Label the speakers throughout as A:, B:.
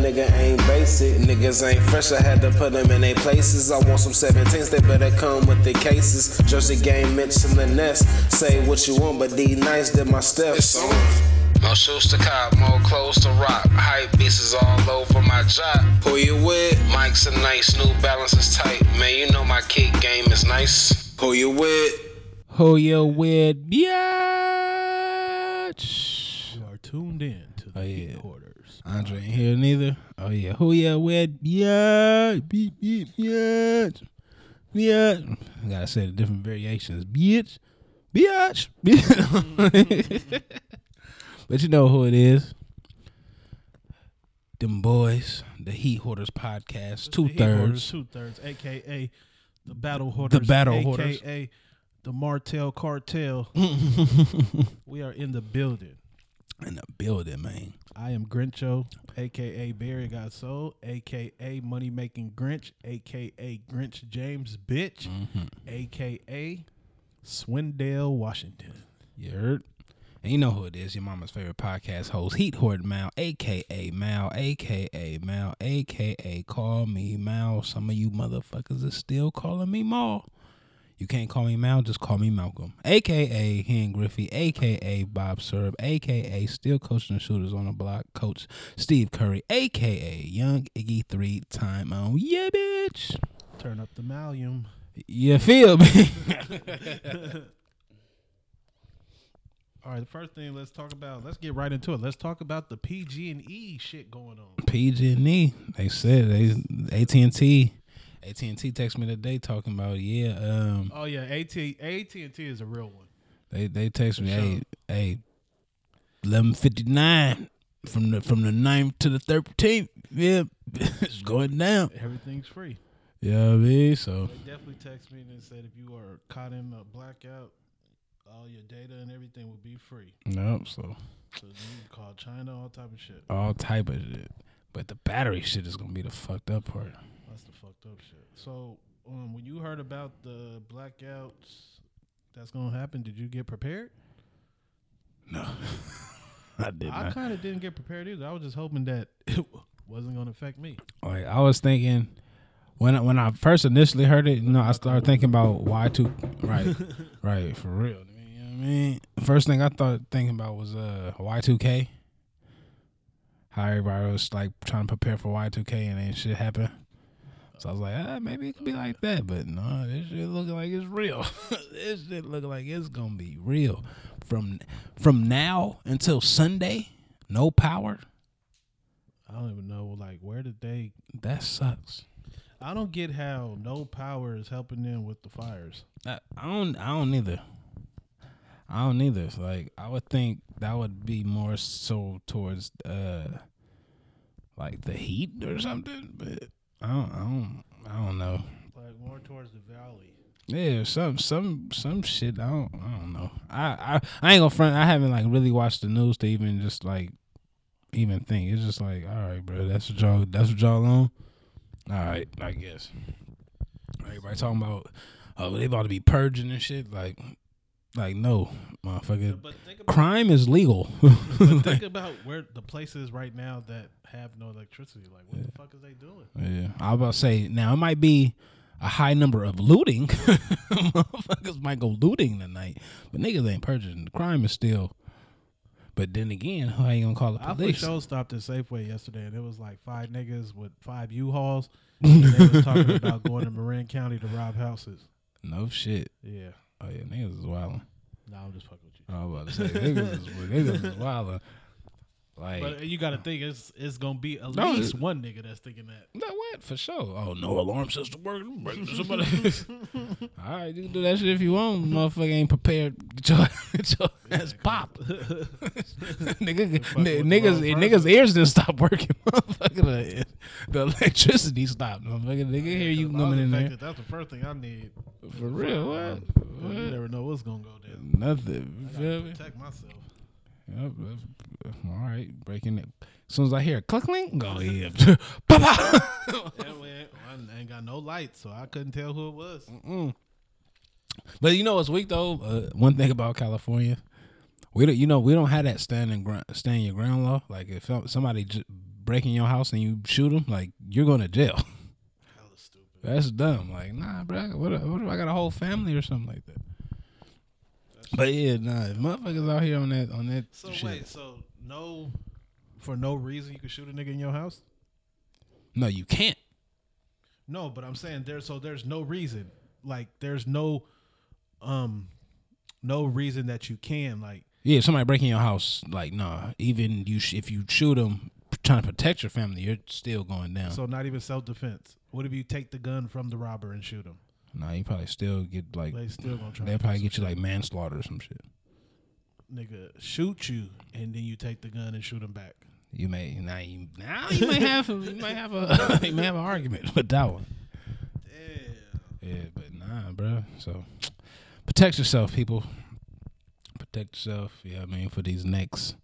A: nigga ain't basic. Niggas ain't fresh, I had to put them in their places. I want some 17s, they better come with the cases. Jersey game, Mitch in the nest. Say what you want, but D nice did my steps. More shoes to cop, more clothes to rock. Hype pieces all over my job. Who you with? Mike's a nice, New Balance is tight. Man, you know my kick game is nice. Who you with?
B: Who you with, bitch?
C: You are tuned in to the
B: Oh, yeah. Andre ain't here neither. Oh yeah, who yeah with, bitch? Beep beep, bitch. Bitch. I gotta say the different variations, bitch. Bitch. but you know who it is. Them boys, the Heat Hoarders podcast, two
C: The Heat Hoarders,
B: thirds.
C: two thirds, aka the Battle Hoarders, the
B: Battle
C: aka
B: Hoarders.
C: the Martell Cartel. we are in the building.
B: In the building, man.
C: I am Grincho, aka Bay Area Got Sole, aka Money Making Grinch, aka Grinch James Bitch,
B: Mm-hmm.
C: aka Swindale Washington.
B: You heard? And you know who it is, your mama's favorite podcast host, Heat Hoardin Mal, aka Mal, aka Mal, aka Call Me Mal. Some of you motherfuckers are still calling me Mal. You can't call me Mal, just call me Malcolm. AKA Hen Griffey, AKA Bob Serb, AKA still coaching the shooters on the block, Coach Steve Curry, AKA Young Iggy three time on. Yeah, bitch.
C: Turn up the volume.
B: You feel me?
C: All right, the first thing let's talk about. Let's get right into it. Let's talk about the PG and E shit going on.
B: PG and E. They said they AT and T. AT and T text me today talking about yeah. Um,
C: Oh yeah, AT AT and T is a real one.
B: they they text me hey hey, eleven fifty nine from the from the 9th to the thirteenth. Yeah, it's going down.
C: Everything's free.
B: Yeah, I mean so.
C: They definitely text me and said if you are caught in a blackout, all your data and everything will be free.
B: Nope. So
C: So you can call China, all type of shit.
B: all type of shit. But the battery shit is gonna be the fucked up part.
C: Fucked up shit. So um, when you heard about the blackouts that's gonna happen, did you get prepared?
B: No, I did not.
C: I kind of didn't get prepared either. I was just hoping that it wasn't gonna affect me.
B: Like I was thinking when I, when I first initially heard it, you know, I started thinking about Y two, right, right, for real. You know what I mean? First thing I thought thinking about was uh Y two K. How everybody was like trying to prepare for Y two K and then shit happened. So I was like, ah, maybe it could be like that, but no, this shit looking like it's real. this shit looking like it's gonna be real. From from now until Sunday, no power.
C: I don't even know like where did they.
B: That sucks.
C: I don't get how no power is helping them with the fires.
B: I, I don't. I don't either. I don't either. It's like I would think that would be more so towards uh like the heat or something, but I don't. I don't. I don't know.
C: Like more towards the valley.
B: Yeah, some some some shit. I don't. I don't know. I I, I ain't gonna front. I haven't like really watched the news to even just like even think. It's just like, all right, bro. That's what y'all. That's what y'all on. All right, I guess. Everybody talking about, oh, they about to be purging and shit. Like, like no, motherfucker.
C: But think about
B: Crime is legal.
C: but think about where the places right now that have no electricity. Like what the fuck is they doing?
B: Yeah, I was about to say now it might be a high number of looting. Motherfuckers might go looting tonight, but niggas ain't purging. The crime is still. But then again, how you gonna call the police?
C: I for sure stopped at Safeway yesterday, and it was like five niggas with five U-Hauls. and they was talking about going to Marin County to rob houses.
B: No shit.
C: Yeah,
B: Oh yeah, niggas is wildin'.
C: no, I'm just fucking with you.
B: I was about to say niggas is niggas is wildin'. Like,
C: But you got to think it's it's gonna be at
B: No,
C: least one nigga that's thinking that.
B: no, what for sure? Oh, no alarm system working. Somebody. All right, you can do that shit if you want. Motherfucker ain't prepared. Get your, get your ass pop. Nigga,
C: the
B: niggas, niggas' ears didn't stop working. Motherfucker, the, the electricity stopped. Motherfucker, nigga, hear you
C: I
B: coming in there.
C: That's the first thing I need.
B: For real, what?
C: You never know what's gonna go down.
B: Nothing. Feel me?
C: Protect myself.
B: Yep. All right, breaking it. As soon as I hear a click, clink, go yeah. Papa.
C: We I ain't got no light, so I couldn't tell who it was.
B: But you know what's weak though? Uh, one thing about California, we don't. You know we don't have that standing ground, stand your ground law. Like if somebody j- break in your house and you shoot them, like you're going to jail. That's dumb. Like nah, bro. What, what if I got a whole family or something like that? But yeah, nah. If motherfuckers out here on that on that
C: So
B: shit.
C: wait, so no, for no reason you could shoot a nigga in your house?
B: No, you can't.
C: No, but I'm saying there. So there's no reason. Like there's no, um, no reason that you can like.
B: Yeah, if somebody breaking your house, like nah. Even you, sh- if you shoot them trying to protect your family, you're still going down.
C: So not even self defense. What if you take the gun from the robber and shoot him?
B: Nah, you probably still get like
C: They still gonna try.
B: they'll probably get you like manslaughter or some shit.
C: nigga shoot you and then you take the gun and shoot him back.
B: You may now you now you may have a, you might have a you may have an argument with that one.
C: Damn.
B: Yeah, but nah, bro. So protect yourself, people. Protect yourself. Yeah, I mean for these next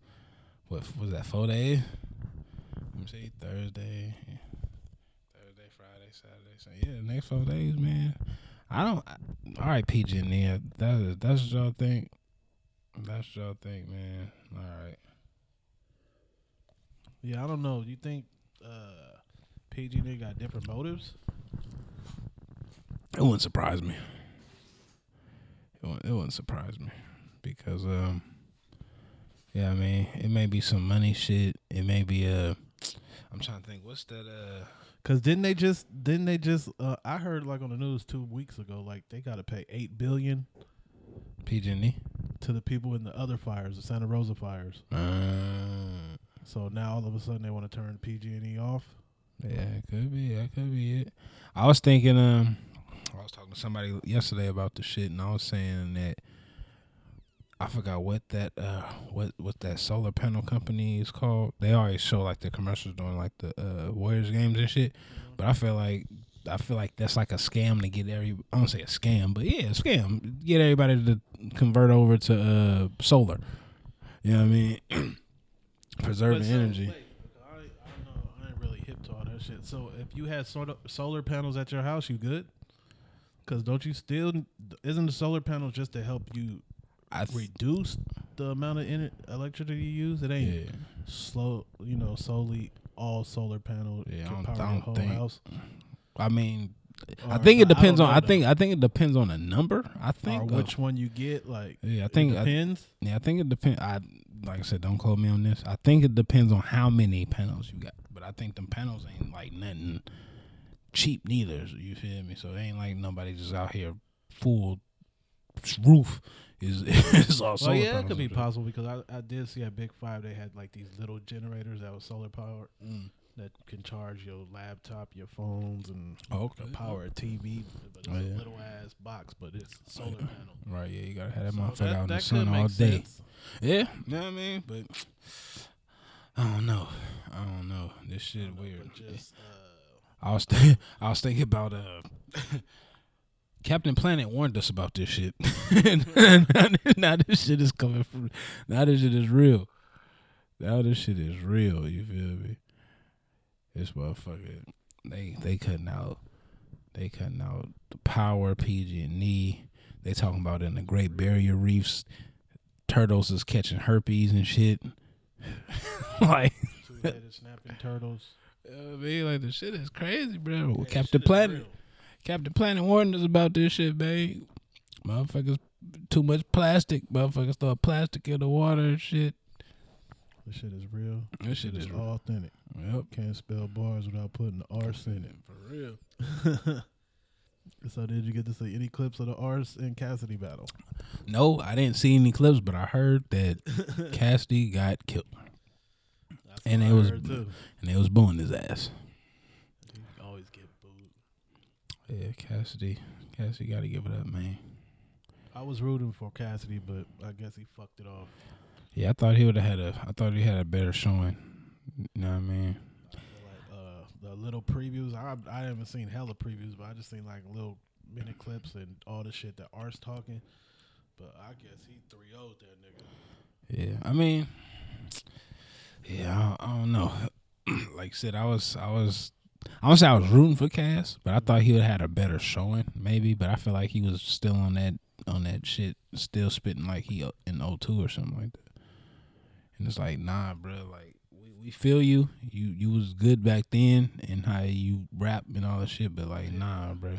B: what was that four days? Let me see, Thursday, yeah. So yeah, next four days, man. I don't. All right, PG and yeah, that is that's what y'all think. That's what y'all think, man. All right.
C: Yeah, I don't know. You think uh, PG nigga got different motives?
B: It wouldn't surprise me. It wouldn't, it wouldn't surprise me because um, yeah, I mean, it may be some money shit. It may be uh, I'm trying to think. What's that? Uh,
C: Cause didn't they just didn't they just uh, I heard like on the news two weeks ago like they got to pay eight billion
B: PG&E.
C: to the people in the other fires, the Santa Rosa fires.
B: Uh,
C: So now all of a sudden they want to turn PG and E off.
B: yeah, it could be. That could be it. I was thinking. Um, I was talking to somebody yesterday about the shit, and I was saying that I forgot what that uh what what that solar panel company is called. They always show like the commercials doing like the uh Warriors games and shit. But I feel like I feel like that's like a scam to get every I don't say a scam, but yeah, a scam. Get everybody to convert over to uh solar. You know what I mean? Preserving
C: so,
B: energy.
C: wait, I, I don't know. I ain't really hip to all that shit. So if you had solar solar panels at your house, you good? Cause don't you still isn't the solar panel just to help you
B: I th-
C: reduce the amount of electricity you use? It ain't
B: yeah.
C: slow, you know, solely all solar panel
B: Yeah, I
C: can
B: don't-
C: power
B: I
C: whole
B: think-
C: house.
B: I mean, I think it
C: I
B: depends on. I think I think it depends on the number. I
C: or
B: think. uh,
C: which one you get. Like,
B: yeah, I think. I,
C: depends.
B: yeah, I think it depends. I like I said, don't quote me on this. I think it depends on how many panels you got. But I think them panels ain't like nothing cheap neither. You feel me? So it ain't like nobody just out here full roof is is all
C: well,
B: solar
C: yeah, it could be possible because I, I did see at Big Five they had like these little generators that was solar powered
B: Mm.
C: that can charge your laptop, your phones, and
B: Oh, okay.
C: power a TV. But it's
B: Oh,
C: a little ass box, but it's solar
B: yeah.
C: panel.
B: Right, yeah, you gotta have that
C: So
B: motherfucker out in the sun all day.
C: sense.
B: Yeah, you know what I mean? But I don't know. I don't know. This shit weird.
C: Just uh,
B: I was th- I was thinking about uh Captain Planet warned us about this shit. now this shit is coming from now this shit is real. Now this shit is real, you feel me? This motherfucker they they cutting out they cutting out the power PG and E. They talking about in the Great Barrier Reefs turtles is catching herpes and shit. like
C: snapping turtles.
B: I mean, like the shit is crazy, bro.
C: Yeah,
B: Captain Planet. Captain Planet warned us about this shit, babe. Motherfuckers, too much plastic. Motherfuckers throw plastic in the water and shit.
C: This shit is real.
B: This shit is real.
C: authentic.
B: Yep,
C: Can't spell bars without putting the Ars in it.
B: for real.
C: So did you get to see any clips of the Ars and Cassidy battle?
B: No, I didn't see any clips, but I heard that Cassidy got killed. and
C: I
B: they was
C: too.
B: and they was booing his ass.
C: He always get booed.
B: Yeah, Cassidy, Cassidy got to give it up, man.
C: I was rooting for Cassidy, but I guess he fucked it off.
B: Yeah, I thought he would have had a. I thought he had a better showing. You know what I mean?
C: like uh the little previews. I I haven't seen hella previews, but I just seen like little mini clips and all the shit that Art's talking. But I guess he 3 0 that nigga.
B: Yeah, I mean, yeah, I, I don't know. like I said, I was, I was, I don't say I was rooting for Cass, but I thought he would have had a better showing, maybe. But I feel like he was still on that, on that shit, still spitting like he uh, in 02 or something like that. And it's like, nah, bro, like we, we feel you. You you was good back then and how you rap and all that shit, but like, nah, bro.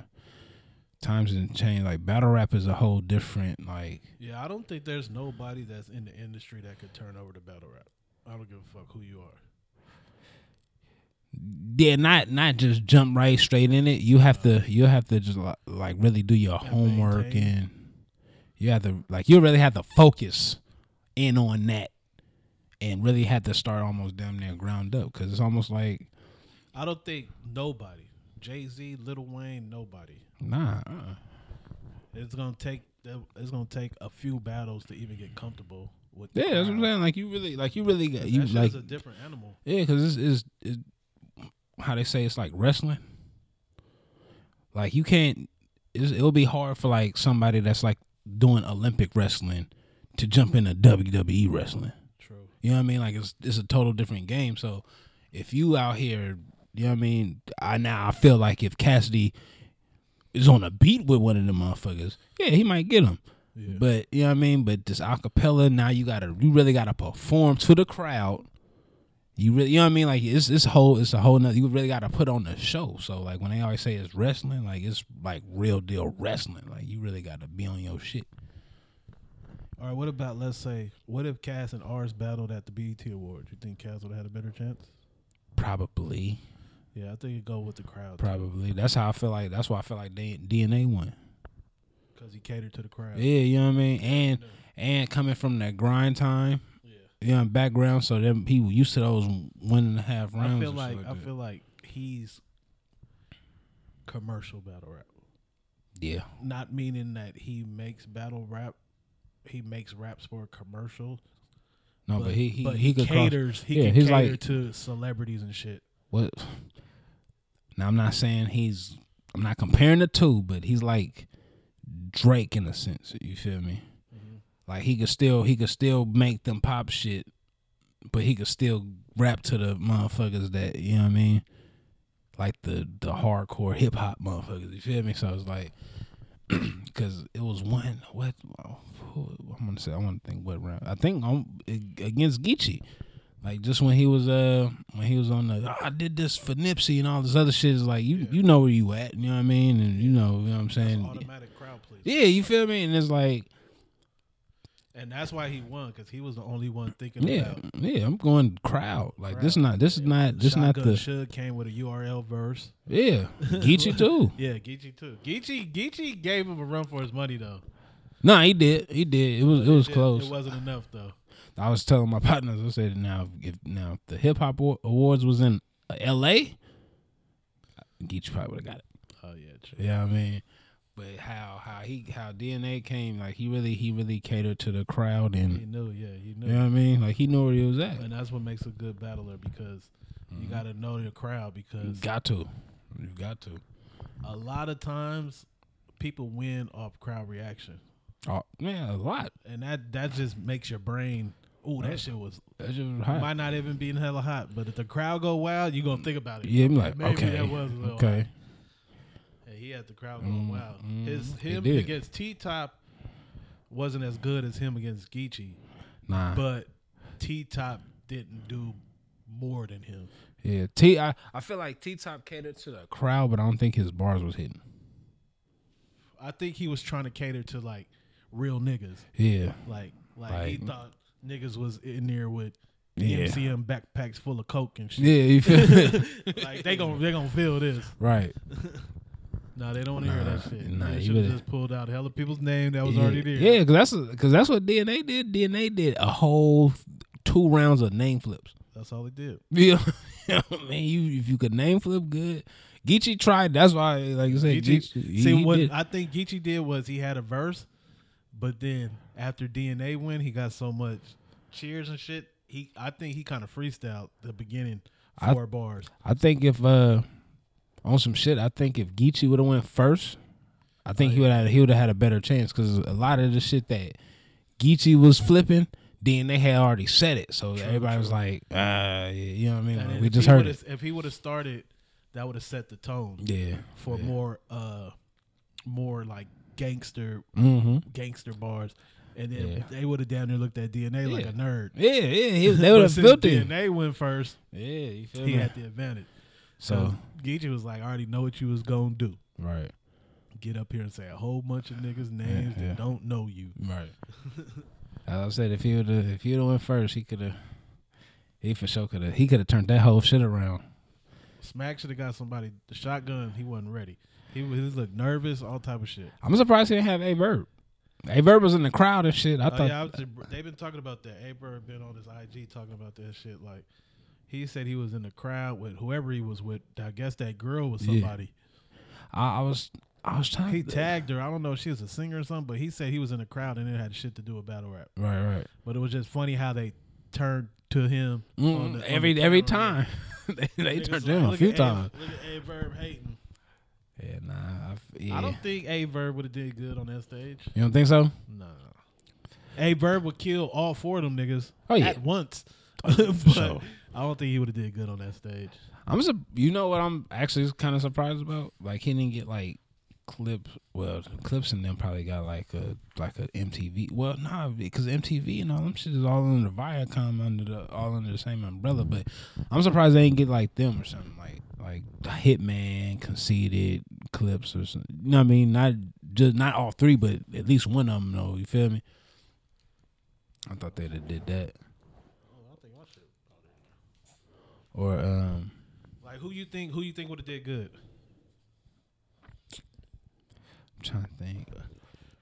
B: Times have changed. Like battle rap is a whole different like.
C: Yeah, I don't think there's nobody that's in the industry that could turn over to battle rap. I don't give a fuck who you are.
B: Yeah, not not just jump right straight in it. You have to you have to just like really do your homework
C: maintain.
B: and you have to like you really have to focus in on that and really have to start almost damn near ground up because it's almost like
C: I don't think nobody, Jay Z, Lil Wayne, nobody.
B: nah. Uh,
C: It's gonna take it's gonna take a few battles to even get comfortable with.
B: yeah, that's what I'm saying. Like you really like you really got you like
C: a different animal.
B: yeah because it's, it's it's how they say it's like wrestling. Like you can't. It'll be hard for like somebody that's like doing Olympic wrestling to jump into WWE wrestling.
C: True.
B: You know what I mean? Like it's it's a total different game. So if you out here, you know what I mean. I now I feel like if Cassidy is on a beat with one of them motherfuckers, yeah, he might get him.
C: Yeah.
B: But you know what I mean. But this acapella now you gotta you really gotta perform to the crowd. You really, you know what I mean? Like it's this whole, it's a whole nother. You really got to put on the show. So like when they always say it's wrestling, like it's like real deal wrestling. Like you really got to be on your shit.
C: All right. What about let's say what if Cass and Ars battled at the BET Awards? You think Cass would have had a better chance?
B: Probably,
C: Yeah, I think it go with the crowd
B: probably. That's how I feel like. That's why I feel like they, DNA won.
C: because he catered to the crowd.
B: Yeah, you know what I mean. And and coming from that grind time,
C: Yeah.
B: background, so them people used to those one and a half rounds.
C: I feel
B: shit
C: like I feel like he's commercial battle rap.
B: yeah,
C: Not meaning that he makes battle rap. He makes raps for commercial.
B: no, but, he he
C: but
B: he, could cross-
C: caters. He
B: yeah,
C: can
B: he's
C: cater
B: like-
C: to celebrities and shit.
B: what now I'm not saying he's I'm not comparing the two, but he's like Drake in a sense. You feel me? Like he could still he could still make them pop shit, but he could still rap to the motherfuckers that you know what I mean, like the the hardcore hip hop motherfuckers. You feel me? So it's like because it was one what I'm gonna say I want to think what round I think I'm against Geechi. Like just when he was uh when he was on the "Oh, I did this for Nipsey and all this other shit is like you you know where you at you know what I mean and you know you know what I'm saying
C: Automatic crowd please.
B: yeah you feel me and it's like
C: And that's why he won because he was the only one thinking
B: yeah
C: about.
B: yeah I'm going crowd like this
C: Crowd.
B: not this is not this not
C: Shotgun
B: the
C: Suge came with a URL verse.
B: yeah Geechi too
C: Yeah, Geechi too. Geechi Geechi gave him a run for his money though.
B: no he did he did it was it was close
C: It wasn't enough though.
B: I was telling my partners I said now if now if the hip hop awards was in L.A. Geechi probably would have got it.
C: Oh yeah, true.
B: Yeah, I mean, but how how he how DNA came like he really he really catered to the crowd and He
C: knew. Yeah, he knew.
B: you know what I mean like he knew where he was at.
C: And that's what makes a good battler because you mm-hmm. got to know your crowd because You
B: got to, you got to.
C: a lot of times people win off crowd reaction,
B: Oh man, a lot.
C: and that that just makes your brain. Oh, that shit was
B: That shit was hot.
C: might not even be in hella hot, but if the crowd go wild, you are gonna think about it.
B: yeah, I'm like
C: Maybe
B: okay,
C: that was a little
B: okay.
C: He had the crowd going mm-hmm. wild. His him
B: did.
C: against T Top wasn't as good as him against Geechi,
B: Nah,
C: but T Top didn't do more than him.
B: yeah. T, I I feel like T Top catered to the crowd, but I don't think his bars was hitting.
C: I think he was trying to cater to like real niggas.
B: Yeah,
C: Like like, he thought niggas was in there with
B: Yeah.
C: MCM backpacks full of coke and shit.
B: yeah. You feel me?
C: Like they gonna they gonna feel this.
B: right?
C: No, they don't want to hear that shit.
B: nah,
C: they
B: you
C: should have just pulled out hella people's name that was
B: yeah.
C: already there.
B: Yeah, because that's because that's what DNA did. DNA did a whole two rounds of name flips.
C: That's all he did.
B: Yeah, man. You if you could name flip good, Geechi tried. That's why, like I said,
C: Geechi-
B: Geechi, he,
C: see
B: he
C: what
B: did.
C: I think Geechi did was he had a verse, but then after DNA win, he got so much cheers and shit. He I think he kind of freestyled the beginning
B: I-
C: four bars.
B: I think if uh on some shit, I think if Geechi would have went first, I think he would have he would have had a better chance because a lot of the shit that Geechi was flipping, then they had already said it, so everybody was like, uh, yeah, you know what I mean? Like, we just
C: he
B: heard it.
C: If he would have started, that would have set the tone
B: Yeah,
C: for more uh more like gangster
B: mm-hmm.
C: gangster bars. And then
B: Yeah.
C: they would have down there looked at DNA like a nerd.
B: Yeah, yeah, he, they would have it.
C: DNA went first.
B: Yeah, you feel
C: He
B: me?
C: had the advantage.
B: So
C: So Geechi was like, I already know what you was gonna do.
B: right,
C: Get up here and say a whole bunch of niggas' names
B: yeah.
C: that don't know you.
B: right. As I said, if he would have if he would have went first, he could have. He for sure could have. He could have turned that whole shit around.
C: Smack should have got somebody the shotgun. He wasn't ready. He was he looked nervous, all type of shit.
B: I'm surprised he didn't have Aye Verb. Aye Verb was in the crowd and shit. I
C: Oh,
B: thought
C: yeah, I was they've been talking about that. Aye Verb been on his IG talking about that shit. Like he said he was in the crowd with whoever he was with. I guess that girl was
B: Yeah.
C: somebody.
B: I, I was I was trying.
C: He
B: to,
C: tagged her. I don't know if she was a singer or something, but he said he was in the crowd and it had shit to do with battle rap.
B: right, right.
C: But it was just funny how they turned to him
B: Mm,
C: the-
B: every every time they, they turned to him a few times.
C: Look at Aye Verb hating.
B: Yeah, nah. I, yeah.
C: I don't think Aye Verb would have did good on that stage.
B: you don't think so?
C: No. Aye Verb would kill all four of them niggas
B: Oh, yeah.
C: at once. but
B: sure.
C: I don't think he would have did good on that stage.
B: I'm su- you know what I'm actually kind of surprised about? Like he didn't get like clips. Well, clips and them probably got like a like a MTV. Well, nah, because MTV and all them shit is all under the Viacom under the all under the same umbrella. But I'm surprised they didn't get like them or something like like Hitman, Conceited, Clips or something. You know what I mean? Not just not all three, but at least one of them. though. you feel me? I thought they'd have did that. Or um.
C: Like who you think who you think would have did good?
B: I'm trying to think.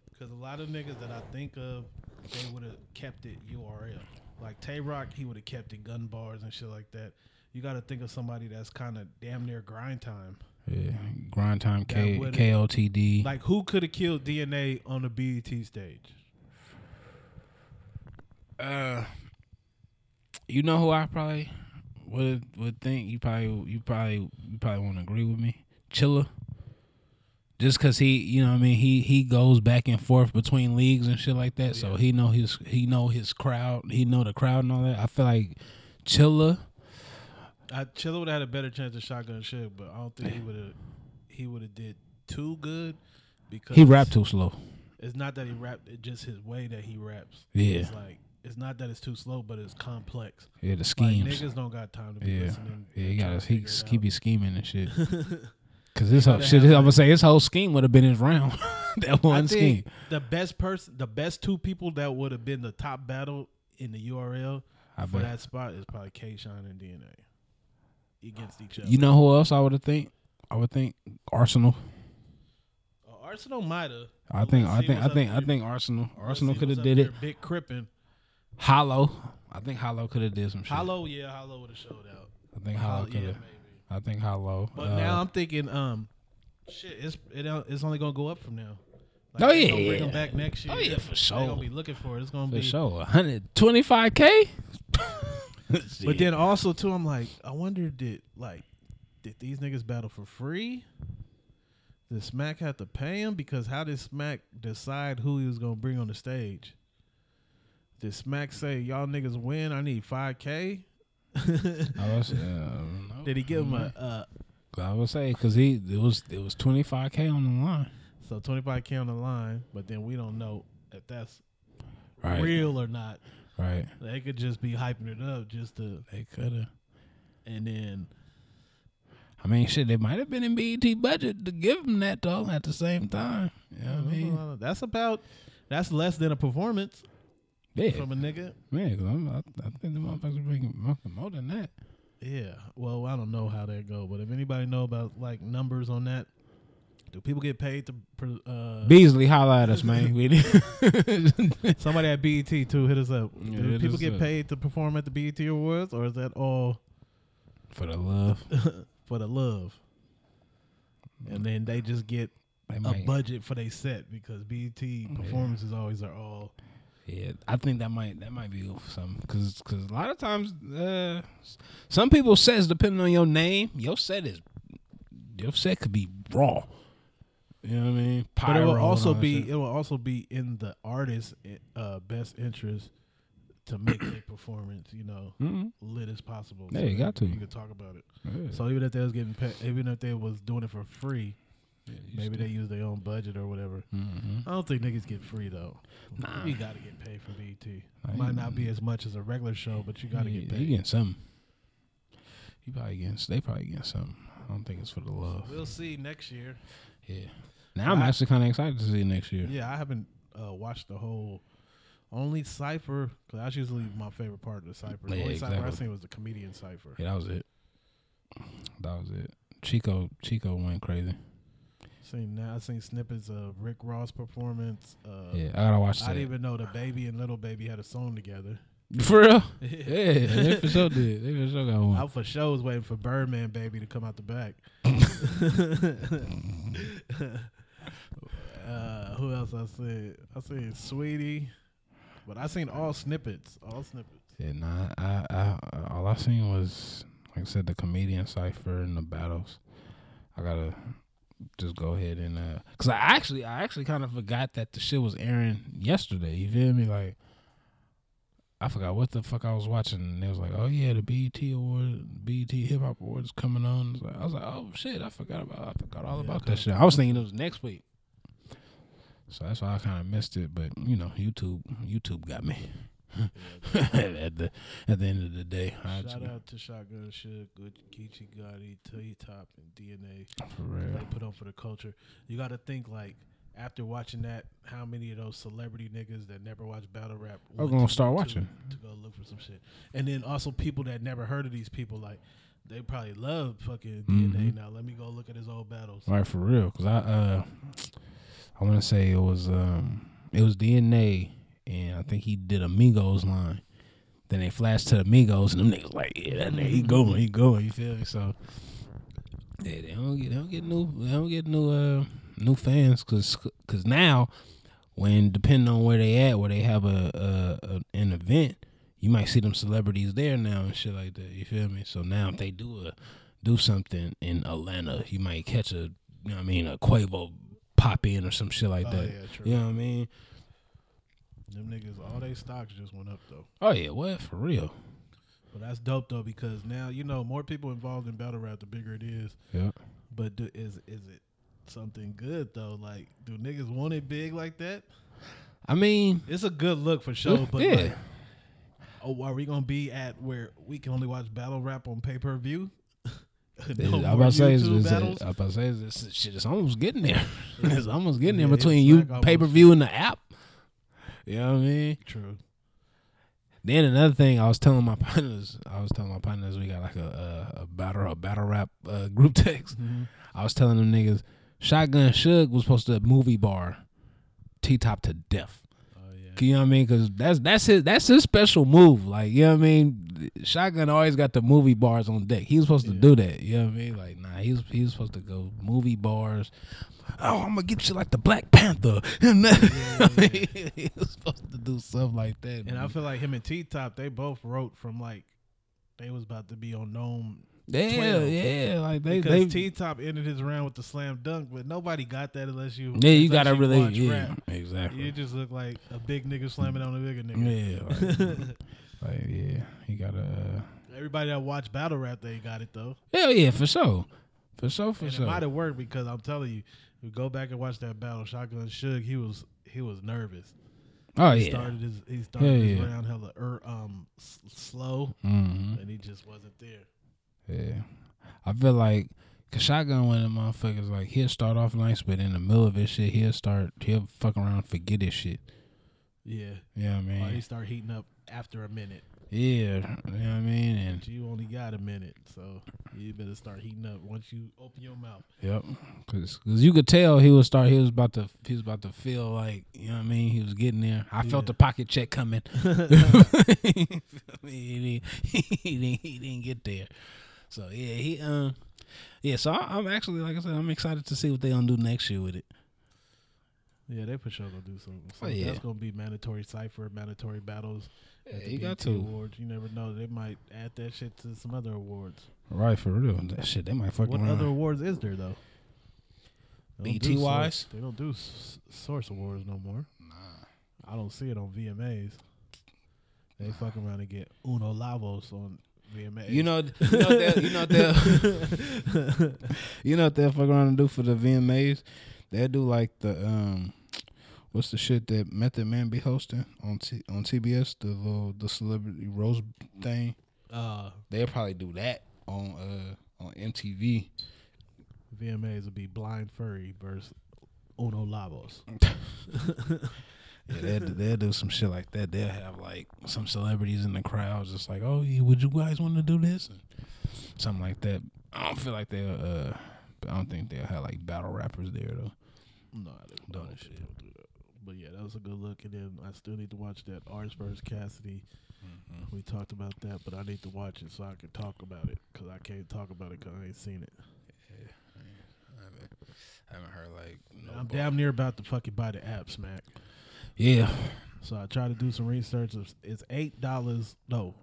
C: Because a lot of niggas that I think of, they would have kept it URL. Like Tay Roc, he would have kept it gun bars and shit like that. You got to think of somebody that's kind of damn near grind time.
B: Yeah, grind time K KOTD.
C: Like who could have killed DNA on the BET stage?
B: uh, you know who I probably would would think you probably you probably you probably won't agree with me. Chilla. Just cause he, you know, what I mean, he he goes back and forth between leagues and shit like that. So he know his he know his crowd. He know the crowd and all that. I feel like Chilla.
C: I Chilla would have had a better chance of shotgun shit, but I don't think he would have. He would have did too good because
B: He rapped too slow.
C: It's not that he rapped; it's just his way that he raps.
B: Yeah.
C: it's like it's not that it's too slow, but it's complex.
B: Yeah, the
C: Like
B: schemes.
C: niggas don't got time to be
B: yeah,
C: listening.
B: yeah. He got
C: trying
B: his
C: to
B: he he be scheming and shit. Cause this whole shit, I'm gonna say his whole scheme would have been his round. that one scheme.
C: think the best person, the best two people that would have been the top battle in the URL
B: I
C: for
B: bet.
C: that spot is probably K Shine and DNA against each other.
B: You know who else I would have think? I would think Arsonal.
C: Uh, Arsonal might have.
B: I think I think I think I think Arsonal Arsonal could have did it.
C: Big Crippin.
B: Hollow. I think Hollow could have did some shit.
C: Hollow, yeah, Hollow would have showed out.
B: I think Hollow
C: Hollow,
B: could
C: yeah,
B: have.
C: maybe.
B: I think Hollow.
C: But
B: uh,
C: now I'm thinking, um, shit, it's it, it's only gonna go up from now.
B: Oh, yeah,
C: gonna bring
B: yeah.
C: them back next year.
B: Oh, yeah, for sure.
C: gonna be looking for it. It's gonna
B: for
C: be.
B: sure, 125k.
C: But then also too, I'm like, I wonder did like did these niggas battle for free? Did Smack have to pay him? Because how did Smack decide who he was gonna bring on the stage? Did Smack say y'all niggas win? I need five k.
B: I was.
C: Did he give him a uh,
B: I would say because he it was it was 25k on the line.
C: so twenty five k on the line? But then we don't know if that's
B: Right.
C: real or not.
B: Right.
C: They could just be hyping it up just to,
B: They could have.
C: and then
B: I mean, shit, they might have been in BET budget to give him that though. At the same time, you know what I mean?
C: that's about that's less than a performance
B: Yeah,
C: from a nigga.
B: man. I, I think the motherfuckers are making more- than that.
C: Yeah. Well, I don't know how that go, but if anybody know about like numbers on that, Do people get paid to? Uh,
B: Beasley, holla at us, man.
C: Somebody at BET too hit us up.
B: Yeah,
C: Do people get
B: up.
C: paid to perform at the BET Awards, or is that all
B: for the love.
C: for the love? And then they just get
B: They
C: a budget for their set because BET performances always are all.
B: Yeah, I think that might that might be some because because a lot of times uh, some people says depending on your name, your set is your set could be raw. You know what I mean?
C: But it will also be
B: shit.
C: it will also be in the artist's uh, best interest to make their performance, you know,
B: Mhm.
C: lit as possible.
B: Yeah, you got to.
C: You can talk about it.
B: Yeah.
C: So even if they was getting paid, even if they was doing it for free,
B: you
C: maybe they use their own budget or whatever.
B: Mhm.
C: I don't think niggas get free though.
B: Nah.
C: You got to get paid for BET.
B: Nah,
C: Might
B: you-
C: not be as much as a regular show, but you got to
B: you,
C: get
B: You
C: paid.
B: getting something? You probably getting they probably getting something. I don't think it's for the love.
C: We'll see next year.
B: Yeah. Now I'm
C: I-
B: actually kind of excited to see next year.
C: Yeah, I haven't uh, watched the whole. Only Cipher, because that's usually my favorite part of the Cipher. The
B: Yeah,
C: only Cipher I
B: exactly.
C: seen was the comedian Cipher.
B: Yeah, that was it. That was it. Chico Chico went crazy.
C: Seen now, I seen snippets of Rick Ross performance. Uh,
B: Yeah, I gotta watch
C: I
B: that.
C: didn't even know DaBaby and Lil Baby had a song together.
B: For real? Yeah, they for sure did. They for sure got one.
C: I for sure was waiting for Birdman baby to come out the back. uh, who else I seen? I seen Saweetie, but I seen all snippets. All snippets.
B: Yeah, nah. I, I, all I seen was like I said, the comedian cipher and the battles. I gotta just go ahead and uh, cause I actually, I actually kind of forgot that the shit was airing yesterday. You feel me? Like. I forgot what the fuck I was watching, and it was like, "Oh yeah, the BET Award, BET Hip Hop Awards coming on." I was like, "Oh shit, I forgot about, I forgot all
C: Yeah,
B: about
C: okay.
B: that shit." I was thinking it was next week, so that's why I kind of missed it. But you know, YouTube, YouTube got me at the at the end of the day.
C: Shout out to Shotgun Suge Geechi Gotti, T Top, and DNA.
B: for real.
C: They put on for the culture. You got to think like after watching that, how many of those celebrity niggas that never watched battle rap
B: Are gonna
C: to
B: start watching.
C: to go look for some shit, and then also people that never heard of these people like. They probably love fucking DNA
B: Mhm.
C: now. Let me go look at his old battles.
B: Right for real, cause I uh, I want to say it was um, it was DNA, and I think he did Amigos line. Then they flashed to the Migos, and them niggas like, yeah, that nigga he going, he going. You feel me? So yeah, they don't get they don't get new they don't get new uh new fans, cause cause now when depending on where they at, where they have a, a, a an event, you might see them celebrities there now and shit like that. You feel me? So now if they do a do something in Atlanta, you might catch a you know what I mean a Quavo pop in or some shit like
C: Oh,
B: that.
C: yeah, true.
B: You know what I mean?
C: Them niggas, all they stocks just went up though.
B: Oh yeah, what for real?
C: But that's dope though because now you know more people involved in battle rap, the bigger it is.
B: Yeah.
C: But do, is is it something good though? Like, do niggas want it big like that?
B: I mean,
C: It's a good look for sure, but
B: yeah.
C: like, oh, are we gonna be at where we can only watch battle rap on pay per view?
B: I'm about to say, it's, it's, I'm about to say, it's, shit, it's almost getting there. it's almost getting there between you
C: like
B: pay per view and the app. You know what I mean?
C: True.
B: Then another thing, I was telling my partners, I was telling my partners, we got like a a, a battle a battle rap uh, group text. I was telling them niggas, Shotgun Suge was supposed to movie bar T Top to death.
C: Oh yeah.
B: You know what I mean? Because that's that's his that's his special move. Like you know what I mean? Shotgun always got the movie bars on deck. He was supposed to do that. You know what I mean? Like nah, he was he was supposed to go movie bars. Oh, I'm gonna get you like the Black Panther. And that, he was supposed to do stuff like that.
C: And I feel like him and T Top, they both wrote from like they was about to be on Gnome
B: yeah,
C: 12.
B: yeah, like they
C: because
B: they
C: T Top ended his round with the slam dunk, but nobody got that unless you
B: yeah, you gotta really
C: watch
B: yeah,
C: rap.
B: exactly.
C: You just look like a big nigga slamming on a bigger nigga.
B: Yeah, like, like yeah, he got a uh,
C: Everybody that watch battle rap, they got it though.
B: hell yeah for sure, for sure for
C: And
B: sure.
C: it might have worked because I'm telling you, you go back and watch that battle, Shotgun Suge, he was he was nervous.
B: oh
C: He
B: yeah,
C: started his he started
B: Yeah,
C: his
B: yeah.
C: round hella er, um s- slow,
B: hmm
C: and he just wasn't there.
B: yeah. I feel like. Cause shotgun one of them motherfuckers like he'll start off nice, but in the middle of his shit he'll start he'll fuck around forget his shit.
C: Yeah,
B: You know what I
C: or he start heating up after a minute.
B: Yeah, you know what I mean? And
C: But you only got a minute, so you better start heating up once you open your mouth.
B: Yep, because you could tell he was start. He was about to. He was about to feel like you know what I mean. He was getting there. I felt the pocket check coming. he, didn't, he didn't. He didn't get there. So yeah, he um, yeah. So I, I'm actually like I said, I'm excited to see what they gonna do next year with it.
C: Yeah, they for sure gonna do something. So
B: Oh, yeah.
C: that's gonna be mandatory cipher, mandatory battles.
B: Yeah, you got to.
C: awards. You never know. They might add that shit to some other awards.
B: Right for real. That shit, they might fuck
C: What
B: around.
C: other awards is there though? They don't do Source-
B: wise?
C: they don't do s- source awards no more. Nah, I don't see it on VMAs. They fucking around and get Uno Lavos on VMAs.
B: You know, you know, they'll- you know, what they'll- you know what they'll fuck around and do for the VMAs? They'll do like the um, what's the shit that Method Man be hosting on T- on TBS, the little the celebrity rose thing.
C: uh,
B: They'll probably do that on uh on MTV.
C: VMAs would be Blind Fury versus Uno Lavos.
B: Yeah, they'll, they'll do some shit like that. They'll have like some celebrities in the crowd, just like, "Oh, would you guys want to do this?" And something like that. I don't feel like they'll. uh I don't think they'll have like battle rappers there though.
C: No, they don't
B: shit.
C: shit. Do that. But yeah, that was a good look. And then I still need to watch that Ars versus Cassidy.
B: Mm-hmm.
C: We talked about that, but I need to watch it so I can talk about it because I can't talk about it because I ain't seen it.
B: I haven't, I haven't heard like. No
C: I'm
B: bar-
C: damn near about to fucking buy the app, Smack.
B: Yeah,
C: So I try to do some research. It's- It's eight dollars. No,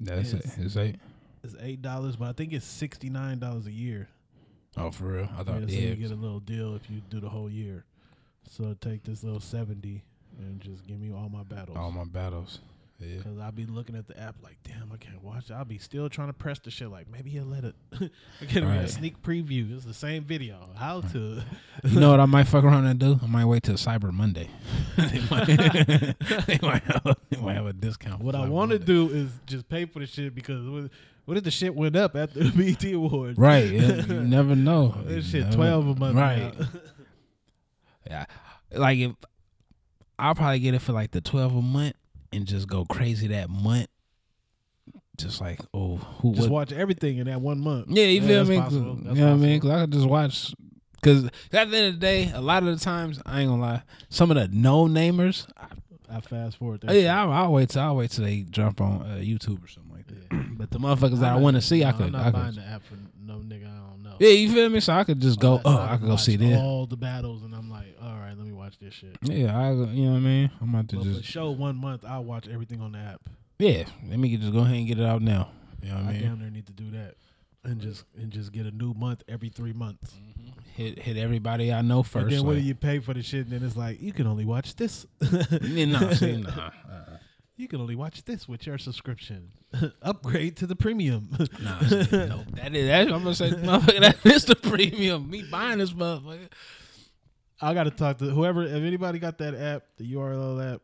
B: that's it. It's eight.
C: it's eight dollars, but I think it's sixty nine dollars a year.
B: Oh, for real? I
C: Yeah,
B: thought.
C: so
B: Yeah,
C: you get a little deal if you do the whole year. So take this little seventy and just give me all my battles.
B: all my battles. Yeah.
C: Cause I'll be looking at the app like, damn, I can't watch it. I'll be still trying to press the shit like, maybe he'll let it. I get
B: Right.
C: a sneak preview. It's the same video. How to?
B: You know what I might fuck around and do? I might wait till Cyber Monday. they, might, they, might have, they might have a discount.
C: What I want to do is just pay for the shit because what, if the shit went up after the BT Awards?
B: Right. Yeah, you never know.
C: This shit
B: never-
C: twelve a month.
B: Right. Yeah. Like if I'll probably get it for like the twelve a month and just go crazy that month. Just like oh who
C: just watch everything in that one month.
B: Yeah, you feel
C: that's
B: me?
C: possible.
B: You know what I mean? Cause I could just watch. Cause at the end of the day, a lot of the times I ain't gonna lie. Some of the no namers,
C: I fast forward.
B: Oh, yeah, I'll, I'll wait till I'll wait till they jump on uh, YouTube or something. but the motherfuckers that I want to
C: not-
B: see, I
C: no,
B: could.
C: I'm
B: I
C: not buying the app for no nigga I don't know.
B: yeah, you feel me? So I could just go. Oh, I could go see this.
C: all the battles, and I'm like, all right, let me watch this shit.
B: Yeah, I. You know what I mean? I'm about to
C: But
B: just.
C: show one month, I'll watch everything on the app.
B: Yeah, let me just go ahead and get it out now. You know what I mean?
C: I damn near need to do that, and just and just get a new month every three months. Mm-hmm.
B: Hit hit everybody I know first.
C: and then what do you pay for the shit? And then it's like you can only watch this.
B: Nah, see, nah. uh-uh.
C: You can only watch this with your subscription. Upgrade to the premium.
B: Nah, no, that is. That's, I'm gonna say, motherfucker, that is the premium. Me buying this motherfucker.
C: I got to talk to whoever. If anybody got that app, the URL app,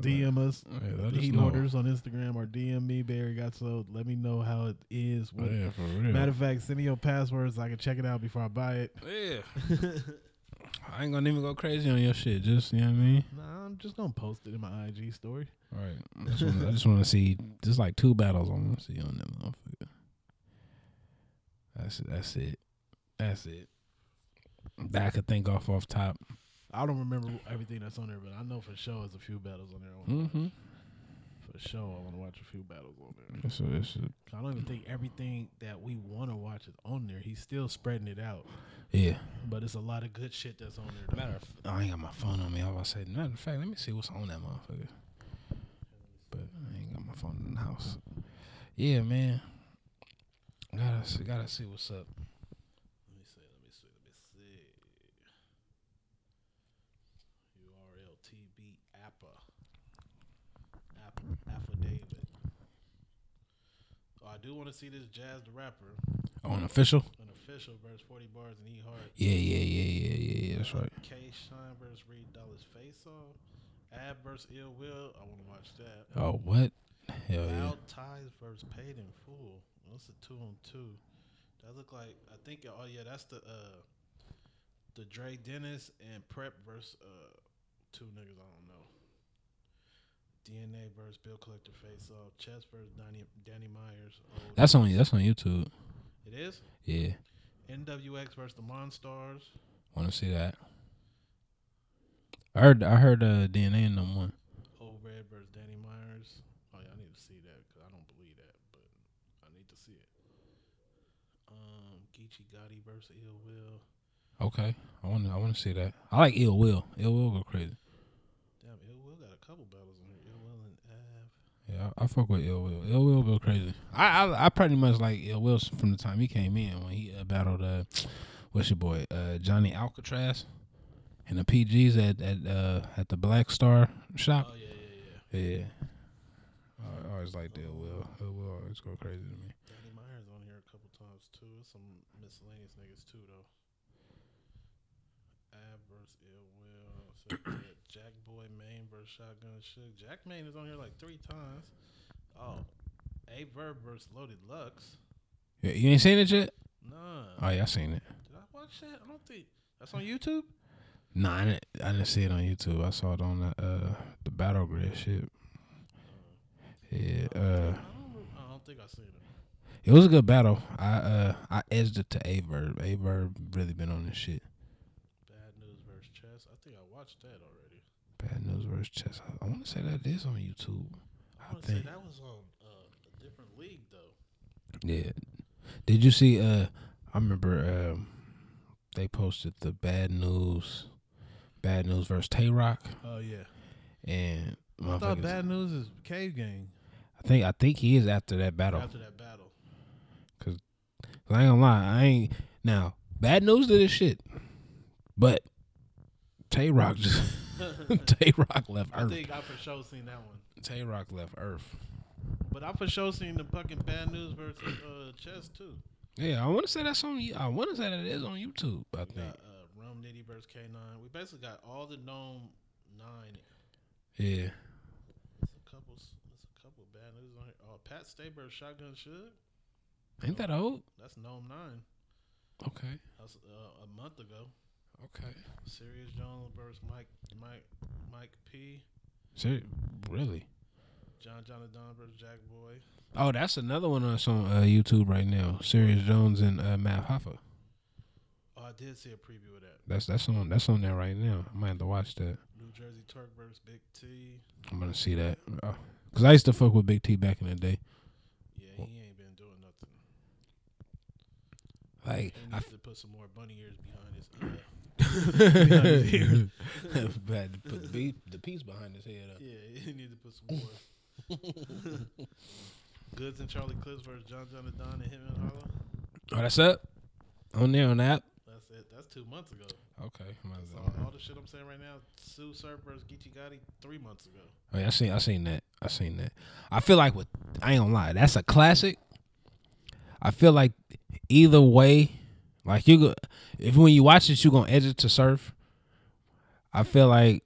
C: DM us.
B: Yeah, let
C: Heat
B: know.
C: orders on Instagram or DM me Barry got sold. Let me know how it is. What,
B: Yeah, for real.
C: Matter of fact, send me your passwords. so I can check it out before I buy it.
B: yeah. I ain't gonna even go crazy on your shit. Just you know what I mean.
C: Nah, I'm just gonna post it in my IG story.
B: Right. I just wanna- I just want to see. Just like two battles I want to see on that motherfucker. That's it. That's it. That's it. That I could think off off top.
C: I don't remember everything that's on there, but I know for sure there's a few battles on there.
B: Mm-hmm.
C: For sure, I want to watch a few battles on there.
B: It's a, it's a,
C: I don't even think everything that we want to watch is on there. He's still spreading it out,
B: yeah.
C: but it's a lot of good shit that's on there. though.
B: Matter of, I ain't got my phone on me. I was say, matter of fact, let me see what's on that motherfucker. But I ain't got my phone in the house. Yeah, man. Gotta see, gotta see what's up.
C: Let me see. Let me see. Let me see. URL TB APA. Appa affidavit. Oh, I do want to see this Jazz the rapper,
B: On official?
C: an official versus 40 bars and E Hard.
B: Yeah, yeah, yeah, yeah, yeah, yeah. That's right.
C: K Shine versus Reed Dollaz Face Off. Ab versus Ill Will. I want to watch that.
B: Oh, what? Hell yeah.
C: Loud Ties versus Paid in Full. That's a two on two. That look like I think. Oh yeah, that's the uh the Dre Dennis and Prep versus uh two niggas I don't know. DNA versus Bill Collector face off. Chess versus Danny, Danny Myers. Oh,
B: That's on that's on YouTube.
C: it is.
B: Yeah,
C: NWX versus the Monstars.
B: want to see that. I heard I heard uh, DNA in them one.
C: Old Red versus Danny Myers. Oh yeah, I need to see that because I don't believe that, but I need to see it. Um, Geechi Gotti versus Ill Will.
B: Okay, I want I want to see that. I like Ill Will. Ill Will go crazy.
C: Damn, Ill Will got a couple battles in here. Ill Will and Av.
B: Yeah, I, I fuck with Ill Will. Ill Will go crazy. I, I I pretty much like Ill Will from the time he came in when he uh, battled uh what's your boy uh Johnny Alcatraz and the PGs at at uh at the Black Star shop.
C: Oh yeah, yeah, yeah.
B: Yeah. I I always liked Ill Will. Ill Will always go crazy to me.
C: Danny Myers on here a couple times too. There's some miscellaneous niggas too though. Ab versus Ill Will. So we got Jack Boy Main versus Shotgun Suge. Jack Main is on here like three times. Oh, Aye Verb versus Loaded Lux.
B: Yeah, you ain't seen it yet?
C: Nah.
B: Oh yeah, I seen it.
C: Did I watch that? I don't think that's on YouTube.
B: Nah, I didn't, I didn't see it on YouTube. I saw it on the uh the Battle Grid shit. Yeah, uh
C: I don't, I don't think I seen it.
B: it was a good battle. I uh I edged it to Aye Verb. Aye Verb really been on this shit.
C: Bad News versus Chess. I think I watched that already.
B: Bad News versus Chess. I, I want to say that is on YouTube.
C: I
B: I think.
C: that was on uh, a different league though.
B: Yeah. Did you see? Uh, I remember um, they posted the Bad News, Bad News versus Tay Roc,
C: Oh yeah.
B: and
C: I thought Bad News is Cave Gang
B: I think I think he is after that battle.
C: after that battle.
B: Cause I ain't gonna lie, I ain't now. Bad News to this shit, but Tay Roc just Tay Roc left Earth.
C: I think I for sure seen that one.
B: Tay Roc left Earth.
C: But I for sure seen the fucking Bad News versus uh, Chess too.
B: Yeah, I want to say that's on. I want to say that it is on YouTube. I
C: We
B: think.
C: got uh, Rum Nitty versus K9. We basically got all the NOME nine.
B: Yeah.
C: There's a couple. There's a couple Bad News on here. Oh, Pat Stay versus Shotgun Suge.
B: Ain't that old?
C: That's NOME nine.
B: Okay.
C: That's uh, a month ago.
B: Okay.
C: Sirius Jones versus Mike Mike Mike P.
B: Ser- really?
C: John Jonathan versus Jack Boy.
B: Oh, that's another one that's on uh, YouTube right now. Sirius Jones and uh, Math Hoffa.
C: Oh, I did see a preview of that.
B: That's that's on that's on there right now. I might have to watch that.
C: New Jersey Turk versus Big T.
B: I'm gonna see that. Uh, Cause I used to fuck with Big T back in the day.
C: Yeah, he ain't been doing nothing.
B: Like
C: He
B: I
C: needs to put some more bunny ears behind his.
B: Bad to put the, beat, the piece behind his head up.
C: yeah, he needs to put some more. Goodz and Charlie Clips versus John Jonathan and Hitman Holla.
B: Oh, that's up on there on the app.
C: That's it. That's two months ago.
B: Okay. might as
C: So all the shit I'm saying right now, Tsu Surf versus Geechi Gotti three months ago.
B: Oh, yeah, I seen I seen that. I seen that. I feel like with I ain't gonna lie, that's a classic. I feel like either way, like you go if when you watch it, you gonna edit it to surf. I feel like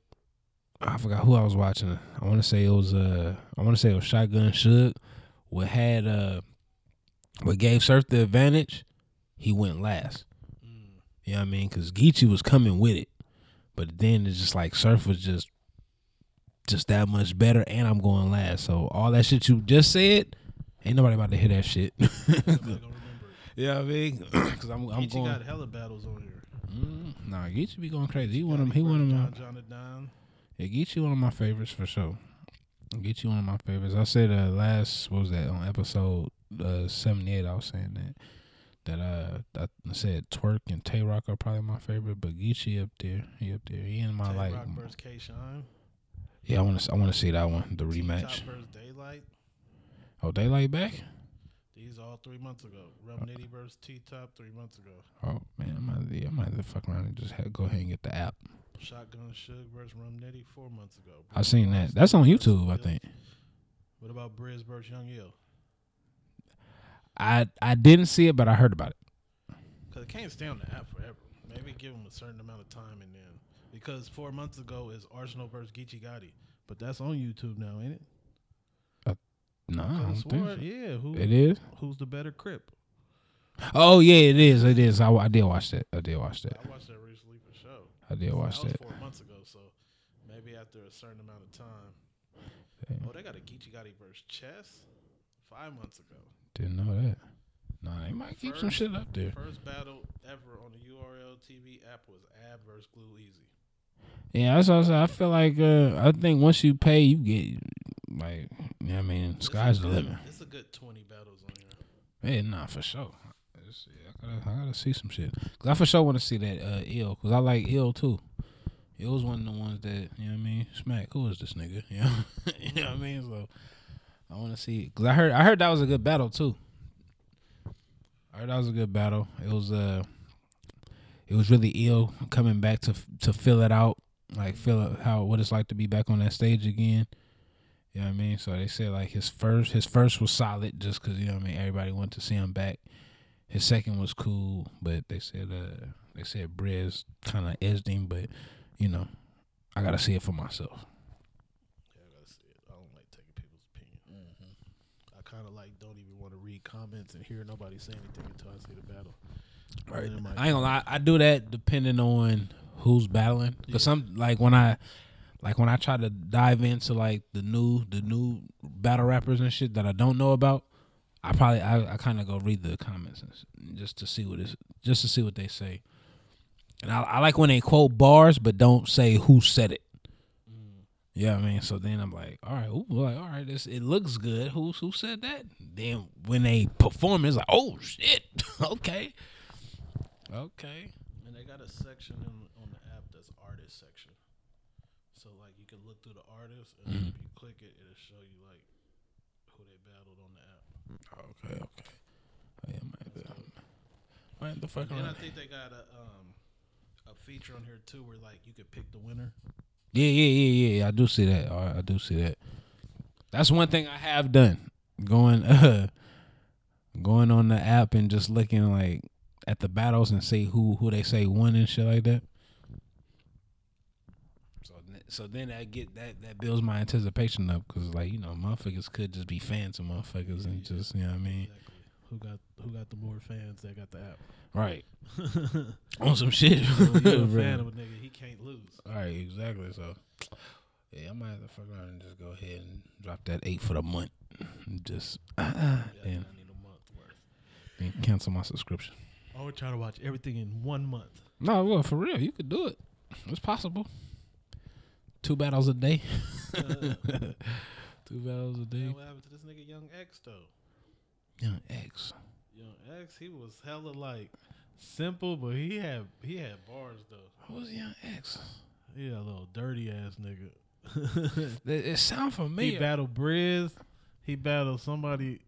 B: I forgot who I was watching. I want to say it was uh I want to say it was Shotgun Suge. What had uh what gave Surf the advantage? He went last. You know what I mean? Because Geechi was coming with it, but then it's just like Surf was just just that much better, and I'm going last. So all that shit you just said, ain't nobody about to hear that shit.
C: Somebody gonna remember it.
B: yeah, I mean, because I'm I'm
C: Geechi
B: going.
C: got hella battles on here.
B: Mm, nah, Geechi be going crazy. He one of he one of my
C: John Jonathan.
B: yeah, Geechi one of my favorites for sure. Geechi one of my favorites. I said uh, last what was that on episode uh, seventy eight. I was saying that that uh I said Twork and Tay Roc are probably my favorite, but Geechi up there. He up there. He in my
C: Tay
B: like.
C: Rock versus K Shine.
B: Yeah, I want to I want to see that one, the rematch.
C: versus Daylight.
B: Oh, Daylight back.
C: These all three months ago. Rum Nitty versus T Top three months ago.
B: Oh man, I might, yeah, I might have to fuck around and just have, go ahead and get the app.
C: Shotgun Suge versus Rum Nitty four months ago.
B: I seen that. That's on YouTube, I think.
C: What about Briz versus Young Ill?
B: I I didn't see it, but I heard about it.
C: Because it can't stay on the app forever. Maybe give them a certain amount of time and then. Because four months ago is Arsonal versus Geechi Gotti. But that's on YouTube now, ain't it?
B: No, I don't think
C: swore-
B: so.
C: Yeah, who,
B: it is.
C: who's the better Crip?
B: Oh yeah, it is. It is. I, I did watch that. I did watch that.
C: I watched that recently for show.
B: I did watch
C: that
B: that.
C: four months ago, so maybe after a certain amount of time. Oh, they got a Geechi Gotti versus Chess five months ago.
B: Didn't know that. Nah, they might keep some shit up there.
C: First battle ever on the URL TV app was Ab versus Glue Easy.
B: Yeah, that's what I said. I feel like uh, I think once you pay, you get like, you know what I mean, sky's
C: a
B: the limit.
C: It's a good twenty battles on here.
B: Yeah, nah, for sure. I gotta, I gotta see some shit. Cause I for sure want to see that uh, ill. Cause I like ill too. Ill's one of the ones that you know what I mean. Smack, who is this nigga? You know, you know what I mean. So I want to see. Cause I heard, I heard that was a good battle too. I heard that was a good battle. It was uh, it was really ill coming back to to fill it out, like feel it, how what it's like to be back on that stage again. You know what I mean? So they said like his first his first was solid just because you know what I mean everybody wanted to see him back. His second was cool, but they said uh they said Briz kind of edged him, but you know I gotta see it for myself.
C: Yeah, I gotta see it. I don't like taking people's opinion. I kind of like don't even want to read comments and hear nobody say anything until I see the battle.
B: Right.
C: And then it might-
B: I ain't gonna lie. I do that depending on who's battling. Cause some like when I like when I try to dive into like the new the new battle rappers and shit that I don't know about. I probably I, I kind of go read the comments and s- just to see what is just to see what they say. And I, I like when they quote bars but don't say who said it. Mm. Yeah, I mean, so then I'm like, all right, ooh, like, all right, this it looks good. Who who said that? Then when they perform, it's like, oh shit, okay, okay.
C: And they got a section in, on the app that's artist section. So like you can look through the artists and
B: Mm-hmm.
C: if you click it, it'll show you like who they battled on the app.
B: Okay, okay. Oh, yeah, might have to, might have to fuck
C: And I think they got a um a feature on here too where like you could pick the winner.
B: Yeah, yeah, yeah, yeah, yeah. I do see that. Right, I do see that. That's one thing I have done. Going, uh, going on the app and just looking like at the battles and see who who they say won and shit like that. So, so then I get that that builds my anticipation up because like you know motherfuckers could just be fans of motherfuckers and just you know what I mean
C: Exactly. Who got who got the more fans that got the app?
B: right on some shit.
C: So you a fan of a nigga, he can't lose.
B: All right, exactly. So, yeah, I might have to fuck around and just go ahead and drop that eight for the month. And just uh,
C: Yeah,
B: and,
C: I need a month worth.
B: and cancel my subscription.
C: I would try to watch everything in one month.
B: No, well, for real, you could do it. It's possible. Two battles a day. Two battles a day.
C: Man, what happened to this nigga Young X though?
B: Young X.
C: Young X, he was hella like simple, but he had he had bars though.
B: Who's Young X?
C: He a little dirty ass nigga.
B: It, it sound
C: he
B: familiar.
C: battled Briz. He battled somebody.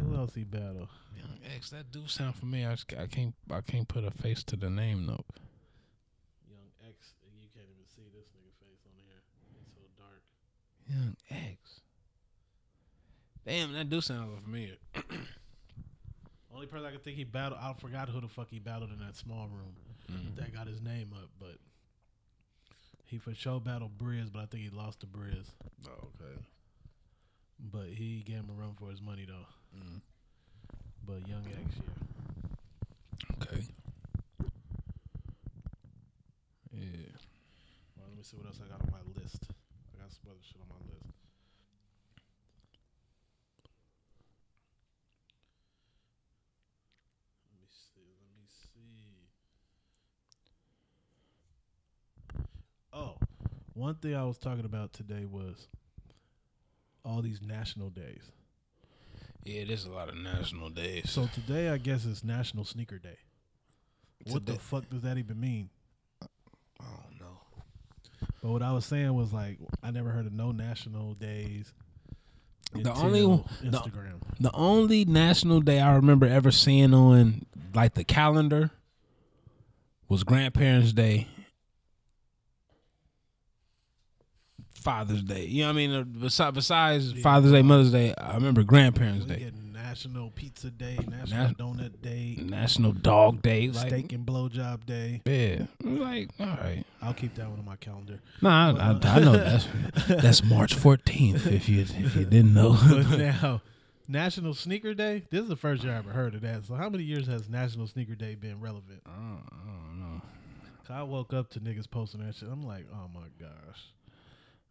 C: Who else he battled?
B: Young X. That do sound familiar. I, just, I can't. I can't put a face to the name though.
C: Young X. You can't even see this nigga face on here. It's so dark.
B: Young X. Damn, that do sound familiar.
C: Only person I can think he battled. I forgot who the fuck he battled in that small room. Mm-hmm. That got his name up, but he for sure battled Briz, but I think he lost to Briz.
B: Oh, okay.
C: But he gave him a run for his money though. Mm. But Young X, yeah.
B: Okay. Yeah.
C: Well, let me see what else I got on my list. I got some other shit on my list. Let me see. Let me see. Oh, one thing I was talking about today was all these national days.
B: Yeah, there's a lot of national days.
C: So today, I guess it's National Sneaker Day. What the fuck does that even mean?
B: I don't know.
C: But what I was saying was like I never heard of no national days.
B: The only one- the-
C: Instagram.
B: The only national day I remember ever seeing on like the calendar was Grandparents' Day, Father's Day. You know what I mean? Uh, Besides, besides
C: Yeah.
B: Father's Day, Mother's Day, I remember Grandparents'
C: we
B: Day,
C: National Pizza Day, National
B: Nas-
C: Donut Day,
B: National Dog Day. Like,
C: Steak and Blowjob Day.
B: Yeah, like all right.
C: I'll keep that one on my calendar.
B: Nah, I, I, I know that's that's March fourteenth. If you if you didn't know,
C: But now, National Sneaker Day. This is the first year I ever heard of that. So how many years has National Sneaker Day been relevant?
B: I don't, I don't know.
C: I woke up to niggas posting that shit. I'm like, oh my gosh.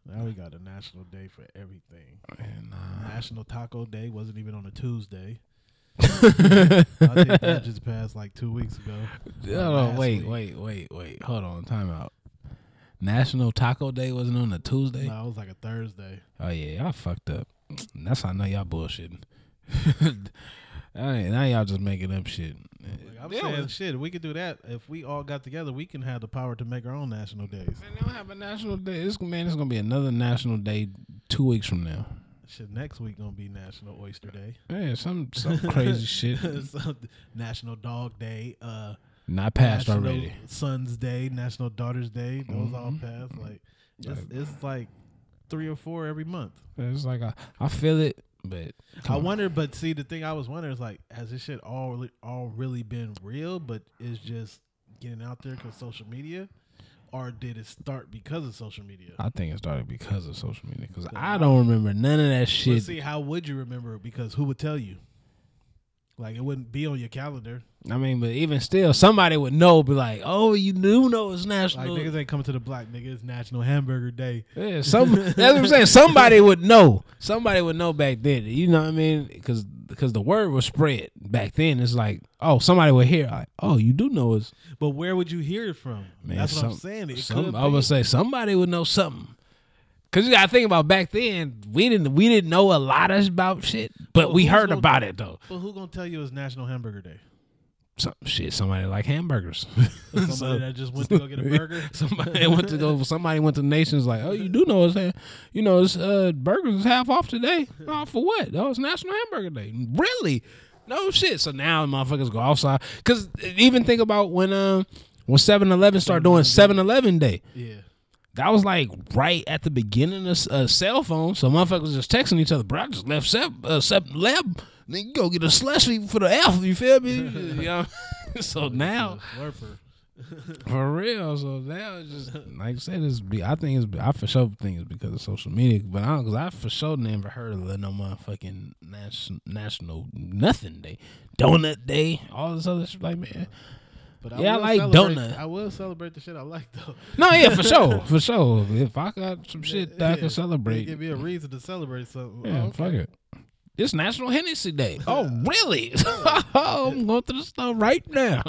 C: Now we got a national day for everything.
B: Man, nah.
C: National Taco Day wasn't even on a Tuesday. I think that just passed like two weeks ago.
B: Hold on, wait,
C: week.
B: wait, wait, wait. Hold on, time out. National Taco Day wasn't on a Tuesday.
C: No, it was like a Thursday.
B: Oh yeah, y'all fucked up. That's how I know y'all bullshitting. All right, now y'all just making up shit.
C: Like, I'm
B: Yeah,
C: saying,
B: well,
C: shit, we could do that. If we all got together, we can have the power to make our own national days.
B: Man, they don't have a national day. This man, it's gonna be another national day two weeks from now.
C: Shit, next week gonna be National Oyster Day.
B: Yeah, some some crazy shit.
C: So, National Dog Day. Uh,
B: Not passed
C: National
B: already.
C: Sons Day, National Daughters Day. Those all
B: Mhm.
C: passed. Like it's, it's like three or four every month.
B: It's like I, I feel it, but
C: I
B: on.
C: wonder, but see, the thing I was wondering is like, has this shit all really, all really been real, but it's just getting out there because social media, or did it start because of social media?
B: I think it started because of social media. Because I don't remember none of that
C: But
B: shit.
C: see, how would you remember? Because who would tell you? Like it wouldn't be on your calendar.
B: I mean, but even still, somebody would know. Be like, oh, you do know it's national."
C: Like niggas ain't coming to the block. Nigga, it's National Hamburger Day.
B: Yeah, some that's what I'm saying. Somebody would know. Somebody would know back then. You know what I mean? Because because the word was spread back then. It's like, oh, somebody would hear. Like, oh, you do know it's
C: But where would you hear it from?
B: man.
C: That's what I'm saying. It
B: some- I would say somebody would know something. Cause you gotta think about back then. We didn't we didn't know a lot about shit, but we heard
C: gonna-
B: about it though.
C: But who gonna tell you it's National Hamburger Day?
B: Some shit. Somebody like hamburgers.
C: Somebody
B: So-
C: that just went to go get a burger.
B: Somebody went to go. Somebody went to Nations like, oh, you do know it's, you know, it's uh, burgers is half off today. Oh, for what? Oh, it's National Hamburger Day. Really? No shit. So now motherfuckers go outside because even think about when um when 7-Eleven started doing 7-Eleven Day.
C: Yeah.
B: That was like right at the beginning of uh, cell phones. So motherfuckers just texting each other. Bro, I just left Sep uh, Sep Lab. Then you go get a slushy for the F. You feel me? you know? so now. For real. So now it's just like I said, it's be. I think it's. I for sure think it's because of social media, but I because I for sure never heard of no motherfucking national national nothing day, donut day, all this other shit. Like man,
C: But
B: Yeah, I like donut.
C: I will celebrate the shit I like though.
B: no, yeah, for sure, for sure. If I got some shit that I can celebrate,
C: Give me a reason to celebrate something.
B: yeah,
C: Oh,
B: fuck it. It's National Hennessy Day. Oh, really? I'm going to the store right now.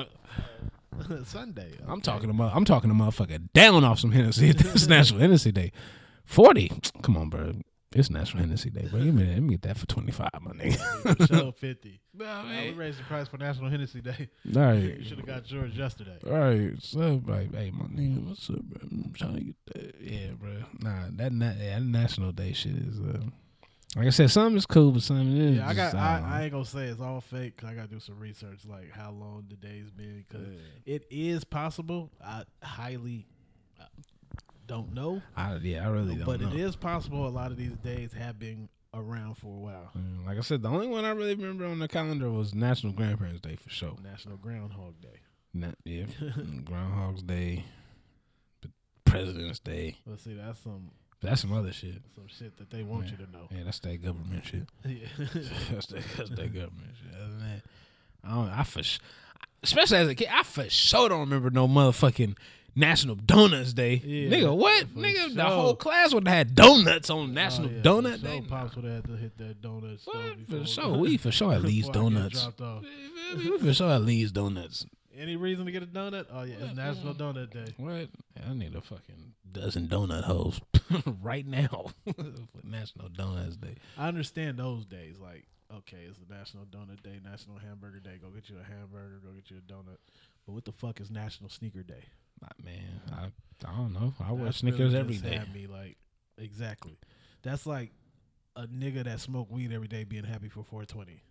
C: Sunday.
B: I'm
C: okay.
B: talking about. I'm talking to motherfucker down off some Hennessy. It's National Hennessy Day. Forty. Come on, bro. It's National Hennessy Day, bro. Give me that. Let me get that for twenty five, my nigga.
C: Show fifty.
B: Nah,
C: Uh, we raised the price for National Hennessy Day.
B: All
C: You should have got yours yesterday.
B: All right, so like, hey, my nigga, what's up, bro? I'm trying to get that. Yeah, bro. Nah, that na- yeah, that National Day shit is uh, like I said, some is cool, but some is.
C: Yeah, I got. I. I ain't gonna say it's all fake. Cause I gotta do some research, like how long the day's been. Because it is possible. I highly uh, don't know,
B: I, yeah, I really don't
C: but
B: know.
C: it is possible. A lot of these days have been around for a while.
B: Mm, Like I said, the only one I really remember on the calendar was National Grandparents Day for sure.
C: National Groundhog Day.
B: Na- yeah, Groundhog's Day, but President's Day.
C: Let's see. That's some
B: that's some other shit.
C: some shit that they want you to know.
B: Yeah, that's that government shit.
C: Yeah.
B: that's that, that's that government shit. Other than that, I don't. I for sh- especially as a kid, I for sure don't remember no motherfucking National Donuts Day.
C: Yeah,
B: Nigga, what? Nigga, the whole class would have had donuts on oh, National
C: Oh, yeah,
B: Donut
C: for
B: Day.
C: sure, Pops would have had to hit that donut
B: What? For sure, we for sure at least
C: before I get
B: donuts. We for sure at least donuts.
C: Any reason to get a donut? Oh yeah, it's National Donut Day.
B: What? I need a fucking dozen donut holes right now for National Donuts Day.
C: I understand those days. Like, okay, it's the National Donut Day, National Hamburger Day. Go get you a hamburger. Go get you a donut. But what the fuck is National Sneaker Day?
B: Man, I I don't know. I wear
C: That's really
B: every
C: just Me like, exactly. That's like a nigga that smoke weed every day being happy for 420.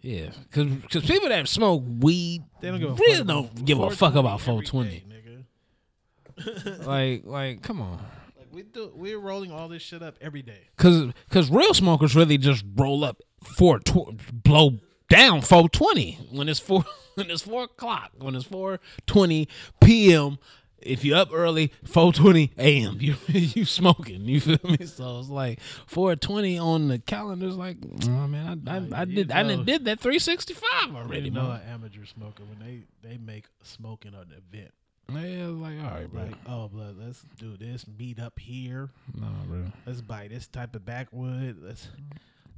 B: Yeah, because cause people that smoke weed
C: They don't give a
B: really
C: fuck
B: don't
C: about
B: give a fuck about
C: 420
B: 420.
C: nigga.
B: Like like come on.
C: Like we do, we're rolling all this shit up every day.
B: Cause, cause real smokers really just roll up four tw- blow down four twenty when it's four when it's four o'clock when it's four twenty p.m. If you're up early, four twenty a.m. You you smoking. You feel me? So it's like four twenty on the calendar. Is like, oh man, I I, I
C: you
B: did I
C: know-
B: done did that three sixty five
C: I
B: already,
C: know
B: man.
C: an amateur smoker when they they make smoking an event.
B: Yeah, like all right, bro.
C: Like, oh, blood, let's do this. Meet up here.
B: no, bro.
C: Let's buy this type of backwood. Let's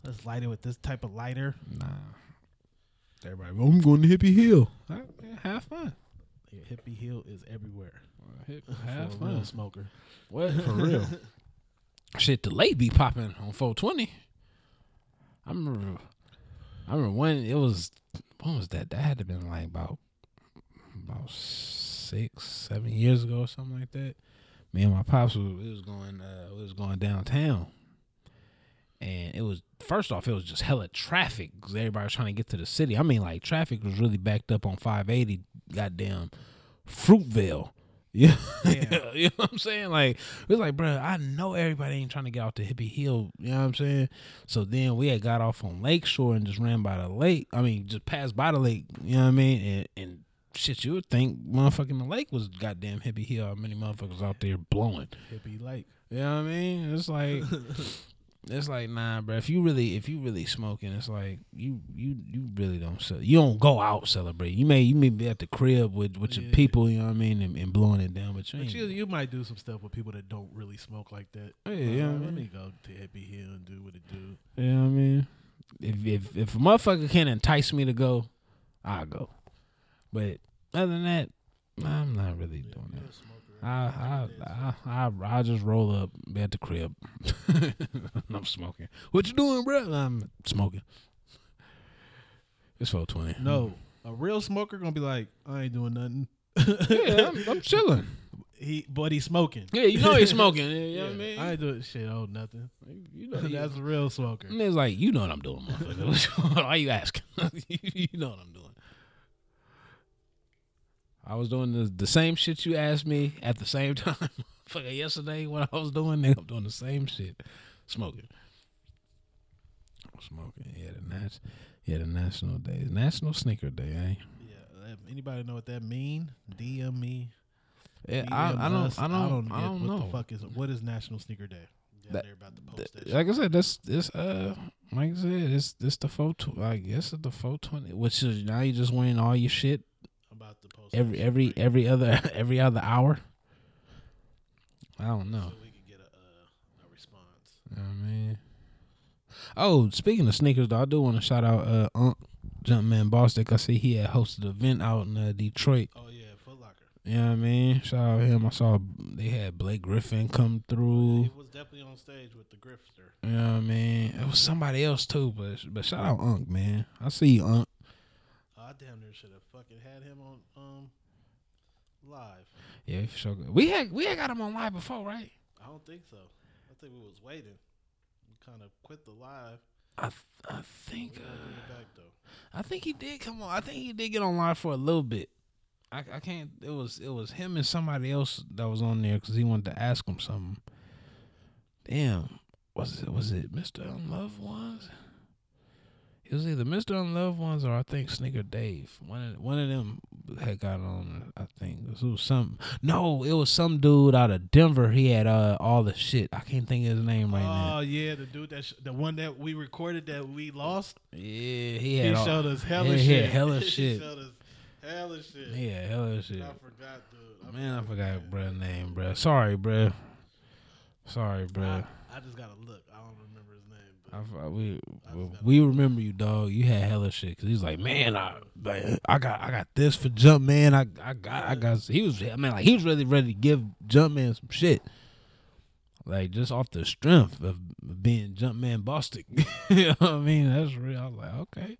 C: let's light it with this type of lighter.
B: Nah. Everybody, well, I'm going to Hippie Hill. All right, man, have fun.
C: Yeah, hippie hill is everywhere.
B: Have
C: for a real
B: fun.
C: smoker.
B: What for real? Shit, the late be popping on 420. I remember. I remember when it was. When was that? That had to been like about about six, seven years ago or something like that. Me and my pops was, we was going. Uh, we was going downtown, and it was first off, it was just hella traffic because everybody was trying to get to the city. I mean, like traffic was really backed up on 580. Goddamn, Fruitvale. Yeah.
C: Yeah.
B: you know what I'm saying? Like, it was like, bro, I know everybody ain't trying to get out to Hippie Hill. You know what I'm saying? So then we had got off on Lakeshore and just ran by the lake. I mean, just passed by the lake. You know what I mean? And, and shit, you would think motherfucking the lake was goddamn Hippie Hill. How many motherfuckers out there blowing?
C: Hippie lake.
B: You know what I mean? It's like it's like nah, bro. If you really if you really smoking, it's like you you you really don't sell. You don't go out celebrate. You may you may be at the crib with with your people. You know what I mean, and, and blowing it down. But you
C: But you, you might do some stuff with people that don't really smoke like that.
B: Yeah, yeah,
C: let me go to hippie hill and do what it do.
B: You know what I mean? If if if a motherfucker can't entice me to go, I'll go. But other than that, I'm not really doing that. I I I I I just roll up be at the crib. I'm smoking. What you doing, bro? I'm smoking. It's 420.
C: No, a real smoker gonna be like, I ain't doing nothing.
B: Yeah, I'm, I'm chilling.
C: he, but he's smoking.
B: Yeah, you know he's smoking. You know what I mean?
C: I ain't doing shit. Oh, nothing.
B: you know
C: That's a real smoker.
B: And it's like, you know what I'm doing, motherfucker. Why you asking? you know what I'm doing. I was doing the, the same shit you asked me at the same time. Fucking yesterday, what I was doing, nigga, I'm doing the same shit. Smoking. Smoking. Yeah, the nat- yeah, the national day. National Sneaker Day, eh?
C: Yeah. Anybody know what that mean? DM me.
B: Yeah,
C: DM
B: I, I don't
C: us.
B: I don't I
C: get
B: don't
C: what
B: know.
C: the fuck is what is National Sneaker Day? Yeah,
B: That-
C: they're about to post that.
B: Th- like I said, that's this uh like I said, it's this the tw- I guess it's the four twenty which is now you're just winning all your shit
C: shit. I'm about to post
B: every every every other every other hour. I don't know.
C: so we can get a uh, a response.
B: You know what I mean? Oh, speaking of sneakers though, I do want to shout out uh Unc Jumpman Bostic. I see he had hosted an event out in uh, Detroit.
C: Oh yeah, Foot Locker.
B: You know what I mean? Shout out him. I saw they had Blake Griffin come through.
C: He was definitely on stage with the Grifter.
B: You know what I mean? It was somebody else too, but but shout out Unc, man. I see you, Unc.
C: I damn near should have fucking had him on um live.
B: Yeah, for sure. We had we had got him on live before, right?
C: I don't think so. I think we was waiting. We kind of quit the live.
B: I th- I think
C: gotta bring it
B: uh,
C: back.
B: I think he did come on. I think he did get on live for a little bit. I I can't. It was it was him and somebody else that was on there because he wanted to ask him something. Damn, was it was it Mister Unloved Ones? It was either Mister Unloved Ones or I think Sneaker Dave. One of one of them had got on. I think it was some. No, it was some dude out of Denver. He had uh all the shit. I can't think of his name right now.
C: Oh yeah, the dude that sh- the one that we recorded that we lost.
B: Yeah, he
C: He
B: had all,
C: showed us hella
B: he had
C: shit.
B: hella
C: he
B: shit.
C: showed us hella shit.
B: Yeah, hella shit.
C: I forgot, dude.
B: Man, I forgot bruh name, bruh. Sorry, bruh. Sorry, bruh.
C: I, I just gotta look. I don't remember his name. But
B: I, we we- remember you, dog. You had hella shit. Cause he's like, man, I I got I got this for Jumpman. I I got I got. He was I mean like he was really ready to give Jumpman some shit. Like just off the strength of being Jumpman Bostic. you know what I mean? That's real. I was like, okay.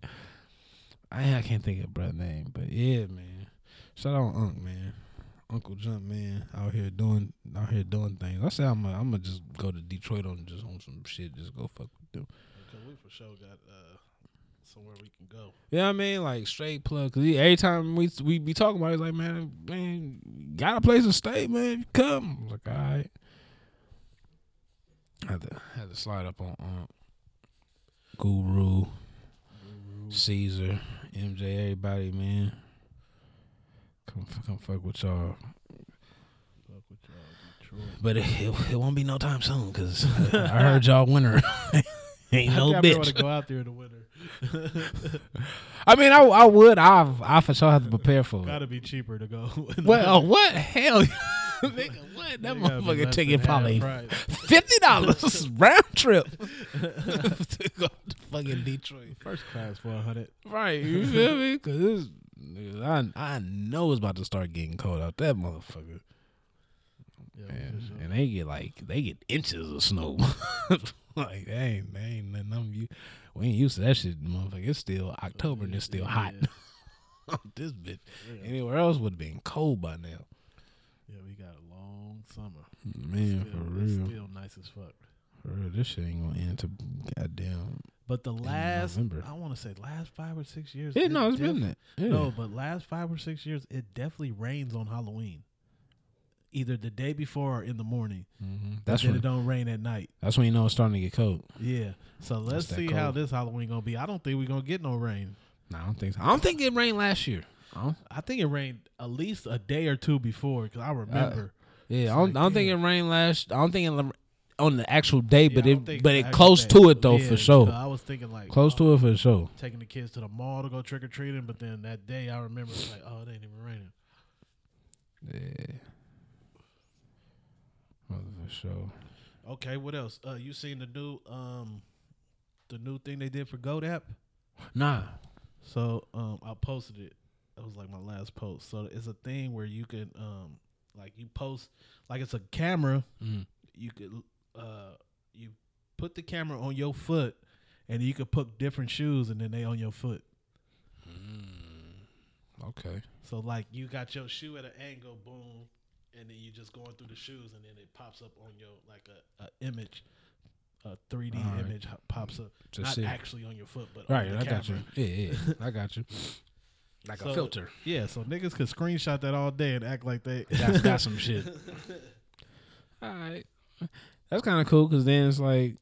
B: I I can't think of bruh name, but yeah, man. Shout out Unc, man. Uncle Jumpman out here doing out here doing things. I say I'm gonna I'm just go to Detroit on just on some shit. Just go fuck with them.
C: because we for sure got uh, somewhere we can go.
B: Yeah, I mean, like straight plug. Cause he, every time we we be talking about, it, he's like, man, man, got a place to stay, man. Come. I was like, all right. Had to had to slide up on um, Guru, Caesar, MJ, everybody, man. Come come fuck with y'all.
C: Fuck with y'all, Detroit.
B: But it, it, it won't be no time soon, cause I heard y'all winter. Ain't no
C: I want to
B: bitch.
C: go out there in the winter.
B: I mean, I, I would. I I for sure have to prepare for it.
C: Gotta be cheaper to go.
B: Well, what hell, nigga? What that motherfucking ticket probably fifty dollars round trip to go to fucking Detroit.
C: First class for a hundred.
B: Right, you feel me? Because I I know it's about to start getting cold out that motherfucker.
C: Yeah, for sure.
B: and they get like they get inches of snow. like they ain't they ain't nothing I'm you. We ain't used to that shit, motherfucker. It's still October and it's still hot. this bitch. Anywhere else would have been cold by now.
C: Yeah, we got a long summer.
B: Man,
C: Still-
B: for
C: it's
B: real.
C: still nice as fuck.
B: For real, this shit ain't gonna end to goddamn.
C: But the last, I want to say, last five or six years.
B: Yeah,
C: it
B: no, it's
C: def-
B: been that. Yeah.
C: No, but last five or six years, it definitely rains on Halloween. Either the day before or in the morning.
B: Mhm. That's when
C: it don't rain at night.
B: that's when you know it's starting to get cold.
C: Yeah. So let's see how this Halloween gonna be. I don't think we're gonna get no rain.
B: No, I don't think so. I don't think it rained last year. I
C: I think it rained at least a day or two before because I remember.
B: yeah, I don't, I don't think it rained last. I don't think it on the actual day,
C: Yeah,
B: but it but it close
C: day.
B: to it though
C: Yeah,
B: for sure.
C: I was thinking like
B: Close
C: oh,
B: to it for sure.
C: taking the kids to the mall to go trick or treating, but then that day I remember it's like, oh, it ain't even raining.
B: Yeah. For sure.
C: Okay, what else? Uh, you seen the new um, the new thing they did for Goat app?
B: Nah.
C: So um, I posted it. It was like my last post. So it's a thing where you can um, like you post like it's a camera.
B: Mhm.
C: You could uh, you put the camera on your foot, and you could put different shoes, and then they on your foot.
B: Okay.
C: So like you got your shoe at an angle, boom, and then you just going through the shoes, and then it pops up on your like a, a image, a three D
B: All right.
C: image ho- pops up,
B: To
C: not
B: see.
C: actually on your foot, but
B: Right,
C: on the
B: I got you. Yeah, yeah, I got you. Like
C: So-
B: a filter.
C: Yeah, so niggas could screenshot that all day and act like they.
B: That's got some shit. All right. That's kind of cool because then it's like,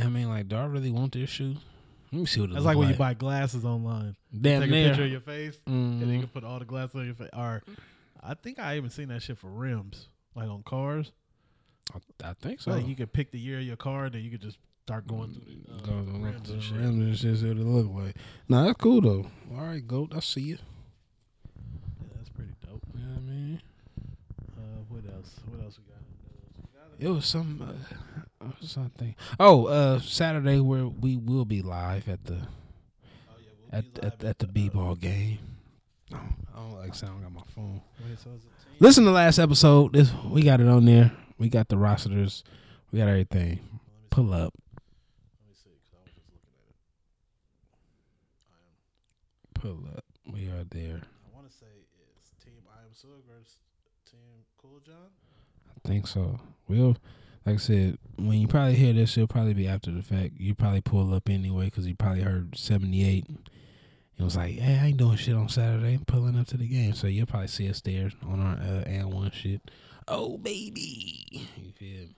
B: I mean, like, do I really want this shoe? Let me see what it
C: That's
B: look
C: like when you buy glasses online.
B: Damn
C: Take a
B: near.
C: picture of your face, and then you can put all the glasses on your face. Or I think I even seen that shit for rims, like on cars.
B: I, I think so.
C: Like you could pick the year of your car, then you could just start going through the, uh,
B: Go- go
C: rims
B: to
C: and
B: the
C: shit.
B: rims and shit. See what it look like. Nah, that's cool though. All right, goat. I see you.
C: Yeah, that's pretty dope.
B: You know what I mean?
C: Uh, what else? What else we got? in the news? We got
B: It was some uh, something. Oh, uh, Saturday where we will be live at the
C: Oh yeah, we'll
B: at at,
C: live
B: at the
C: uh,
B: b-ball game. Oh, I don't like sound. Got my phone.
C: Wait, so is it team?
B: Listen to last episode. This we got it on there. We got the rosters. We got everything.
C: Let me see.
B: Pull up.
C: Let me see, because I was just looking at it. I am.
B: Pull up. We are there.
C: I want to say it's Team I Am Sug versus Team Cool John.
B: I think so. We'll, like I said, when you probably hear this, it'll probably be after the fact. You probably pull up anyway because you probably heard 78. It was like, hey, I ain't doing shit on Saturday. I'm pulling up to the game. So you'll probably see us there on our uh, and one shit. Oh, baby. You feel me?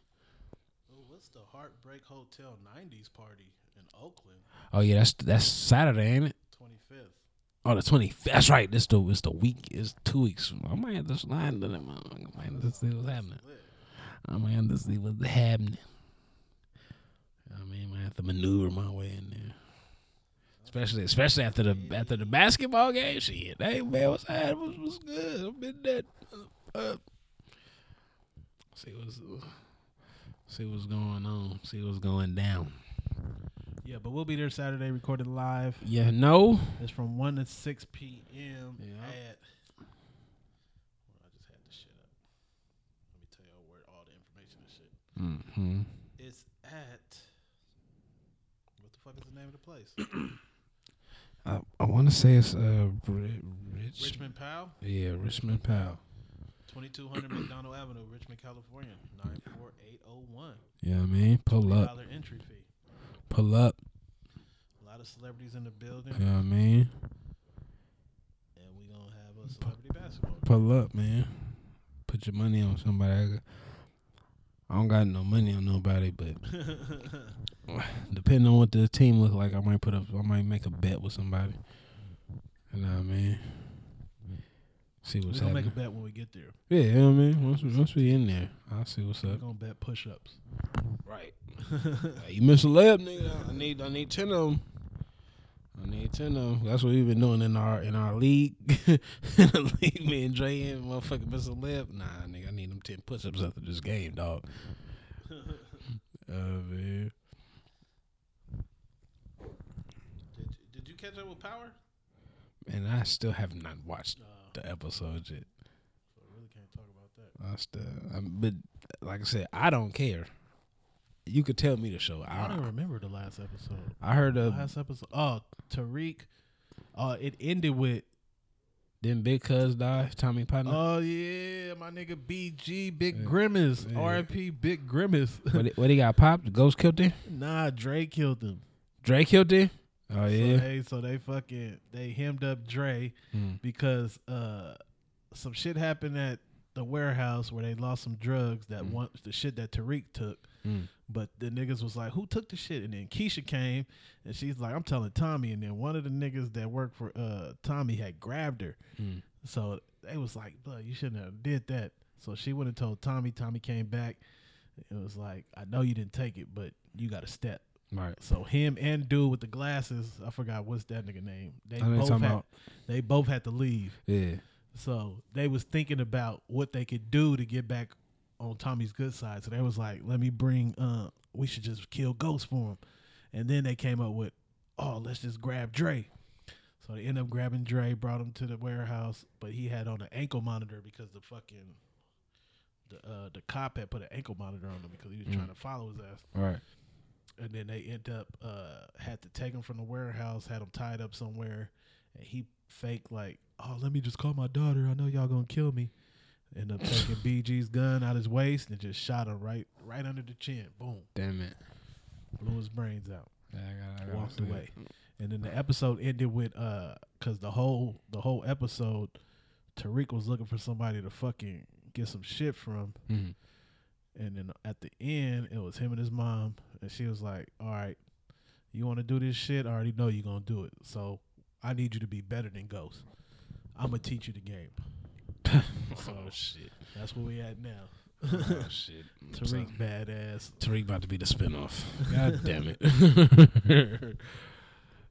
C: Oh, what's the Heartbreak Hotel '90s party in Oakland?
B: Oh, yeah, that's that's Saturday, ain't it?
C: 25th.
B: Oh, the 20th. That's right. This the, it's the week. It's two weeks. I might have to slide to them. I might have to see what's happening. I might have to see what's happening. I mean, I have to maneuver my way in there. Especially, especially after the after the basketball game. Shit, hey man, what's that? What's, what's good? I've been that. Uh, see what's see what's going on. See what's going down.
C: Yeah, but we'll be there Saturday, recorded live.
B: Yeah, no.
C: It's from one to six p.m.
B: Yeah.
C: at. Well, I just had this shit up. Let me tell you where all the information and shit.
B: Mm-hmm.
C: It's at. What the fuck is the name of the place?
B: I, I want to say it's uh Ri- Rich.
C: Richmond Powell,
B: Yeah, Richmond Powell.
C: 2200 Macdonald Avenue, Richmond, California, 94801.
B: Yeah, I mean, pull up,
C: Dollar entry fee.
B: pull up.
C: A lot of celebrities in the building,
B: Yeah, I mean,
C: and we gonna have a celebrity basketball.
B: pull up, man. Put your money on somebody. I, don't got no money on nobody, but depending on what the team look like, I might put up. I might make a bet with somebody. You know what I mean? See what's up.
C: we
B: what's
C: gonna make a bet when we get there.
B: Yeah, you know what I mean. Once we, once we in there, I'll see what's
C: We're
B: up.
C: gonna bet push-ups.
B: Right. Hey, you miss a layup, nigga. I need I need ten of them. I need of 'em. That's what we've been doing in our in our league. in the league, me and Dre and motherfucking Mr. Lip. Nah, nigga, I need them ten push ups after this game, dog. uh, man.
C: Did, did you catch up with Power?
B: And I still have not watched the episode yet.
C: So I really can't talk about that.
B: I still, um, but like I said, I don't care. You could tell me the show.
C: I don't
B: I,
C: remember the last episode.
B: I heard the
C: last episode. Oh, Tariq. Uh, it ended with.
B: then Big Cuz die, Tommy Partner.
C: Oh yeah, my nigga BG Big
B: Yeah.
C: Grimace.
B: Yeah.
C: R.I.P. Big Grimace.
B: what, he- what he got popped? Ghost killed him.
C: nah, Dre killed him.
B: Dre killed him. Oh
C: So
B: yeah.
C: they, so they fucking they hemmed up Dre
B: Mm.
C: because uh some shit happened at the warehouse where they lost some drugs that one the shit that Tariq took.
B: Mm.
C: But the niggas was like, "Who took the shit?" And then Keisha came, and she's like, "I'm telling Tommy." And then one of the niggas that worked for uh Tommy had grabbed her,
B: Mm.
C: so they was like, "Blood, you shouldn't have did that." So she went and told Tommy. Tommy came back. It was like, "I know you didn't take it, but you got to step."
B: Right.
C: So him and dude with the glasses, I forgot what's that nigga name. They both had,
B: about.
C: they both had to leave.
B: Yeah.
C: So they was thinking about what they could do to get back on Tommy's good side. So they was like, let me bring uh we should just kill Ghost for him. And then they came up with, oh, let's just grab Dre. So they end up grabbing Dre, brought him to the warehouse, but he had on an ankle monitor because the fucking the uh the cop had put an ankle monitor on him because he was
B: Mm.
C: trying to follow his ass.
B: Right.
C: And then they end up uh had to take him from the warehouse, had him tied up somewhere, and he faked like, oh, let me just call my daughter. I know y'all gonna kill me. End up taking BG's gun out his waist and just shot him right right under the chin. Boom,
B: Damn it.
C: blew his brains out.
B: Yeah, I got. I
C: walked away. And then the episode ended with uh, cause the whole the whole episode, Tariq was looking for somebody to fucking get some shit from.
B: Mm.
C: And then at the end, it was him and his mom, and she was like, "All right, you want to do this shit? I already know you're gonna do it. So I need you to be better than Ghost. I'm gonna teach you the game. So
B: shit.
C: that's where we at now.
B: Oh shit.
C: Tariq badass.
B: Tariq about to be the spinoff. God damn it.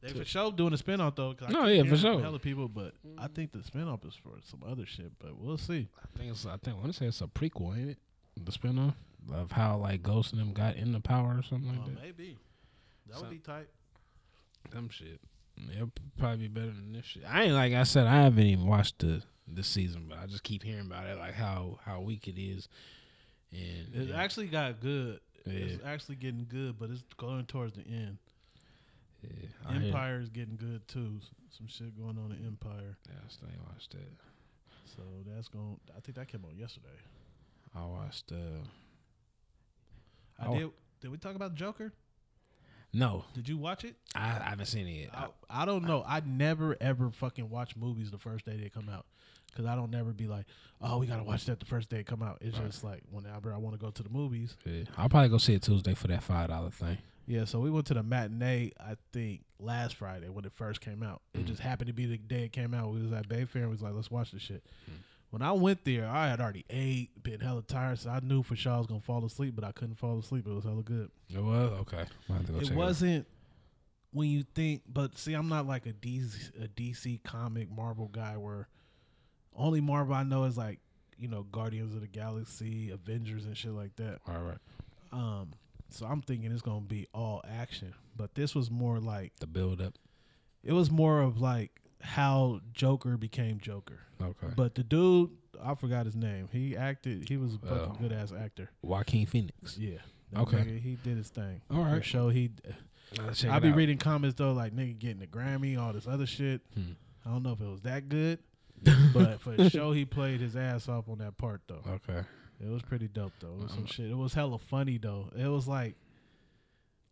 C: They for sure doing a spinoff though.
B: No, yeah, for sure.
C: Hella people, but I think the spinoff is for some other shit. But we'll see.
B: I think it's. I think I want to say it's a prequel, ain't it? The spinoff of how like Ghost and them got in the power or something like
C: Uh,
B: that.
C: maybe that
B: So-
C: would be tight.
B: Them shit. It'll probably be better than this shit. I ain't like I said. I haven't even watched the this season, but I just keep hearing about it, like how how weak it is. And
C: It
B: and-
C: actually got good. It's actually getting good, but it's going towards the end.
B: yeah,
C: Empire is getting good too. Some shit going on in Empire.
B: Yeah, I still ain't watched that.
C: So that's going. I think that came out yesterday.
B: I watched. uh
C: I
B: Oh.
C: did. Did we talk about Joker?
B: No,
C: Did you watch it?
B: I, I haven't seen it yet.
C: I, I don't know. I never ever fucking watch movies the first day they come out because I don't never be like, oh, we gotta watch that the first day it come out. It's
B: Right.
C: just like whenever I want to go to the movies.
B: Yeah, I'll probably go see it Tuesday for that five dollar thing.
C: Yeah, so we went to the matinee. I think last Friday when it first came out. It mm. just happened to be the day it came out. We was at Bay Fair and we was like, let's watch this shit. Mm. When I went there, I had already ate, been hella tired, so I knew for sure I was gonna fall asleep, but I couldn't fall asleep. It was hella good.
B: It was okay. I'll have to go
C: it wasn't when you think but see i'm not like a dc a dc comic marvel guy where only marvel i know is like you know guardians of the galaxy avengers and shit like that
B: All right,
C: um so i'm thinking it's gonna be all action but this was more like
B: the build up.
C: it was more of like how joker became joker
B: Okay,
C: but the dude i forgot his name he acted he was a fucking
B: Oh.
C: good ass actor
B: Joaquin Phoenix.
C: yeah
B: Okay.
C: nigga, he did his thing
B: All right.
C: Sure he
B: I'll check
C: I
B: it
C: be
B: out.
C: reading comments though, like nigga getting a Grammy, all this other shit.
B: Hmm.
C: I don't know if it was that good, but for sure he played his ass off on that part though.
B: Okay,
C: It was pretty dope though. It was some
B: Um,
C: shit. It was hella funny though. It was like,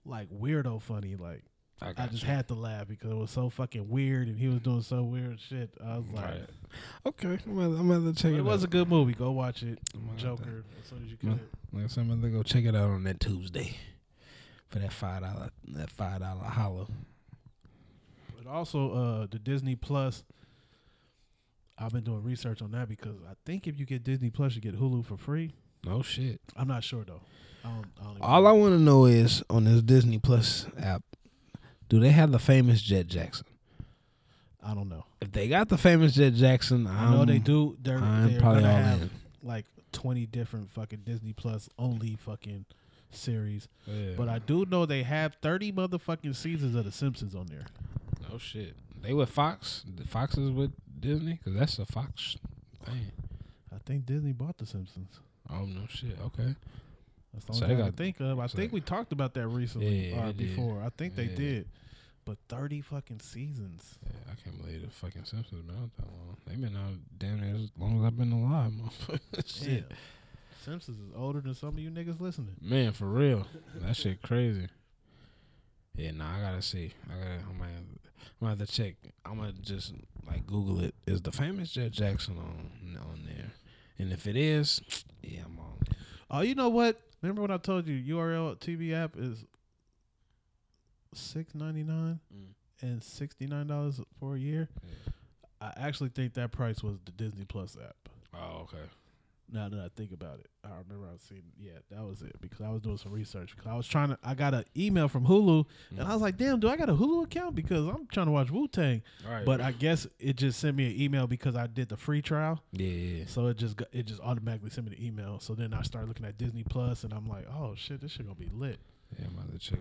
C: like weirdo funny. Like
B: I
C: I just
B: you.
C: had to laugh because it was so fucking weird and he was doing so weird shit. I was like,
B: Right. Okay, I'm gonna, I'm gonna check it.
C: it was a good movie. Go watch it,
B: I'm gonna have to-
C: Joker, as soon as you can.
B: Like I said, I'm gonna go check it out on that Tuesday for that five dollar that five dollar hollow.
C: But also uh the Disney Plus. I've been doing research on that because I think if you get Disney Plus, you get Hulu for free.
B: No shit.
C: I'm not sure though. I don't. I don't
B: All I want to know is on this Disney Plus app, Do they have the famous Jet Jackson?
C: I don't know.
B: If they got the famous Jet Jackson,
C: I know they do. They're,
B: I'm
C: they're
B: probably
C: gonna
B: all
C: have
B: in.
C: like twenty different fucking Disney Plus only fucking series.
B: Yeah.
C: But I do know they have thirty motherfucking seasons of The Simpsons on there.
B: no shit. They with Fox. The Fox is with Disney because that's a Fox thing.
C: I think Disney bought The Simpsons.
B: Oh no shit. Okay.
C: That's the
B: So
C: only
B: they
C: thing I
B: got-
C: can think of. I
B: so
C: think we talked about that recently
B: Yeah,
C: uh,
B: or did.
C: before. I think they did. But thirty fucking seasons.
B: Yeah, I can't believe the fucking Simpsons been out that long. They've been out damn near as long as I've been alive, motherfucker. shit.
C: Simpsons is older than some of you niggas listening.
B: Man, for real. That shit crazy. Yeah, nah, I gotta see. I gotta I'm gonna have to check. I'm gonna just like Google it. Is the famous Jett Jackson on on there? And if it is, yeah, I'm on. there.
C: Oh, you know what? Remember when I told you URL TV app is six ninety nine
B: Mm.
C: and sixty nine dollars for a year?
B: Yeah.
C: I actually think that price was the Disney Plus app.
B: Oh, okay.
C: Now that I think about it, I remember I was seeing. Yeah, that was it because I was doing some research. Because I was trying to, I got an email from Hulu, and I was mm. like, "Damn, do I got a Hulu account?" Because I'm trying to watch Wu Tang.
B: Right.
C: But I guess it just sent me an email because I did the free trial.
B: yeah, yeah.
C: So it just got, it just automatically sent me the email. So then I started looking at Disney Plus, and I'm like, "Oh shit, this shit gonna be lit."
B: Yeah, I'm about to check.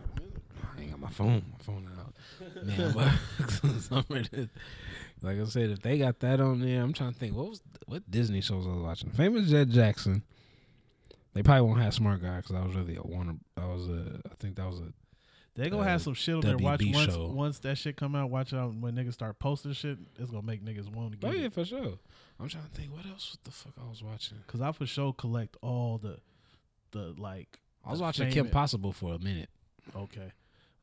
B: I ain't got my phone. My phone out. Man, but some of this- like I said, if they got that on there, I'm trying to think what was what Disney shows I was watching. Famous Jett Jackson. They probably won't have Smart Guy because I was really a Warner. I was a. I think that was a.
C: They gonna
B: Uh,
C: have some shit on there. Watch once
B: show.
C: once that shit come out. Watch out when niggas start posting shit. It's gonna make niggas want to
B: Oh yeah,
C: it.
B: for sure. I'm trying to think what else. What the fuck I was watching?
C: Cause I for sure collect all the, the like.
B: I was watching Kim Possible for a minute.
C: Okay.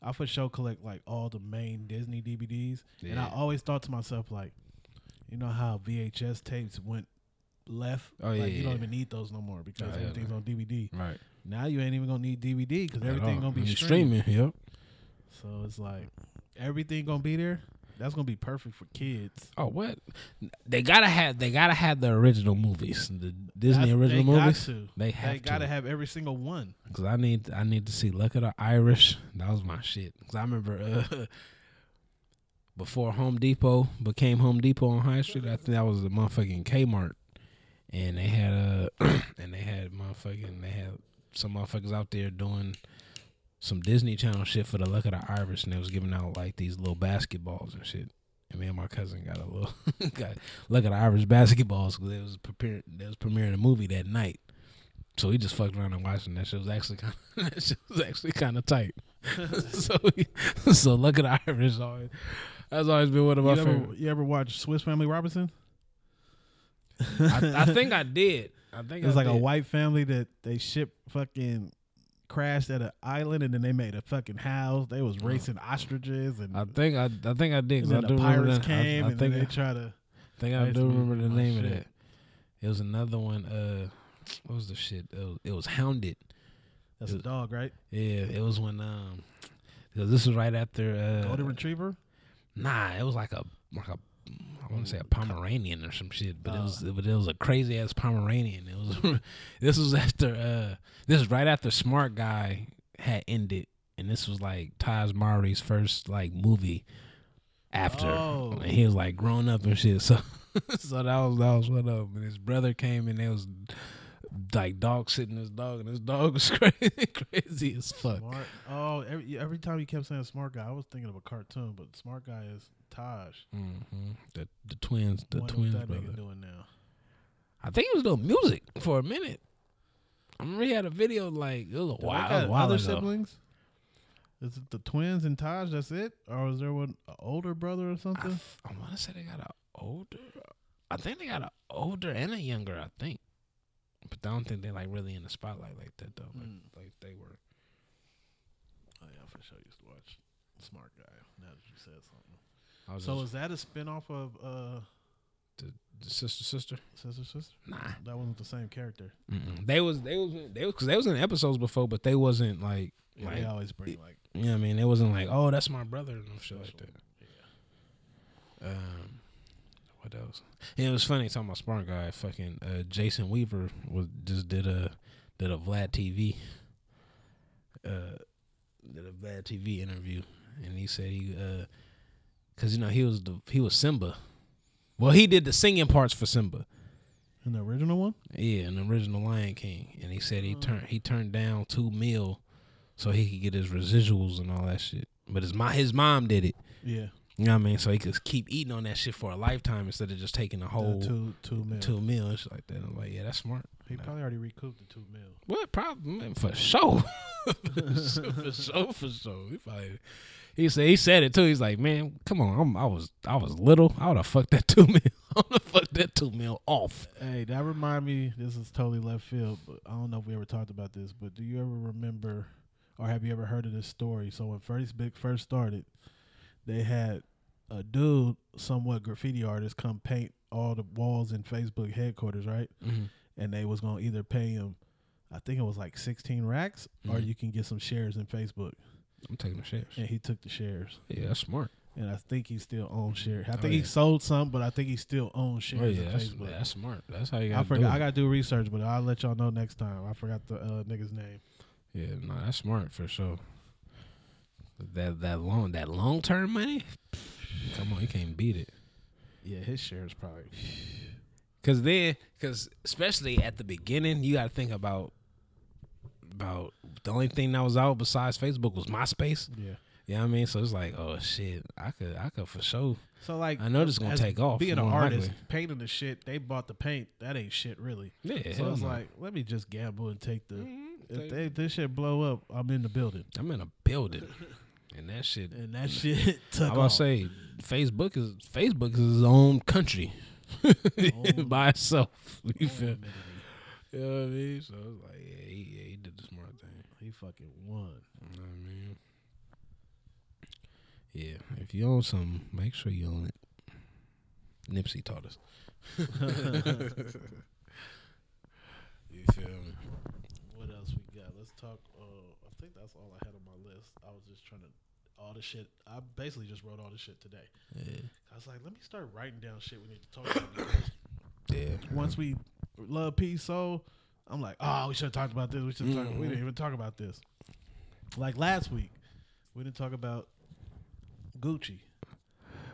C: I for sure collect like all the main Disney DVDs. And I always thought to myself like, you know how VHS tapes went left?
B: Oh,
C: like,
B: yeah,
C: You don't
B: yeah.
C: even need those no more because
B: Oh,
C: everything's
B: no.
C: on DVD.
B: Right.
C: Now you ain't even gonna need DVD because everything gonna be streaming.
B: streaming. Yep.
C: So it's like everything gonna be there. That's gonna be perfect for kids.
B: Oh what? They gotta have. They gotta have the original movies. The Disney
C: That's-
B: original
C: they
B: movies.
C: Got to.
B: They have
C: They gotta
B: to.
C: have every single one.
B: Cause I need I need to see Luck of the Irish. That was my shit. Cause I remember uh, before Home Depot became Home Depot on High Street. I think that was the motherfucking Kmart, and they had a and they had motherfucking they had some motherfuckers out there doing some Disney Channel shit for the Luck of the Irish, and they was giving out like these little basketballs and shit. And me and my cousin got a little got Luck of the Irish basketballs because it was preparing they was premiering a movie that night. So we just fucked around and watching that shit was actually kind of that shit was actually kind of tight. so we, so look at the Irish always. That's always been one of my
C: You ever,
B: favorite.
C: you ever watch Swiss Family Robinson?
B: I, I think I did. I think
C: It's
B: I
C: like a white family that they ship fucking crashed at an island and then they made a fucking house. They was racing ostriches and,
B: I think I I think I did. I
C: then
B: do
C: the pirates
B: that. I-
C: came
B: I,
C: and
B: think
C: then
B: I,
C: they try to.
B: think
C: I
B: I do remember the
C: my
B: name of that. It was another one. Uh, what was the shit? It was, it was Hounded.
C: That's a dog, right?
B: Yeah, it was when um, this was right after uh,
C: Golden Retriever.
B: Nah, it was like a like a I want to say a Pomeranian or some shit, but it was but it was a crazy ass Pomeranian. It was this was after uh this was right after Smart Guy had ended, and this was like Tahj Mowry's first like movie after,
C: Oh.
B: and he was like grown up and shit. So so that was that was what up. And his brother came and they was like dog sitting his dog, and his dog was crazy crazy as fuck.
C: Smart. Oh, every every time you kept saying smart guy, I was thinking of a cartoon, but smart guy is Tahj.
B: hmm The the twins, the
C: Wonder
B: twins
C: what that
B: brother.
C: nigga doing now?
B: I think he was doing music for a minute. I remember he had a video like it was a while,
C: got
B: while
C: other
B: ago.
C: siblings? Is it the twins and Taj? That's it, or is there one a older brother or something?
B: I, I want to say they got an older. I think they got an older and a younger. I think, but I don't think they like really in the spotlight like that though. Like,
C: Mm.
B: like they were.
C: Oh yeah, for sure. Used to watch Smart Guy. Now that you said something. So is that a spinoff of uh
B: the, the sister sister.
C: Sister Sister?
B: Nah,
C: That wasn't the same character.
B: Mm-mm. they was they was they was because they was in episodes before, but they wasn't like
C: Yeah,
B: like
C: they always bring like
B: you know I mean. It wasn't like oh that's my brother and no shit like that. Um, what else? And it was funny talking about Smart Guy. Fucking uh, Jason Weaver was just did a did a Vlad TV. Uh, did a Vlad TV interview, and he said he, uh, cause you know he was the he was Simba. Well, he did the singing parts for Simba.
C: In the original one?
B: Yeah, in the original Lion King, and he said he mm. turned he turned down two mil, so he could get his residuals and all that shit. But his my his mom did it.
C: Yeah.
B: You know what I mean? So he could keep eating on that shit for a lifetime instead of just taking a whole
C: The two two mil.
B: two mil and shit like that. I'm like, yeah, that's smart.
C: He probably already recouped the two mil.
B: What problem? Man, For sure. for sure, for sure. He probably he said he said it too. He's like, man, come on. I'm, I was I was little. I would have fucked that two mil. I would have fucked that two mil off.
C: Hey, that remind me. This is totally left field, but I don't know if we ever talked about this. But do you ever remember, or have you ever heard of this story? So when Facebook first started, they had a dude, somewhat graffiti artist, come paint all the walls in Facebook headquarters, right? And they was gonna either pay him, I think it was like sixteen racks, or
B: Mhm.
C: you can get some shares in Facebook.
B: I'm taking the shares.
C: And he took the shares,
B: Yeah, that's smart.
C: and I think he still owns shares. I
B: Oh,
C: think he sold some, but I think he still owns shares
B: Oh yeah, that's, that's smart. That's how you got
C: I forgot. I got to do research, but I'll let y'all know next time. I forgot the uh, nigga's name.
B: Yeah, no, that's smart for sure. That that long that long term money, come on, you can't beat it.
C: Yeah, his shares probably.
B: Cause then, cause especially at the beginning, you got to think about about the only thing that was out besides Facebook was MySpace.
C: Yeah.
B: You know I mean? So it's like, oh shit, I could, I could for sure.
C: So like,
B: I know this is gonna take off,
C: Being an artist,
B: likely.
C: painting the shit, they bought the paint. That ain't shit, really.
B: Yeah,
C: so
B: hell
C: it's
B: no.
C: like, let me just gamble and take the.
B: Mhm,
C: If
B: take-
C: they this shit blow up, I'm in the building,
B: I'm in a building, and that shit.
C: and that shit took
B: I
C: off.
B: was say Facebook is Facebook is his own country
C: Own-
B: by itself. You
C: Own
B: feel? You know what I mean? So it's like, yeah, he, yeah, he did the smart thing.
C: He fucking won.
B: You know what I mean? Yeah, if you own something, make sure you own it. Nipsey taught us. you feel me?
C: What else we got? Let's talk. Uh, I think that's all I had on my list. I was just trying to all the shit. I basically just wrote all the shit today.
B: Yeah.
C: I was like, let me start writing down shit we need to talk about.
B: Yeah.
C: once we love peace soul, I'm like, oh, we should have talked about this. We should talk. We didn't mm-hmm. even talk about this. Like last week, we didn't talk about Gucci.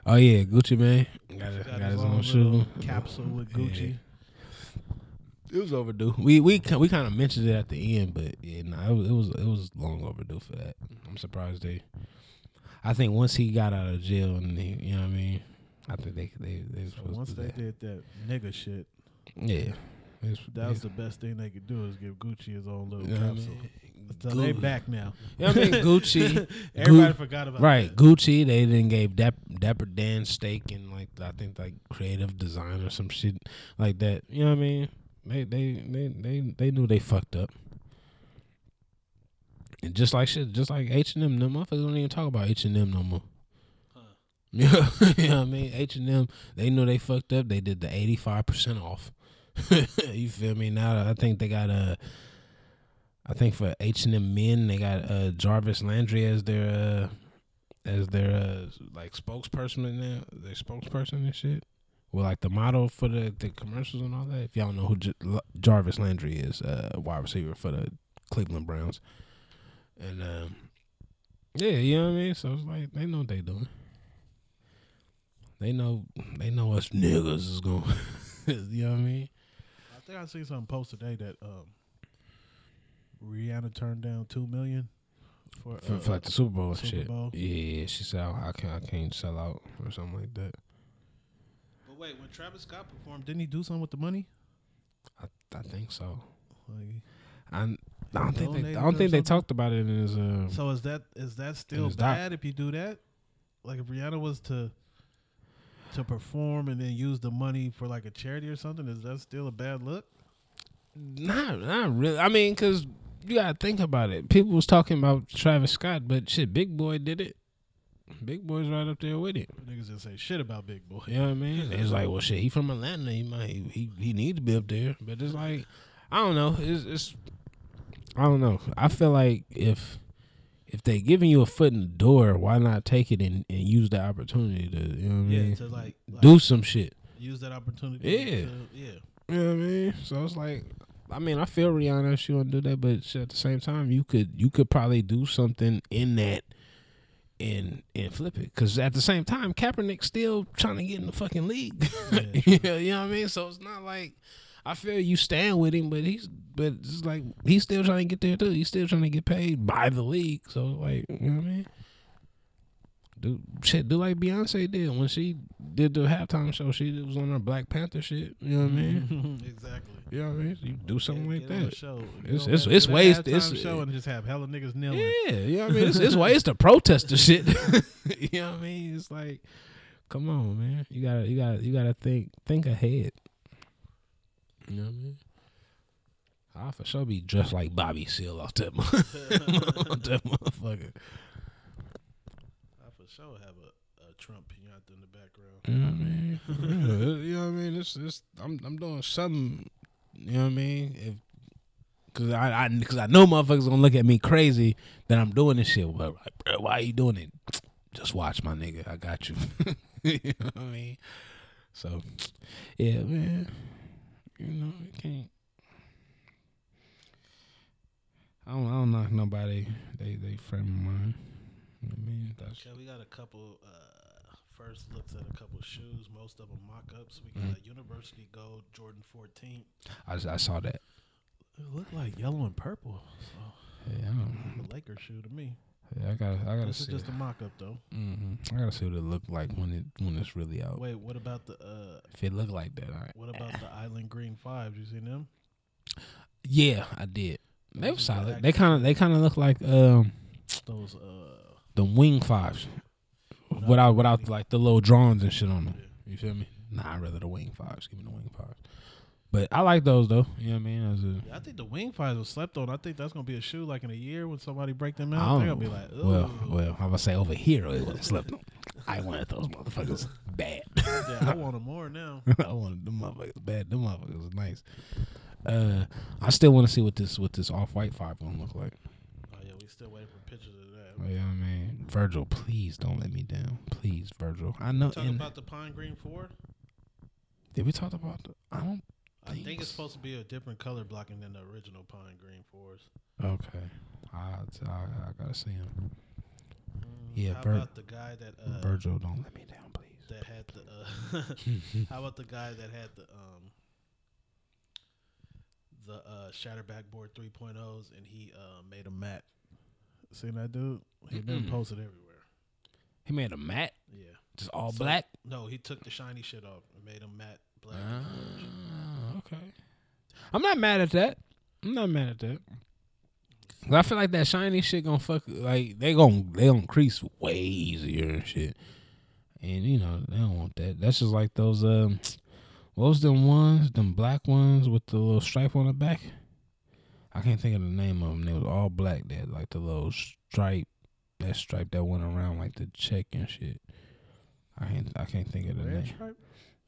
B: Oh yeah, Gucci man got,
C: Got,
B: got
C: his own
B: shoe.
C: capsule with Gucci.
B: It was overdue. We we we kind of mentioned it at the end, but yeah, no, it was it was it was long overdue for that. I'm surprised they. I think once he got out of jail and he, you know what I mean, I think they they they
C: So once they
B: that.
C: did that nigga shit,
B: Yeah, It was-
C: that was
B: yeah.
C: the best thing they could do is give Gucci his own little
B: You know I
C: capsule.
B: mean?
C: So they back now.
B: You know what I mean? Gucci,
C: Everybody
B: Gu-
C: forgot about
B: right?
C: that.
B: Gucci. They then gave Dap, Dapper Dan stake in like I think like creative design or some shit like that. You know what I mean? They they they they they knew they fucked up. And just like shit, just like H and M, them motherfuckers don't even talk about H and M no more. Yeah, you know what I mean. H and M, they knew they fucked up. They did the eighty five percent off. you feel me? Now I think they got a. I think for H and M men, they got uh, Jarvis Landry as their uh, as their uh, like spokesperson now. Their spokesperson and shit. Well, like the model for the, the commercials and all that. If y'all know who J- Jarvis Landry is, uh, wide receiver for the Cleveland Browns, and um, yeah, you know what I mean. So it's like they know what they doing. They know they know us niggas is going. you know what I mean?
C: I think I seen something post today that um, Rihanna turned down two million for,
B: For,
C: uh,
B: for like the Super Bowl
C: Super
B: shit.
C: Bowl.
B: Yeah, she said I can't I can't sell out or something like that.
C: But wait, when Travis Scott performed, didn't he do something with the money?
B: I I think so.
C: Like,
B: I, I don't think they I don't think they talked about it in his uh
C: so is that is that still
B: his doc.
C: bad if you do that? Like if Rihanna was to to perform and then use the money for like a charity or something, is that still a bad look?
B: not not really. I mean, cause you gotta think about it. People was talking about Travis Scott, but shit, Big Boi did it. Big Boi's right up there with it.
C: Niggas didn't say shit about Big Boi.
B: You know what I mean? It's like, well, shit, he from Atlanta. He might he he needs to be up there, but it's like, I don't know. It's it's I don't know. I feel like if if they giving you a foot in the door, why not take it and, and use the opportunity to you know what I
C: Yeah,
B: mean?
C: to like, like
B: Do some shit.
C: use that opportunity.
B: Yeah.
C: to, yeah.
B: You know what I mean? So it's like, I mean, I feel Rihanna she want to do that, but at the same time, you could you could probably do something in that and and flip it. Because at the same time, Kaepernick's still trying to get in the fucking league. Yeah, you know what I mean. So it's not like I feel you stand with him, but he's but it's like he's still trying to get there too. He's still trying to get paid by the league. So like you know what I mean. Do shit, do like Beyonce did when she did the halftime show. She was on her Black Panther shit. You know what I mean?
C: exactly.
B: You know what I mean? You do something like
C: Get
B: that.
C: Show.
B: It's- it's-
C: on
B: it's
C: that-
B: ways-
C: that
B: it's-
C: halftime show and just have hella niggas kneeling.
B: Yeah, you know what I mean? It's, it's ways to protest the shit. you know what I mean? It's like, come on, man. You gotta, you gotta, you gotta think, think ahead. You know what I mean? I for sure be dressed like Bobby Seale off that, mo- off that motherfucker.
C: I for sure have a, a Trump pinata in the background.
B: You know what I mean? Yeah, you know what I mean? It's, it's, I'm, I'm doing something. You know what I mean? If Cause I, I, cause I know motherfuckers gonna look at me crazy that I'm doing this shit. But like, bro, why are you doing it? Just watch, my nigga. I got you. you know what I mean? So, yeah, man. You know, you can't. I don't, I don't knock nobody. They, they frame of mind. You know I mean? That's
C: Okay, we got a couple uh, first looks at a couple shoes. Most of them mock-ups. We
B: Mm-hmm.
C: got a University Gold Jordan 14.
B: I, I saw that.
C: It looked like yellow and purple. So
B: Yeah, I, don't,
C: the Lakers shoe to me.
B: Yeah, I gotta, I gotta
C: This is
B: see.
C: just a mock-up though.
B: Mm-hmm. I gotta see what it look like when it when it's really out.
C: Wait, what about the uh,
B: If it look like that, all right.
C: what about the Island Green Fives? You seen them?
B: Yeah, I did. They were solid. They kind of they kind of look like um
C: Those uh,
B: the wing fives, without without like the little drawings and shit on them. You feel me? Nah, I'd rather the wing fives. Give me the wing fives. But I like those though. You know what I mean? As a,
C: yeah, I think the Wing Fives was slept on. I think that's gonna be a shoe like in a year when somebody break them out. They're gonna be like, Ugh.
B: well, well, I was say over here it wasn't slept on. I wanted those motherfuckers bad.
C: yeah, I want them more now.
B: I wanted them motherfuckers bad. Them motherfuckers was nice. Uh, I still want to see what this what this off white five gonna look like.
C: Oh yeah, we still waiting for pictures of that.
B: Oh, yeah, I mean, Virgil, please don't let me down. Please, Virgil. I know.
C: Talk about the Pine Green Four.
B: did we talk about? The, I don't.
C: I think it's supposed to be a different color blocking than the original Pine Green Fours.
B: Okay, I I, I gotta see him.
C: Mm,
B: Yeah,
C: How
B: Vir-
C: about the guy that uh,
B: Virgil, don't let me down, please.
C: that had the? Uh, how about the guy that had the um the uh, Shatterback board 3.0s and he uh, made a mat. Seen that dude? He been
B: Mm-mm.
C: posted everywhere.
B: He made a mat,
C: Yeah.
B: just all
C: So-
B: black.
C: No, he took the shiny shit off and made a matte black.
B: Ah. I'm not mad at that. I'm not mad at that. I feel like that shiny shit gonna fuck like they gonna they gonna crease way easier and shit. And you know, they don't want that. That's just like those um what was them ones, them black ones with the little stripe on the back? I can't think of the name of them. They was all black. that like the little stripe, that stripe that went around like the check and shit. I can't I can't think of the
C: Red
B: name.
C: stripe?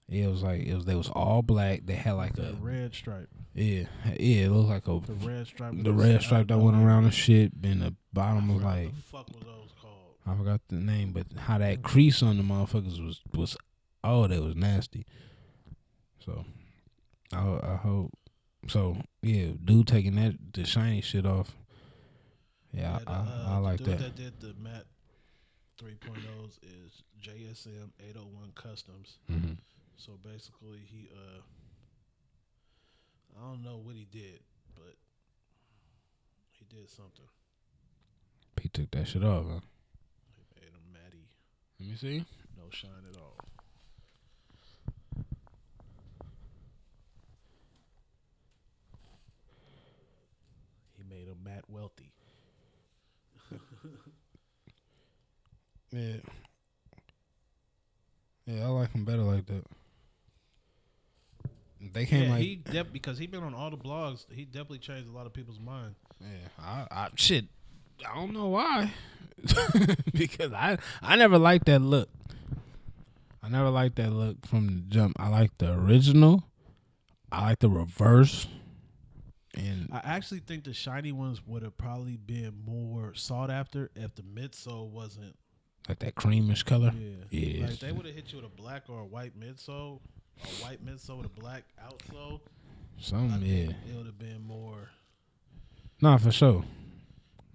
B: It was like it was they was all black. They had like
C: The
B: a
C: red stripe.
B: yeah yeah. It looked like a
C: The red stripe.
B: the red stripe that went around the shit. And the bottom was like
C: What the fuck was those called?
B: I forgot the name, but how that crease on the motherfuckers was was oh that was nasty. So I I hope so yeah. Dude taking that the shiny shit off. Yeah, I,
C: uh,
B: I, I like
C: the dude
B: that.
C: that did the matte 3.0s is JSM 801 Customs.
B: hmm
C: So basically, he uh, I don't know what he did, but he did something.
B: He took that shit off. Huh?
C: He made him matty,
B: Let me see.
C: no shine at all. He made him matte wealthy.
B: Yeah. Yeah, I like him better like that. They came
C: yeah,
B: like
C: he def- because he been on all the blogs. He definitely changed a lot of people's mind.
B: Yeah, I, I shit. I don't know why. because I I never liked that look. I never liked that look from the jump. I like the original. I like the reverse. And
C: I actually think the shiny ones would have probably been more sought after if the midsole wasn't.
B: like that creamish color.
C: Yeah,
B: Yeah.
C: Like they would have hit you with a black or a white midsole, a white midsole with a black outsole. I
B: Some yeah.
C: it would have been more.
B: Nah, for sure.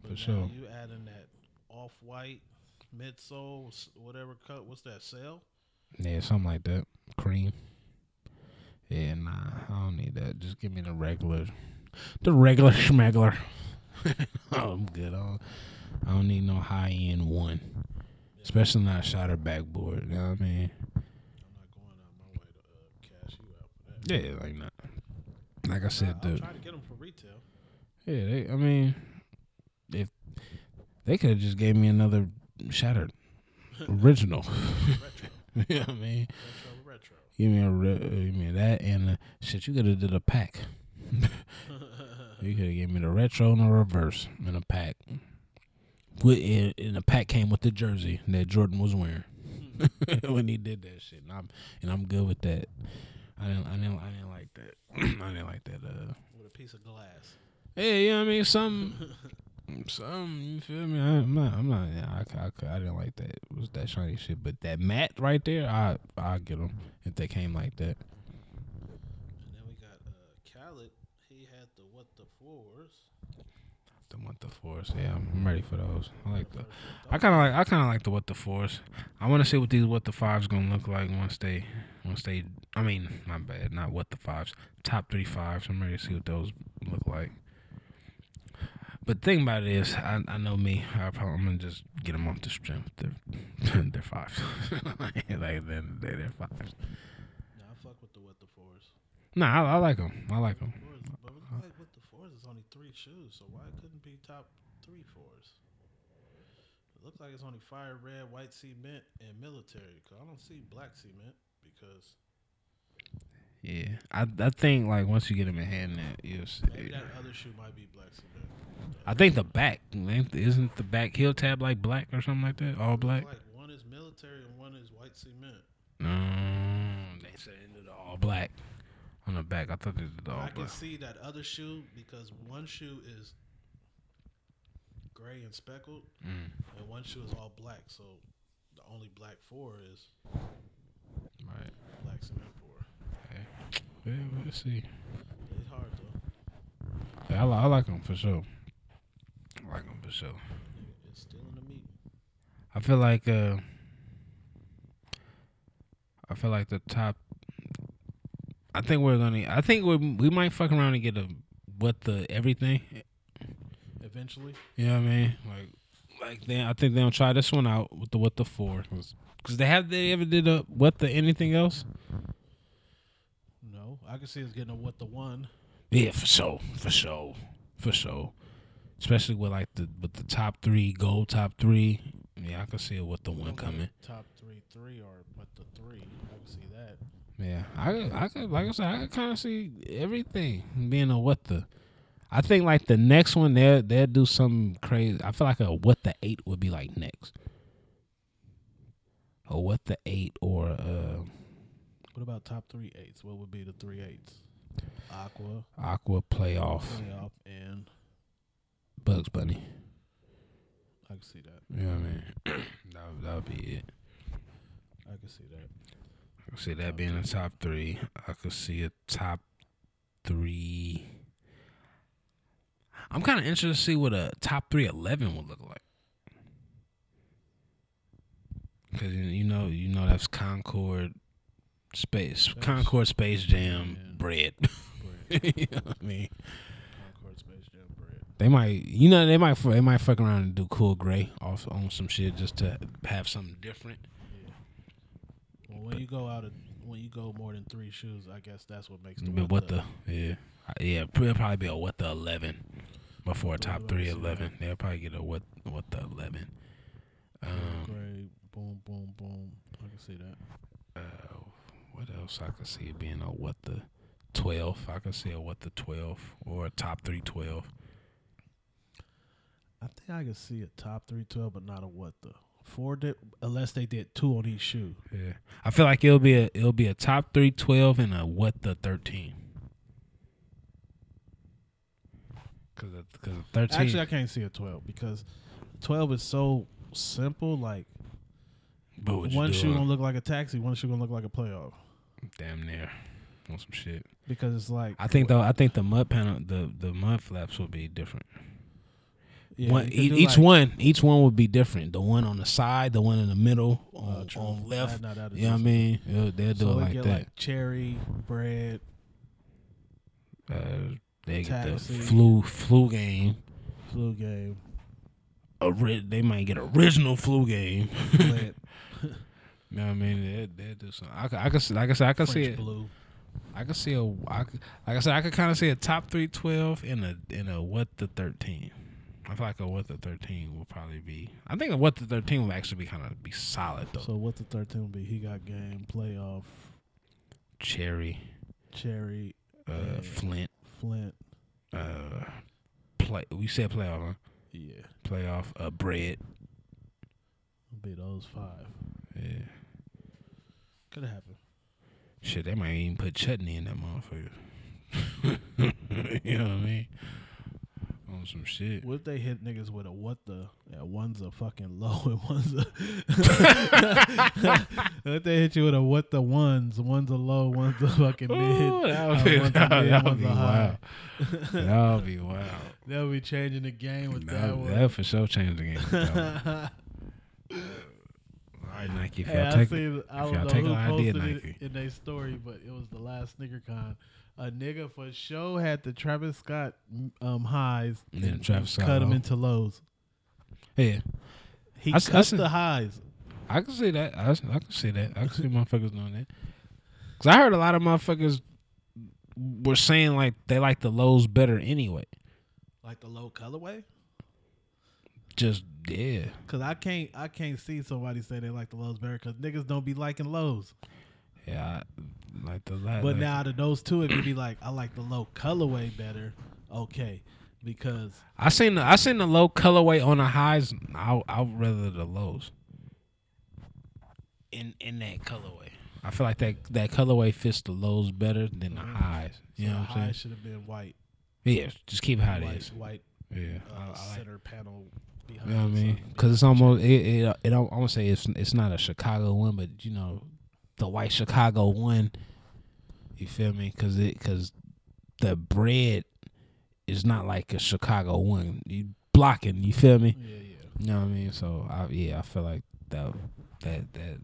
C: But
B: For sure.
C: You adding that off white. midsole, whatever cut. What's that? Sale?
B: Yeah, something like that. Cream. Yeah, nah, I don't need that. Just give me the regular, the regular schmegler. I'm good. I don't, I don't need no high end one, especially not a shatter backboard. You know what I mean?
C: I'm not going out my way to uh, cash you out for that.
B: Yeah, like not. Like I said,
C: I'm
B: the
C: trying to get them for retail.
B: yeah, they. I mean, if they could have just gave me another shattered original.
C: Retro,
B: you know what I mean?
C: retro, retro.
B: Give me a re- uh, give me that and uh, shit. You could have did a pack. you could have gave me the retro and the reverse in a pack. With and, and the pack came with the jersey that Jordan was wearing when he did that shit. And I'm and I'm good with that. I didn't I didn't I didn't like that. I didn't like that. Uh,
C: With a piece of glass.
B: hey, you know what I mean? Some some you feel me? I, I'm not I'm not. Yeah, I, I, I didn't like that. It was that shiny shit? But that matte right there, I I get them if they came like that.
C: And then we got uh, Khaled. He had the what the fours.
B: The what the force? Yeah, I'm ready for those. I like the. I kind of like. I kind of like the what the force. I want to see what these what the fives gonna look like once they, once they. I mean, my bad. Not what the fives. Top three fives. I'm ready to see what those look like. But the thing about it is, I, I know me. I probably, I'm gonna just get them off the strength. They're they're fives. like at the end of the day, they're fives.
C: Nah, I fuck with the what the fours.
B: Nah, I, I like them. I like them.
C: Fours, but it look like what the fours is only three shoes, so why couldn't be top three fours? It looks like it's only fire red, white cement, and military. Cause I don't see black cement because
B: Yeah, I I think like once you get them in hand, that you
C: maybe that other shoe might be black cement.
B: I think the back isn't the back heel tab like black or something like that, all black.
C: Like one is military and one is white cement.
B: No, they said it did all black on the back. I thought they did all
C: I can see that other shoe because one shoe is gray and speckled,
B: Mm,
C: and one shoe is all black. So the only black four is
B: right.
C: black cement four.
B: Okay. Yeah, we'll see.
C: It's hard though.
B: Yeah, I, li- I like them for sure. I like them for sure.
C: It's still in the meat.
B: I feel like uh, I feel like the top. I think we're gonna. I think we we might fuck around and get a what the everything.
C: Eventually,
B: You know what I mean? Like, like they. I think they'll try this one out with the what the four. Cause they have they ever did a what the anything else?
C: no, I can see us getting a what the one.
B: Yeah, for sure, for sure, for sure. Especially with like the with the top three gold top three. Yeah, I can see it with the one coming.
C: Top three, three, or what the three. I can see that.
B: Yeah, I I could like I said I could kind of see everything being a what the. I think like the next one they they'll do something crazy. I feel like a what the eight would be like next. Or what the eight or uh
C: What about top three eights? What would be the three eights? Aqua,
B: Aqua playoff
C: playoff, and
B: Bugs Bunny.
C: I can see that.
B: You know what I mean? that that would be it.
C: I can see that.
B: I could see that being a top three. I could see a top three. I'm kind of interested to see what a top three eleven would look like. Cause you know you know that's Concord, Space Concord Space Jam
C: Yeah.
B: bread.
C: Bread.
B: you know what I mean?
C: Concord Space Jam bread.
B: They might you know they might they might fuck around and do cool gray off on some shit just to have something different.
C: Well, when you go out of when you go more than three shoes, I guess that's what makes the
B: But what the yeah Uh, yeah it'll probably be a what the eleven before a top three eleven. They'll probably get a what what the eleven. Um,
C: gray. Boom, boom, boom. I can see that.
B: uh, what else I can see it being a what the twelve. I can see a what the twelve or a top three twelve.
C: I think I can see a top three twelve, but not a what the four did unless they did two on each shoe.
B: Yeah, I feel like it'll be a it'll be a top three twelve and a what the thirteen. Cause cause thirteen.
C: Actually, I can't see a twelve because twelve is so simple. Like
B: but
C: one shoe gonna look like a taxi, one shoe gonna look like a playoff.
B: damn near on some shit.
C: Because it's like
B: I think though I think the mud panel the the mud flaps will be different.
C: Yeah,
B: one, e- each
C: like-
B: one, each one would be different. The one on the side, the one in the middle, on,
C: true.
B: on left.
C: That'll
B: you know what I mean? They'll, they'll do
C: So
B: it like that.
C: like cherry bread,
B: uh, they get the flu flu game.
C: flu game,
B: Ori- they might get original flu game. You know what I mean? They they do something. I, could- I could, like I said, I could see it.
C: blue.
B: I could see a, I could, like I said, I could kind of see a top three twelve in a in a what the thirteen. I feel like a what the thirteen will probably be. I think a what the thirteen will actually be kind of be solid though.
C: So what the thirteen will be? He got game playoff,
B: Cherry,
C: cherry,
B: uh, Flint,
C: Flint.
B: uh, play. We said playoff, huh?
C: Yeah,
B: Playoff, uh, bread.
C: be those five.
B: Yeah.
C: Could have happened.
B: Shit, they might even put chutney in that motherfucker. you know what I mean? On some shit.
C: What if they hit niggas with a what the? Yeah, one's a fucking low and one's a. what if they hit you with a what the ones? One's a low, one's a fucking mid.
B: Ooh, that would
C: uh,
B: be,
C: a
B: that
C: mid,
B: would
C: one's
B: be
C: a high.
B: wild. That would be wild.
C: They'll be changing the game with that,
B: That,
C: one.
B: that for sure changed the game. That one. All right, Nike. If
C: Hey,
B: y'all
C: I
B: take,
C: seen. I
B: if y'all take an idea, Nike.
C: it in their story, but it was the last SneakerCon. A nigga for sure had the Travis Scott um highs. And
B: Travis Scott
C: cut
B: him
C: into lows.
B: yeah,
C: He
B: I s- I
C: cut
B: seen-
C: the highs.
B: I can see that. I can see that. I can see motherfuckers doing that. Cause I heard a lot of motherfuckers were saying like they like the lows better anyway.
C: Like the low colorway.
B: Just yeah.
C: Cause I can't, I can't see somebody say they like the lows better. Cause niggas don't be liking lows.
B: Yeah, I, like the la-
C: But
B: like,
C: now out of those two, it could be like I like the low colorway better. Okay, because
B: I seen the I seen the low colorway on the highs. I I would rather the lows. In in that colorway, I feel like that that colorway fits the lows better than the highs. You
C: so
B: know what I'm saying?
C: high should have been white.
B: Yeah, just keep it how it
C: white,
B: is.
C: white
B: Yeah,
C: uh,
B: I, I like.
C: center panel. Behind
B: You know what I mean? Because it's almost it. it, it don't, I want to say it's it's not a Chicago one, but you know, the white Chicago one. You feel me? Because it because the bread is not like a Chicago one. You blocking. You feel me?
C: Yeah, yeah.
B: You know what I mean? So I, yeah, I feel like that that that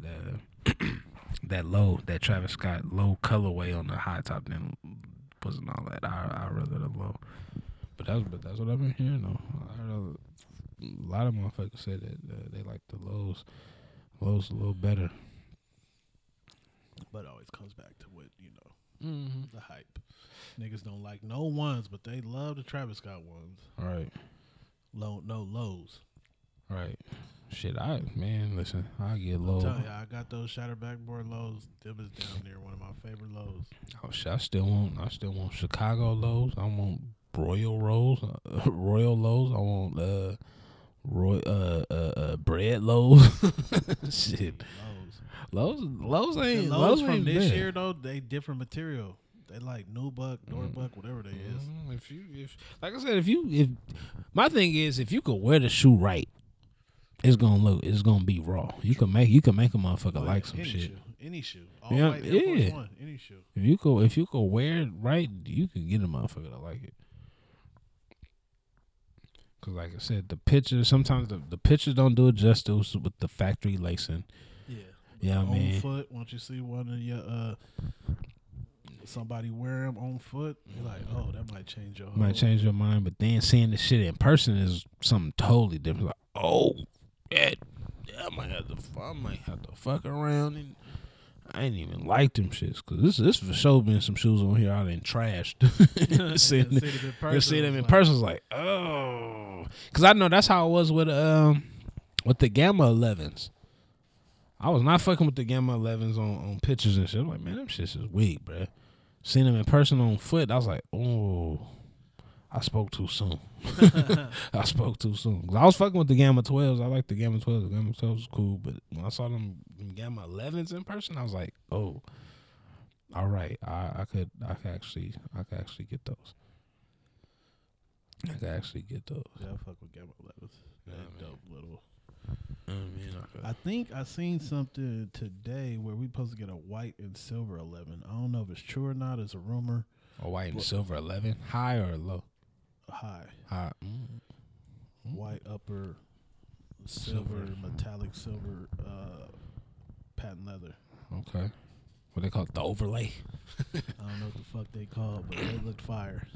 B: that that low that Travis Scott low colorway on the high top then wasn't all that. I I rather the low. But that's but that's what I've been hearing though. I a, a lot of motherfuckers say that uh, they like the lows, lows a little better.
C: But it always comes back to what you know
B: Mm-hmm.
C: the hype. Niggas don't like no ones, but they love the Travis Scott ones.
B: All right,
C: Low, no lows.
B: Right. Shit, I man, listen, I get
C: I'm
B: low.
C: telling you, I got those shatter backboard lows. Them is down there, one of my favorite lows.
B: Oh shit, I still want, I still want Chicago lows. I want Royal rolls, uh, Royal lows. I want uh, Roy, uh, uh, uh, bread lows. shit,
C: Lows The
B: ain't
C: lows
B: lows
C: from this
B: bad.
C: year though, they different material. They like nubuck, doorbuck, whatever they is.
B: Mhm. If you, if like I said, if you, if my thing is, if you could wear the shoe right, it's gonna look, it's gonna be raw. You can make, you can make a motherfucker
C: Oh, yeah,
B: like some
C: any
B: shit.
C: Shoe, any shoe. All
B: Yeah,
C: white
B: yeah.
C: One, any shoe.
B: If you go, if you go wear it right, you can get a motherfucker that like it. Cause like I said, the pictures sometimes the, the pictures don't do it justice with the factory lacing.
C: Yeah. On
B: mean,
C: foot. Once you see one of your uh somebody wear them on foot, you're like, oh, that might change your.
B: might change your mind, but then seeing the shit in person is something totally different. Like, oh, yeah, I might have to, I might have to fuck around and. I ain't even like them shits because this this for sure been some shoes on here I done trashed. seeing,
C: See them in
B: You
C: person,
B: see them in
C: like-
B: person, it's like, oh, because I know that's how it was with um with the Gamma 11s. I was not fucking with the Gamma 11s on, on pictures and shit. I'm like, man, them shits is weak, bruh. Seen them in person on foot, I was like, oh, I spoke too soon. I spoke too soon. I was fucking with the Gamma 12s. I like the Gamma 12s. The Gamma 12s was cool, but when I saw them, them Gamma 11s in person, I was like, oh, all right, I, I could, I could actually, I could actually get those. I could actually get those.
C: Yeah, I fuck with Gamma 11s.
B: Yeah,
C: dope little.
B: I mean, I.
C: I think I seen something today where we supposed to get a white and silver 11. I don't know if it's true or not. It's a rumor.
B: A white and silver 11, high or low?
C: High.
B: High. Mm.
C: white upper, silver, metallic silver, uh, patent leather.
B: Okay. What they call it? The overlay.
C: I don't know what the fuck they call, it, but they looked fire.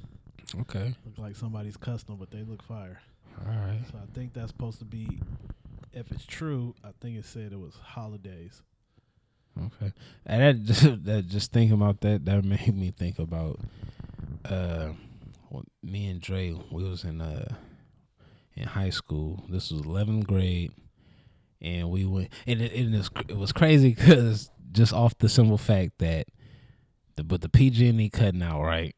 B: Okay.
C: Look like somebody's custom, but they look fire.
B: All right.
C: So I think that's supposed to be. If it's true, I think it said it was holidays.
B: Okay. And that just, that just thinking about that, that made me think about uh me and Dre, we was in uh in high school. This was 11th grade and we went and it, was, it was crazy cuz just off the simple fact that the but the PG&E cutting out, right?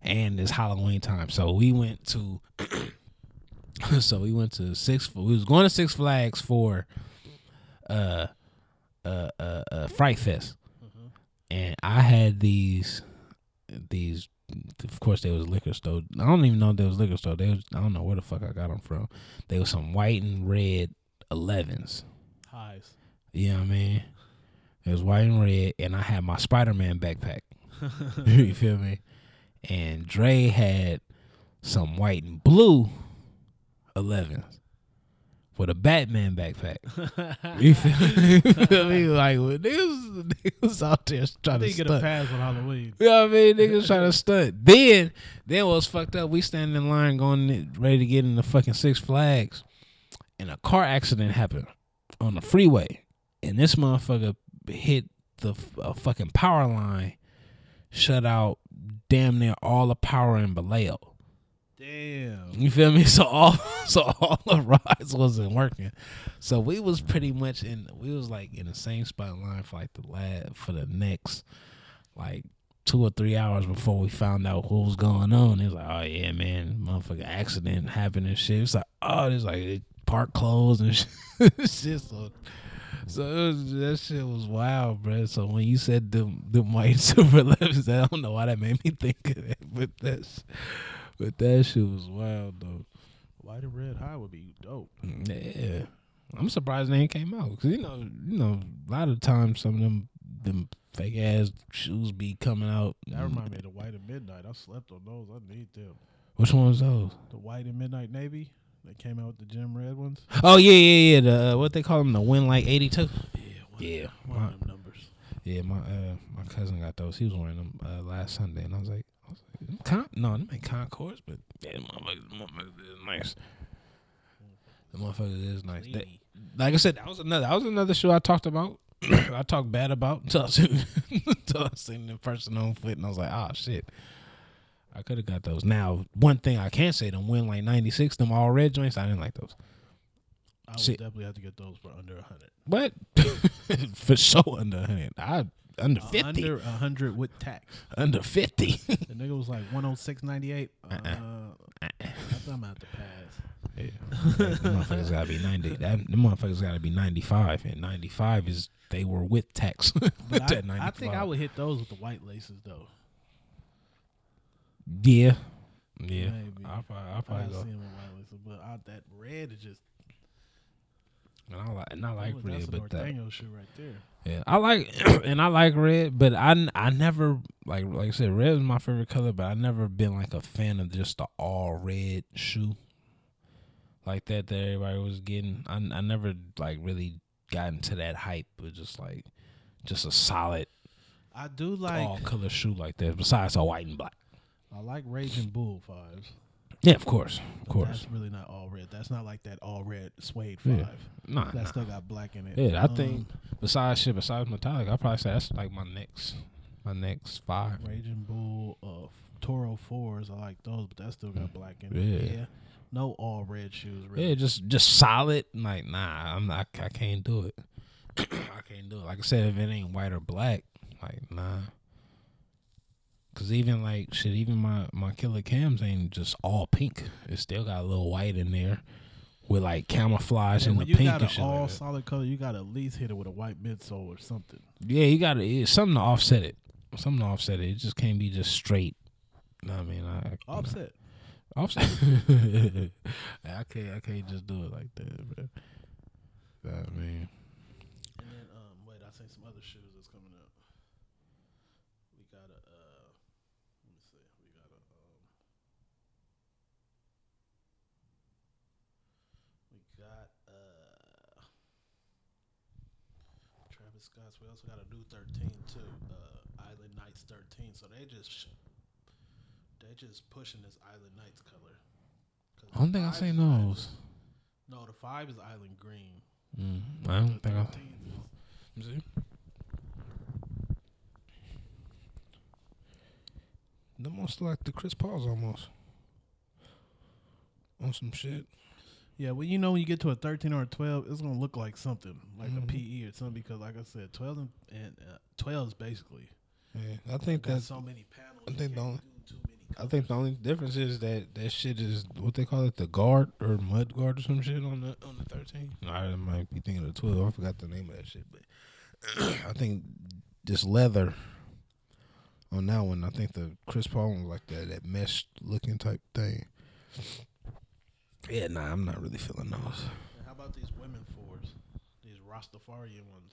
B: And it's Halloween time. So we went to so we went to Six we was going to Six Flags for uh uh, uh, uh, Fright Fest, and I had these these. Of course, they was liquor store. I don't even know if they was liquor store. They was I don't know where the fuck I got them from. They was some white and red 11s.
C: Highs.
B: You know what I mean? It was white and red, and I had my Spider Man backpack. you feel me? And Dre had some white and blue 11s with a Batman backpack. you feel, me? Like when niggas, niggas out there trying to
C: get a pass on Halloween.
B: You know what I mean? Niggas trying to stunt. Then, then what's fucked up? We standing in line going ready to get in the fucking Six Flags, and a car accident happened on the freeway, and this motherfucker hit the a fucking power line, shut out damn near all the power in Vallejo.
C: Damn.
B: You feel me? So all so all the rides wasn't working. So we was pretty much in we was like in the same spot in line for like the lab for the next like two or three hours before we found out what was going on. It was like, oh yeah, man, motherfucker accident happened and shit. It's like, oh, it's like it park closed and shit. so so it was, that shit was wild, bro. So when you said the the white silver lips, I don't know why that made me think of that, but that's but that shit was wild though.
C: White and red high would be dope.
B: Yeah, I'm surprised they ain't came out because you know, you know, a lot of times some of them them fake ass shoes be coming out.
C: That remind me of the white and midnight. I slept on those. I need them.
B: Which ones those?
C: The white and midnight navy. They came out with the gym red ones.
B: Oh yeah, yeah, yeah. The uh, what they call them, the Win like eighty two. Yeah,
C: One
B: my,
C: numbers.
B: yeah. My uh, my cousin got those. He was wearing them uh, last Sunday, and I was like, I was like Con- no, them ain't Concords, but yeah, motherfuckers, motherfuckers is nice. The motherfuckers is nice. They-
C: Leany.
B: like I said, that was another that was another show I talked about. I talked bad about until I seen, until I seen the person on foot, and I was like, oh shit. I could have got those. Now, one thing I can say, them win like ninety six, them all red joints. I didn't like those,
C: I would
B: Shit.
C: definitely have to get those for under a hundred.
B: but for sure under hundred. I under fifty,
C: Under a hundred with tax.
B: under fifty.
C: The nigga was like one oh six ninety eight. Uh, I think I'm out to pass.
B: Yeah, them motherfuckers gotta be ninety. That them motherfuckers gotta be ninety five, and ninety five is they were with tax.
C: I, I think I would hit those with the white laces though.
B: Yeah, yeah.
C: Maybe.
B: I'll probably, I'll
C: I
B: probably
C: see
B: go.
C: white laces, but I, that red is just
B: And I like, and I like
C: that's
B: red, but that,
C: right there.
B: yeah, I like, and I like red, but I, I never like, like I said, red is my favorite color, but I never been like a fan of just the all red shoe, like that that everybody was getting. I, I never like really got into that hype, but just like, just a solid
C: I do like
B: all color shoe like that. Besides a white and black.
C: I like Raging Bull fives.
B: Yeah, of course, of course.
C: That's really not all red. That's not like that all red suede five.
B: Yeah. Nah,
C: That
B: nah.
C: still got black in it.
B: Yeah, I
C: Um,
B: think besides shit, besides metallic, I probably say that's like my next, my next five.
C: Raging Bull, uh, Toro fours. I like those, but that still got black in it.
B: Yeah.
C: Yeah. No all red shoes. Really.
B: Yeah, just just solid. Like nah, I'm not. I can't do it. I can't do it. Like I said, if it ain't white or black, like nah. Cause even like shit, even my my Killa Cams ain't just all pink. It still got a little white in there, with like camouflage
C: Yeah,
B: in the
C: you
B: pink
C: got
B: and
C: an
B: shit.
C: all
B: like
C: solid color, you got to at least hit it with a white midsole or something.
B: Yeah, you got to it's something to offset it. Something to offset it. It just can't be just straight. I mean, I,
C: Offset.
B: Offset. I can't. I can't just do it like that, bro. I mean,
C: And then um, wait, I seen some other shoes that's coming up. We got a uh, let me see, we got a um, Scott's. We also got a new thirteen too. Uh, Island Knights thirteen. So they just they just pushing this Island Knights color.
B: I don't think I seen
C: Island-
B: those.
C: No, the five is Island Green.
B: Mm, I don't
C: The
B: think I.
C: 13 is-
B: See? Almost like the Chris Pauls almost. On some shit.
C: Yeah, well, you know when you get to a thirteen or a twelve, it's gonna look like something like
B: Mhm.
C: a PE or something because, like I said, twelve and, and uh, twelve is basically
B: Yeah, I think that's.
C: so many panels.
B: I think the only-
C: do too many
B: I think the only difference is that that shit is what they call it, the guard or mud guard or some shit on the on the thirteen. I might be thinking of the twelve. I forgot the name of that shit, but I think this leather on that one. I think the Chris Paul one was like that that mesh looking type thing. Yeah, nah, I'm not really feeling those.
C: And how about these women fours? These Rastafarian ones.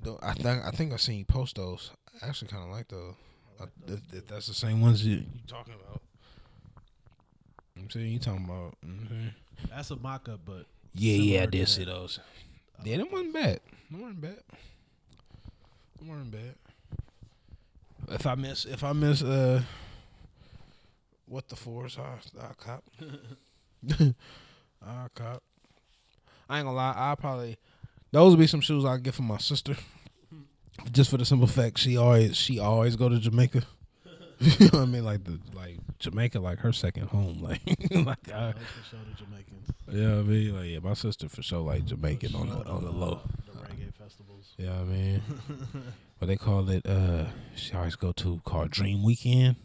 B: Though I think I think I seen you post those. I actually kind of like those. I, if, if that's the same ones you you talking about. I'm saying you talking about. mhm.
C: That's a mock up, but
B: Yeah, yeah, I did
C: that.
B: see those. Yeah, them wasn't bad. Them weren't bad. Them weren't bad. If I miss, if I miss, uh, what the fours are, I cop. I cop. I ain't gonna lie. I probably those would be some shoes I get for my sister, just for the simple fact she always she always go to Jamaica. you know what I mean? Like the like Jamaica, like her second home. Like like I,
C: those for sure the Jamaicans.
B: yeah, I mean, like, yeah, my sister for sure like Jamaican
C: For
B: on
C: sure
B: the on the low.
C: The reggae festivals.
B: Yeah, I mean, what they call it? Uh, she always go to called Dream Weekend.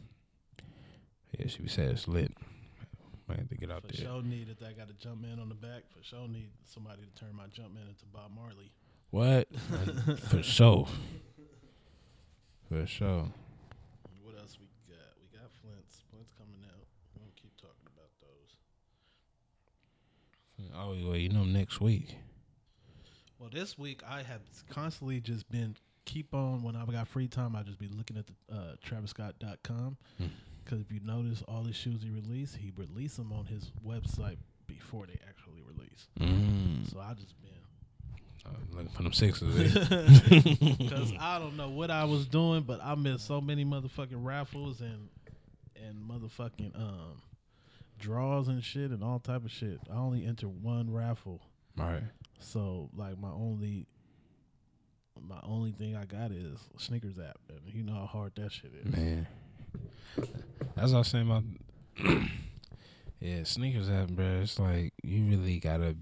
B: Yeah, she be saying it's lit. Have to get out
C: For
B: there.
C: sure need if I got a jump man on the back. For sure need somebody to turn my jump man into Bob Marley.
B: What? for sure. For sure.
C: What else we got? We got Flint's. Flint's coming out. We're gonna keep talking about those.
B: Oh, well, you know, next week.
C: Well, this week I have constantly just been keep on when I've got free time. I just be looking at the uh, TravisScott.com
B: Hmm.
C: Because if you notice all the shoes he released, he released them on his website before they actually release.
B: Mm.
C: So I just been
B: Uh, looking for them sixes. eh?
C: because I don't know what I was doing, but I missed so many motherfucking raffles and and motherfucking um draws and shit and all type of shit. I only entered one raffle.
B: All right.
C: So like my only my only thing I got is SNKRS app, and you know how hard that shit is.
B: Man. That's what I was saying about Yeah, sneakers app, bro. It's like you really gotta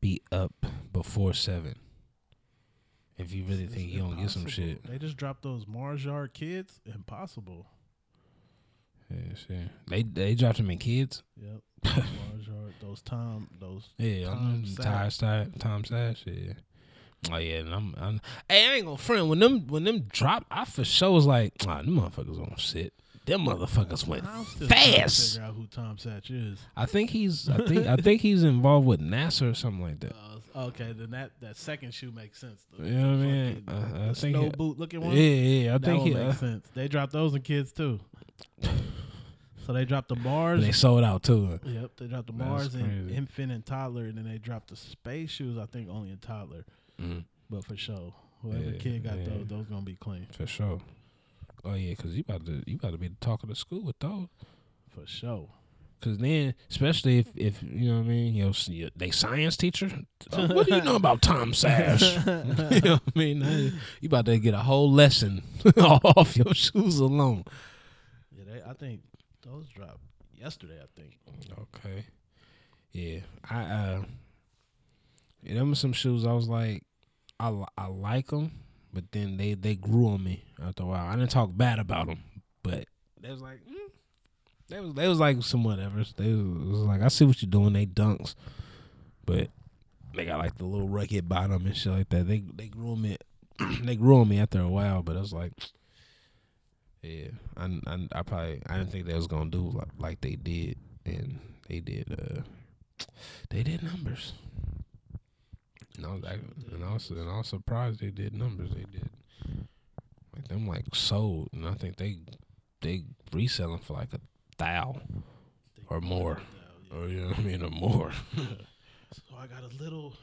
B: be up before seven. If you really
C: It's
B: think you don't get some shit.
C: They just dropped those Mars Yard kids. Impossible.
B: Yeah, shit. They they dropped them in kids.
C: Yep. Mars Yard. Those Tom. Those.
B: Yeah,
C: Tom
B: I'm
C: Sack.
B: Tom Sachs, Tom Sachs. Yeah. Oh yeah, and I'm, I'm. Hey, I ain't gonna friend when them when them drop. I for sure was like, ah, them motherfuckers gonna sit. Them motherfuckers went
C: I'm still trying to
B: fast.
C: figure out who Tom Sachs is.
B: I think he's. I think. I think he's involved with NASA or something like that.
C: Uh, okay, then that, that second shoe makes sense. Though.
B: You know what I mean?
C: fucking-
B: Uh, I
C: the
B: think
C: snow
B: it-
C: boot looking one.
B: Yeah, yeah. I
C: that
B: think
C: one
B: he.
C: makes
B: Uh,
C: sense. They dropped those in kids too. So they dropped the Mars.
B: they sold out too.
C: Yep, they dropped the
B: That's
C: Mars and
B: crazy.
C: infant and toddler, and then they dropped the space shoes. I think only in toddler,
B: Mm,
C: but for sure, whoever
B: Yeah,
C: kid got
B: yeah.
C: those, those gonna be clean
B: for sure. Oh yeah, cause you about to you about to be talking to school with those.
C: for sure.
B: Cause then, especially if if you know what I mean, you know, they science teacher. uh, what do you know about Tom Sachs? you know what I mean? You about to get a whole lesson off your shoes alone.
C: Yeah, they. I think those dropped yesterday. I think.
B: Okay. Yeah, I uh, yeah, them were some shoes. I was like, I I like them, but then they they grew on me after a while. I didn't talk bad about them, but they was like, mm, they was they was like some whatever. They was, was like I see what you're doing. They dunks, but they got like the little rugged bottom and shit like that. They they grew on me. they grew on me after a while, but I was like. Yeah, I, I, I probably I didn't think they was gonna do like, like they did, and they did. Uh, they did numbers. And I was like, and I was, and I was surprised they did numbers. They did like them like sold, and I think they they reselling for like a thou or more, or you know what I mean, or more.
C: So I got a little,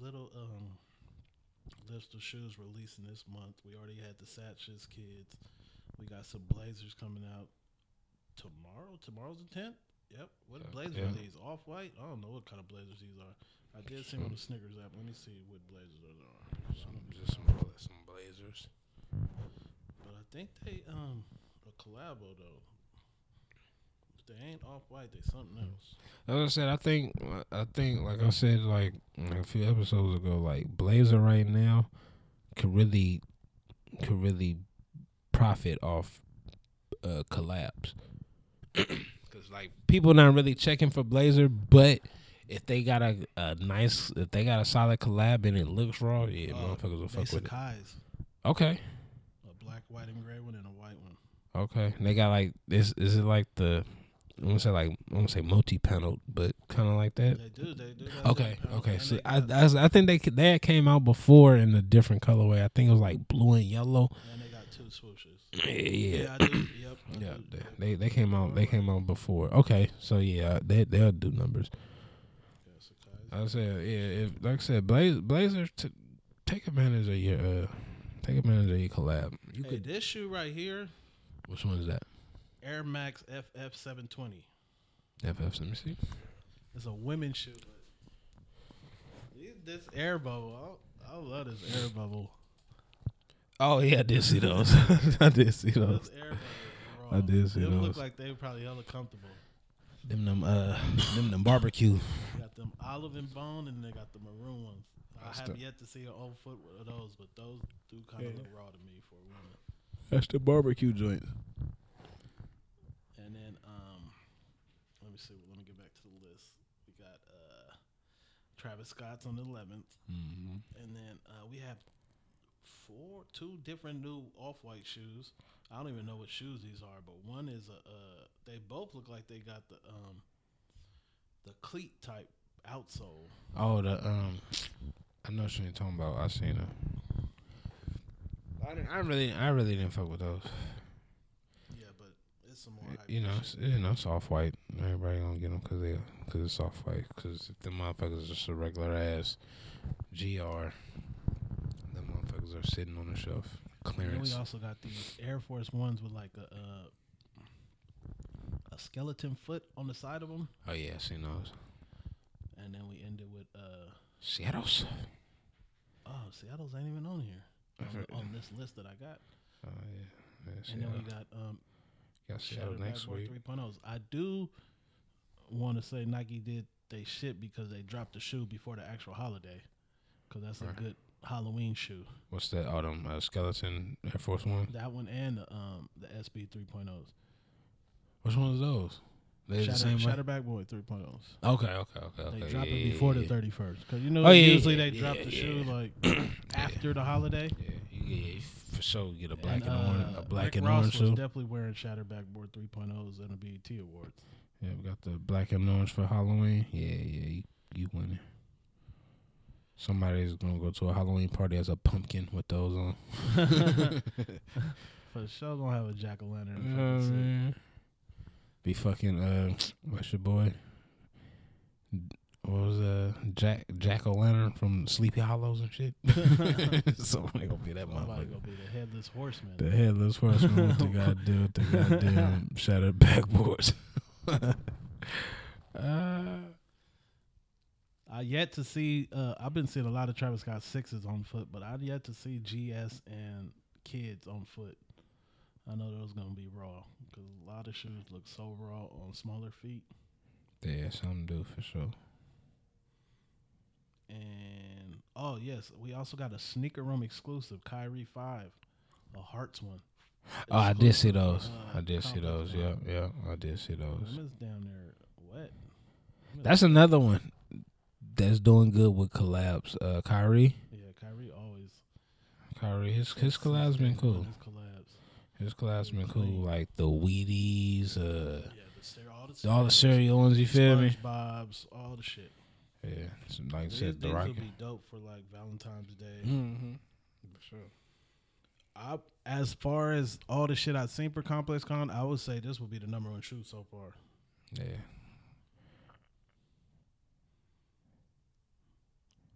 C: little um, list of shoes releasing this month. We already had the Satch's kids. We got some Blazers coming out tomorrow. Tomorrow's the tenth. Yep. What
B: Uh,
C: Blazers
B: yeah.
C: are these? Off white? I don't know what kind of Blazers these are. I did see on the SNKRS app. Let me see what Blazers those are.
B: Some, just some, some Blazers.
C: But I think they um a collabo though. If they ain't off white, they something else.
B: As I said, I think, I think, like I said, like a few episodes ago, like Blazer right now could really, could really profit off uh, collabs. Cause like people not really checking for Blazer, but if they got a, a nice, if they got a solid collab and it looks raw, yeah,
C: Uh,
B: motherfuckers will fuck with it.
C: Sacai's.
B: Okay,
C: A black, white, and gray one and a white one.
B: okay. They got like this. Is it like the? I want to say like I want to say multi paneled, but kind of like that.
C: They do. They do.
B: Okay, okay. So I, I I think they that came out before in a different colorway. I think it was like blue and yellow.
C: and they got two swooshes.
B: Yeah, yeah.
C: Yep.
B: Yeah. They, they they came out they came out before. Okay, so yeah, they they'll do numbers. I said yeah. If like I said, Blaze Blazers t- take advantage of your uh take advantage of your collab. You
C: Hey,
B: could.
C: this shoe right here,
B: Which one is that?
C: Air Max FF seven twenty.
B: FF. Let me see.
C: It's a women's shoe. But this air bubble, I, I love this air bubble.
B: Oh yeah, I did see those. I did see those.
C: This air bubble. is
B: I did see
C: Them look
B: those.
C: like they were probably hella comfortable.
B: Them them uh them them barbecue.
C: They got them olive and bone, and they got the maroon ones. I have
B: the-
C: yet to see an old foot of those, but those do kind of
B: Yeah.
C: look raw to me for a woman.
B: That's the barbecue joint.
C: And then, um, let me see. Let me get back to the list. We got uh, Travis Scott's on the 11th,
B: Mm-hmm.
C: and then uh, we have four, two different new off-white shoes. I don't even know what shoes these are, but one is a. Uh, they both look like they got the um, the cleat type outsole.
B: Oh, the um, I know what you're talking about. I seen it. I, didn't, I really, I really didn't fuck with those.
C: Yeah, but it's some more.
B: You know,
C: shit.
B: it's, you know, it's off white. Everybody gonna get them because they, because it's off white. Because if the motherfuckers are just a regular ass GR, the motherfuckers are sitting on the shelf.
C: And
B: Clearance.
C: we also got these Air Force ones with like a uh, a skeleton foot on the side of them,
B: Oh yeah, I seen those.
C: And then we ended with uh
B: Seattle's.
C: oh Seattle's ain't even on here on, on this list that I got,
B: Oh yeah. yeah
C: and then we got um
B: got Seattle next week.
C: 3.0s. I do want to say Nike did they shit because they dropped the shoe before the actual holiday, because that's a
B: Right.
C: good Halloween shoe.
B: What's that? Them uh, skeleton Air Force One.
C: That one and the um the SB 3.0s.
B: Which one is those? They the
C: Shatter,
B: same way?
C: Shatter Backboard 3.0s.
B: Okay, okay, okay, okay.
C: They drop
B: yeah,
C: it before
B: yeah,
C: the thirty first, because you know
B: Oh, yeah,
C: usually they drop the shoe like after the holiday.
B: Yeah, for sure. You get a black and,
C: uh,
B: orange, a black
C: Rick
B: and
C: Ross
B: orange
C: was definitely wearing Shatter Backboard 3.0s in the BET Awards.
B: Yeah, we got the black and orange for Halloween. Yeah, yeah, you, you winning. Somebody's gonna go to a Halloween party as a pumpkin with those on.
C: For sure, gonna have a jack o' lantern.
B: You know what I mean? Be fucking uh, what's your boy? What was uh Jack Jack O' Lantern from Sleepy Hollows and shit? Somebody gonna be that
C: Somebody gonna be the headless horseman.
B: The headless horseman with the goddamn, with the goddamn shattered backboards. uh,
C: I yet to see. Uh, I've been seeing a lot of Travis Scott sixes on foot, but I've yet to see GS and kids on foot. I know those gonna be raw because a lot of shoes look so raw on smaller feet.
B: yeah, some do for sure.
C: And oh yes, we also got a sneaker room exclusive Kyrie Five, a Hearts one.
B: Oh, I did see those.
C: uh,
B: I did see those. Yeah,
C: One.
B: yeah, I did see those.
C: Them down there wet.
B: That's another one that's doing good with collabs. Uh, Kyrie,
C: yeah. Kyrie always
B: Kyrie, his his collabs been cool.
C: His.
B: His collabs been cool, like the Wheaties, uh,
C: Yeah, the cer- all the
B: all the cereal ones. You feel me?
C: SpongeBob's, all the shit.
B: Yeah, so like I
C: These
B: said, the rocket.
C: would be dope for like Valentine's Day.
B: Mm-hmm. For sure.
C: I, as far as all the shit I've seen for Complex Con, I would say this would be the number one shoe so far.
B: Yeah.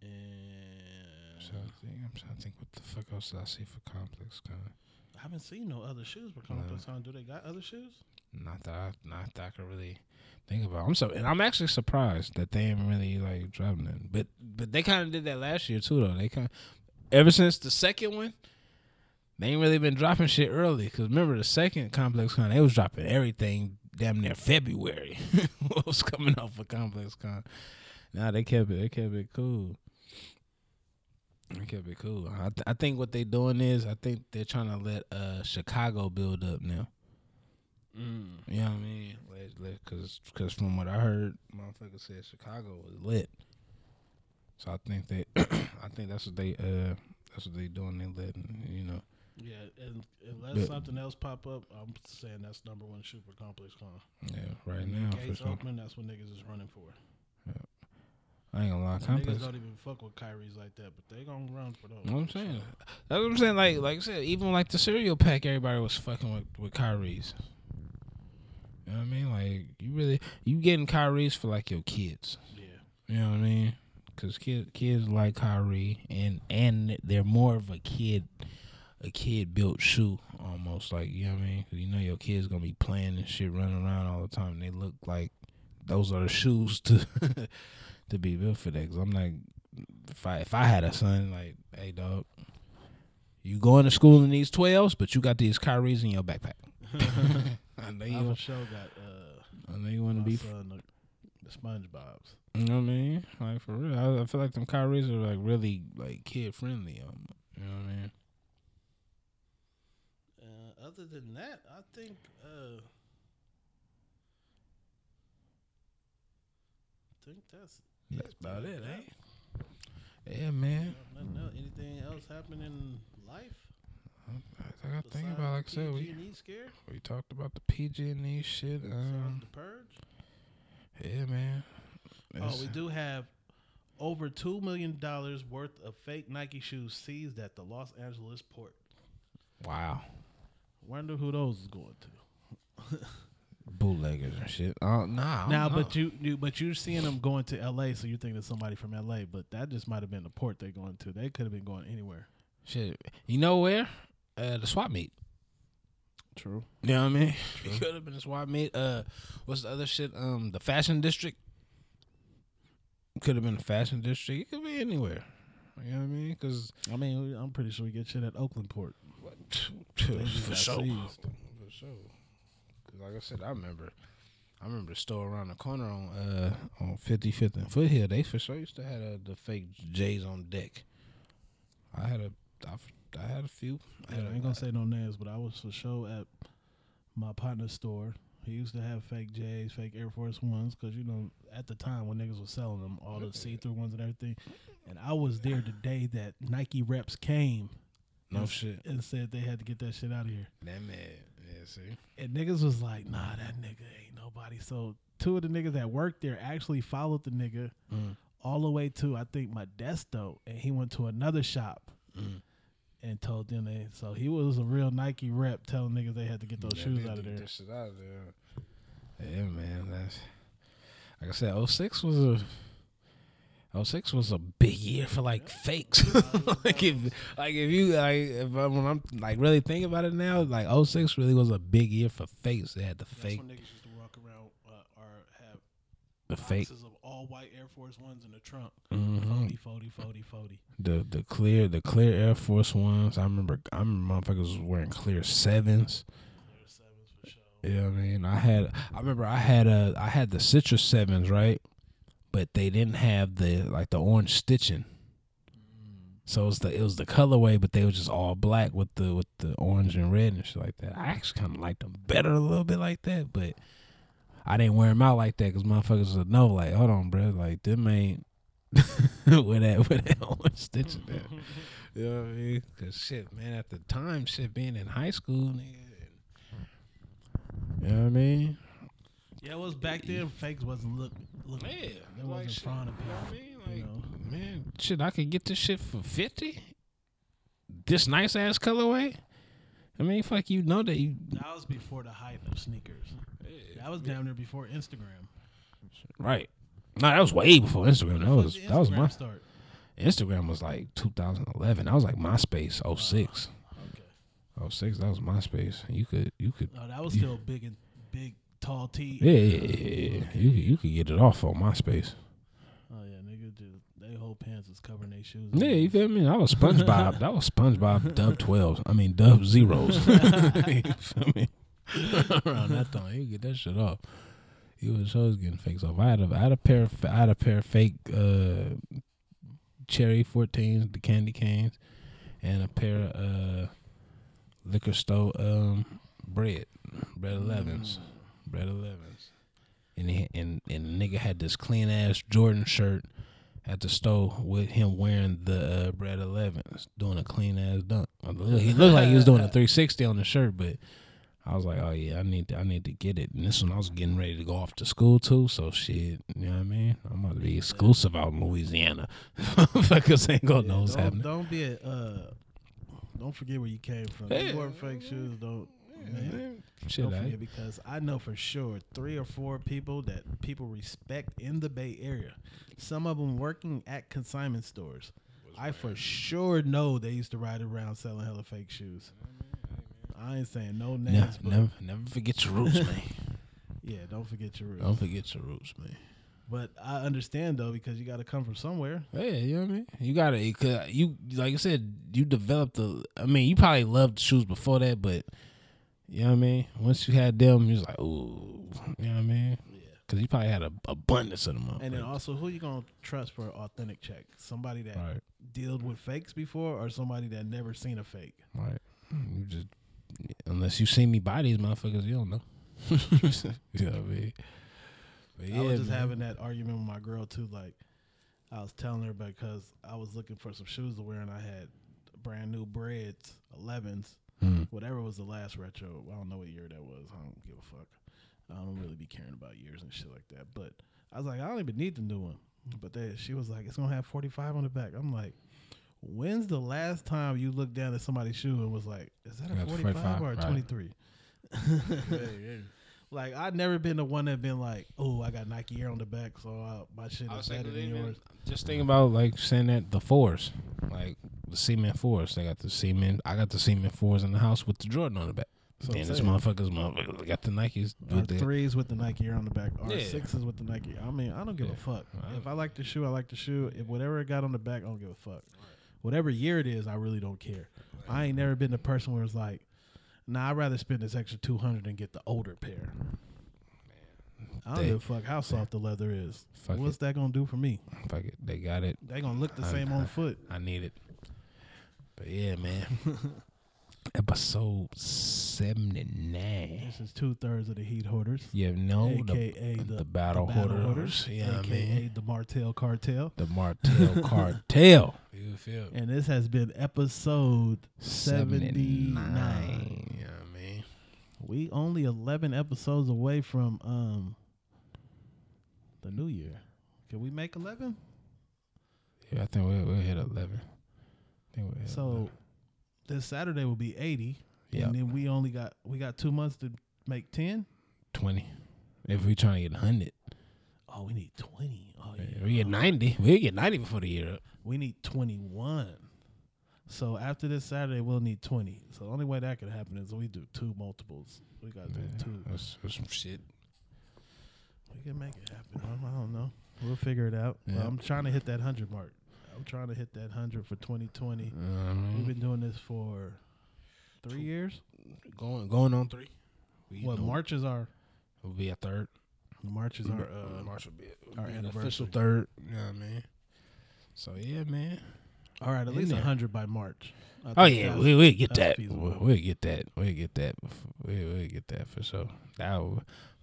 C: And
B: trying to think. I'm trying to think what the fuck else did I see for Complex Con.
C: I haven't seen no other shoes for Complex Con. Do they got other shoes?
B: Not that I, not that I could really think about. I'm so and I'm actually surprised that they ain't really like dropping it. But but they kind of did that last year too though. They kind ever since the second one, they ain't really been dropping shit early. Cause remember the second Complex Con, they was dropping everything damn near February. what was coming off for Complex Con? Nah, they kept it. They kept it cool. They could be cool. I, th- I think what they're doing is I think they're trying to let uh Chicago build up now. You know what I mean? Let, let, cause, cause from what I heard, motherfucker said Chicago was lit. So I think they, I think that's what they, uh, that's what they doing. They letting, you know.
C: Yeah, and unless
B: But-
C: something else pop up, I'm saying that's number one super Complex Con.
B: Yeah, right now
C: gates
B: sure.
C: that's what niggas is running for.
B: I ain't gonna lie,
C: Niggas
B: complex.
C: don't even fuck with Kyrie's like that, but they gonna run for those.
B: You know what I'm saying? That's what I'm saying. Like, like I said, even like the cereal pack, everybody was fucking with with Kyrie's. You know what I mean? Like, you really, you getting Kyrie's for like your kids.
C: Yeah.
B: You know what I mean? Because kids kids like Kyrie, and and they're more of a kid, a kid built shoe almost like you know what I mean. 'Cause you know your kids gonna be playing and shit, running around all the time. And they look like those are the shoes to to be built for that. Cause I'm like, if I if I had a son, like, hey dog, you going to school in these twelves, but you got these Kyries in your backpack. I know
C: I
B: you.
C: for sure got uh,
B: I know you want to be
C: son the, the SpongeBob's.
B: You know what I mean? Like for real, I, I feel like them Kyries are like really like kid friendly. Um, you know what I mean?
C: Uh, other than that, I think uh, I think that's
B: That's about
C: man.
B: it, eh? Yeah, man.
C: Nothing else. Anything else happen in life?
B: I gotta think about like I said we
C: scare.
B: we talked about the PG and E shit. Um,
C: the purge.
B: yeah, man.
C: Oh, we do have over two million dollars worth of fake Nike shoes seized at the Los Angeles port.
B: Wow,
C: Wonder who those is going to.
B: bootleggers and shit. Uh, nah. I
C: Now,
B: don't
C: but you, you, but you're seeing them going to L.A., so you think it's somebody from L.A., but that just might have been the port they're going to. They could have been going anywhere.
B: shit. You know where? Uh, the swap meet.
C: True.
B: You know what I mean? It could have been a swap meet. Uh, what's the other shit? Um, the fashion district. Could have been the fashion district. It could be anywhere. You know what I mean? Because
C: I mean, I'm pretty sure we get shit at Oakland Port.
B: for sure, for sure. 'Cause like I said, I remember, I remember the store around the corner on uh on 55th and Foothill. They for sure used to have uh, the fake J's on deck. I had a, I, I had a few. I
C: I
B: had a,
C: ain't gonna say no names, but I was for sure at my partner's store. He used to have fake J's, fake Air Force Ones, because you know at the time when niggas was selling them, all the see-through ones and everything. And I was there the day that Nike reps came
B: no
C: and,
B: shit.
C: and said they had to get that shit out of here.
B: That man. See,
C: And niggas was like, nah, that nigga ain't nobody. So two of the niggas that worked there actually followed the nigga
B: Mm.
C: all the way to I think Modesto, and he went to another shop
B: Mm.
C: and told them they. So he was a real Nike rep, telling niggas they had to get those
B: Yeah,
C: shoes out of there.
B: shit out of there. Yeah, man. That's like I said. 06 was a. 06 was a big year for like fakes. like if like if you like if I, when I'm like really thinking about it now, like 06 really was a big year for fakes. They had the
C: That's
B: fake
C: when niggas used to walk around uh, or have
B: the fake
C: of all white Air Force Ones in the trunk.
B: Mhm.
C: 40, 40, 40, 40.
B: the the clear the clear Air Force ones. I remember I remember motherfuckers was wearing clear sevens.
C: Clear sevens for sure.
B: Yeah, I mean, I had, I remember I had a, I had the citrus sevens, right? But they didn't have the like the orange stitching. So it was the it was the colorway, but they were just all black with the with the orange and red and shit like that. I actually kind of liked them better a little bit like that, but I didn't wear them out like that because motherfuckers would know, like, hold on, bro, like them ain't with that with that orange stitching there. You know what I mean? Cause shit, man, at the time, shit being in high school, nigga. You know what I mean?
C: Yeah, it was back then. Fakes wasn't look. look
B: Yeah,
C: it
B: like
C: wasn't
B: shit,
C: frowned
B: you know what I mean?
C: you know?
B: man, shit, I could get this shit for fifty. This nice ass colorway. I mean, fuck, you know that you
C: That was before the height of sneakers. That was down there before Instagram.
B: right. No, that was way before Instagram. That was that was my
C: start.
B: Instagram was like 2011. That was like MySpace 06.
C: Okay.
B: 06, that was MySpace. You could you could
C: Oh, that was still big and big, tall T.
B: yeah, yeah, yeah. You you could get it off on MySpace.
C: Oh yeah, nigga, just they whole pants was covering their shoes.
B: Yeah, you feel me? That was SpongeBob. that was SpongeBob Dub 12s. I mean Dub zeros. you feel me? Around that time, you get that shit off. He was always getting fakes off. I had a I had a pair of I had a pair of fake uh cherry 14s, the candy canes, and a pair of uh liquor store um bread, bread 11s, bread 11s. And he, and and the nigga had this clean ass Jordan shirt at the store with him wearing the uh, bread 11s, doing a clean ass dunk. He looked like he was doing a 360 on the shirt, but I was like, oh yeah, I need to, I need to get it. And this one I was getting ready to go off to school too, so shit, you know what I mean? I'm about to be exclusive out in Louisiana. Fuckers ain't gonna know what's
C: don't,
B: happening.
C: Don't be a, uh, don't forget where you came from.
B: Yeah.
C: You fake shoes. Don't. Man,
B: Shit,
C: don't forget because I know for sure three or four people that people respect in the Bay Area. Some of them working at consignment stores. I for sure know they used to ride around selling hella fake shoes. I ain't saying no names,
B: never,
C: but
B: never, never forget your roots, man.
C: yeah, don't forget your roots.
B: Don't forget your roots, man.
C: But I understand though because you got to come from somewhere.
B: Yeah, you know what I mean. You gotta, cause you like I said, you developed the. I mean, you probably loved shoes before that, but you know what I mean. Once you had them, you was like, ooh, you know what I mean.
C: Yeah.
B: Because you probably had a abundance of them.
C: And then also, who you gonna trust for an authentic check? Somebody that
B: right,
C: dealt with fakes before, or somebody that never seen a fake?
B: right. You just unless you see me buy these motherfuckers, you don't know. you know what I mean. But yeah,
C: I was just
B: man.
C: having that argument with my girl too. Like, I was telling her because I was looking for some shoes to wear, and I had brand new breads, 11s,
B: Mm.
C: whatever was the last retro. I don't know what year that was. I don't give a fuck. I don't really be caring about years and shit like that. But I was like, I don't even need the new one. But then she was like, it's gonna have 45 on the back. I'm like. When's the last time you looked down at somebody's shoe and was like, "Is that a 45
B: 45,
C: or a
B: right.
C: 23?" Like I've never been the one that been like, "Oh, I got Nike Air on the back, so uh, my shit
B: I
C: is
B: was
C: better than yours."
B: Just think about like saying that the fours, like the cement fours. They got the cement. I got the cement fours in the house with the Jordan on the back.
C: So I'm
B: this motherfuckers, motherfuckers got the Nikes the
C: threes with the Nike on the back,
B: Yeah.
C: sixes with the Nike. I mean, I don't give
B: Yeah.
C: a fuck.
B: Right.
C: If I like the shoe, I like the shoe. If whatever it got on the back, I don't give a fuck. Whatever year it is, I really don't care. I ain't never been the person where it's like, "Nah, I'd rather spend this extra two hundred and get the older pair." I don't
B: They-
C: give a fuck how soft the leather is. What's
B: it.
C: that gonna do for me?
B: Fuck it, they got it.
C: They gonna look the
B: I-
C: same on foot.
B: I need it. But yeah, man. Episode seventy nine.
C: This is two thirds of the Heat Hoarders.
B: You know
C: AKA
B: the,
C: the,
B: the battle, hoarders. Yeah, I
C: AKA
B: mean
C: the Martell Cartel.
B: the Martell cartel. You feel?
C: And this has been episode 79.
B: 79. You know I mean?
C: We only 11 episodes away from um the new year. Can we make 11?
B: Yeah, I think we'll, we'll hit eleven. I think we'll hit
C: So this Saturday will be 80.
B: Yep.
C: And then we only got we got 2 months to make 10.
B: twenty. If we trying to get hundred,
C: Oh, we need 20. Oh yeah.
B: we get ninety. We get ninety before the year up.
C: We need 21. So after this Saturday, we'll need 20. So the only way that could happen is we do two multiples. We got to do two.
B: That's, that's some shit.
C: We can make it happen. I don't, know. We'll figure it out.
B: Yeah.
C: I'm trying to hit that 100 mark. I'm trying to hit that 100 for 2020.
B: You know what I mean?
C: We've been doing this for three years.
B: going going on three. We
C: What March is our
B: will be a third.
C: March is our uh,
B: March will be,
C: our
B: be an official third. You know what I mean? So yeah, man.
C: all right. At
B: in
C: least
B: there.
C: 100 by March. I
B: Oh yeah, we we get that.
C: feasible.
B: We'll, we'll get that. We'll get that. We we'll get that for sure. That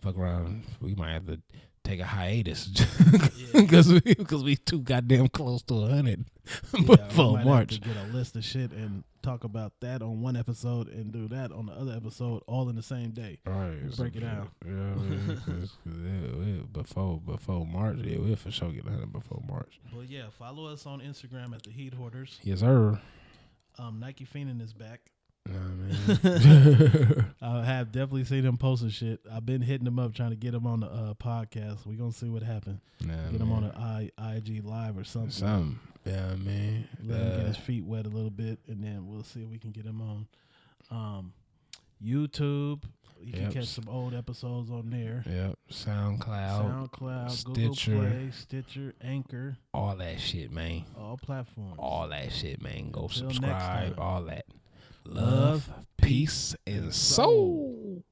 B: fuck around. We might have to take a hiatus because we because we too goddamn close to a hundred
C: Yeah, we
B: before March.
C: to get a list of shit and talk about that on one episode and do that on the other episode all in the same day.
B: Right,
C: break it down.
B: Yeah, I mean, 'cause- 'cause yeah, before before March, yeah, we'll for sure get a hundred before March.
C: But yeah, follow us on Instagram at the Heat Hoarders.
B: Yes, sir.
C: Um, Nike Fiendin is back.
B: What I
C: have definitely seen him posting shit. I've been hitting him up trying to get him on the uh, podcast. We gonna see what happens.
B: Nah,
C: Get him on
B: man.
C: an I, IG live or something.
B: Something. Yeah, man.
C: Let him get
B: Uh,
C: his feet wet a little bit, and then we'll see if we can get him on um, YouTube. You can catch some old episodes on there.
B: yep. SoundCloud,
C: SoundCloud,
B: Stitcher.
C: Google Play, Stitcher, Anchor,
B: all that shit, man.
C: all platforms.
B: All that shit, man. Go
C: Until
B: subscribe. All that love, peace, and soul.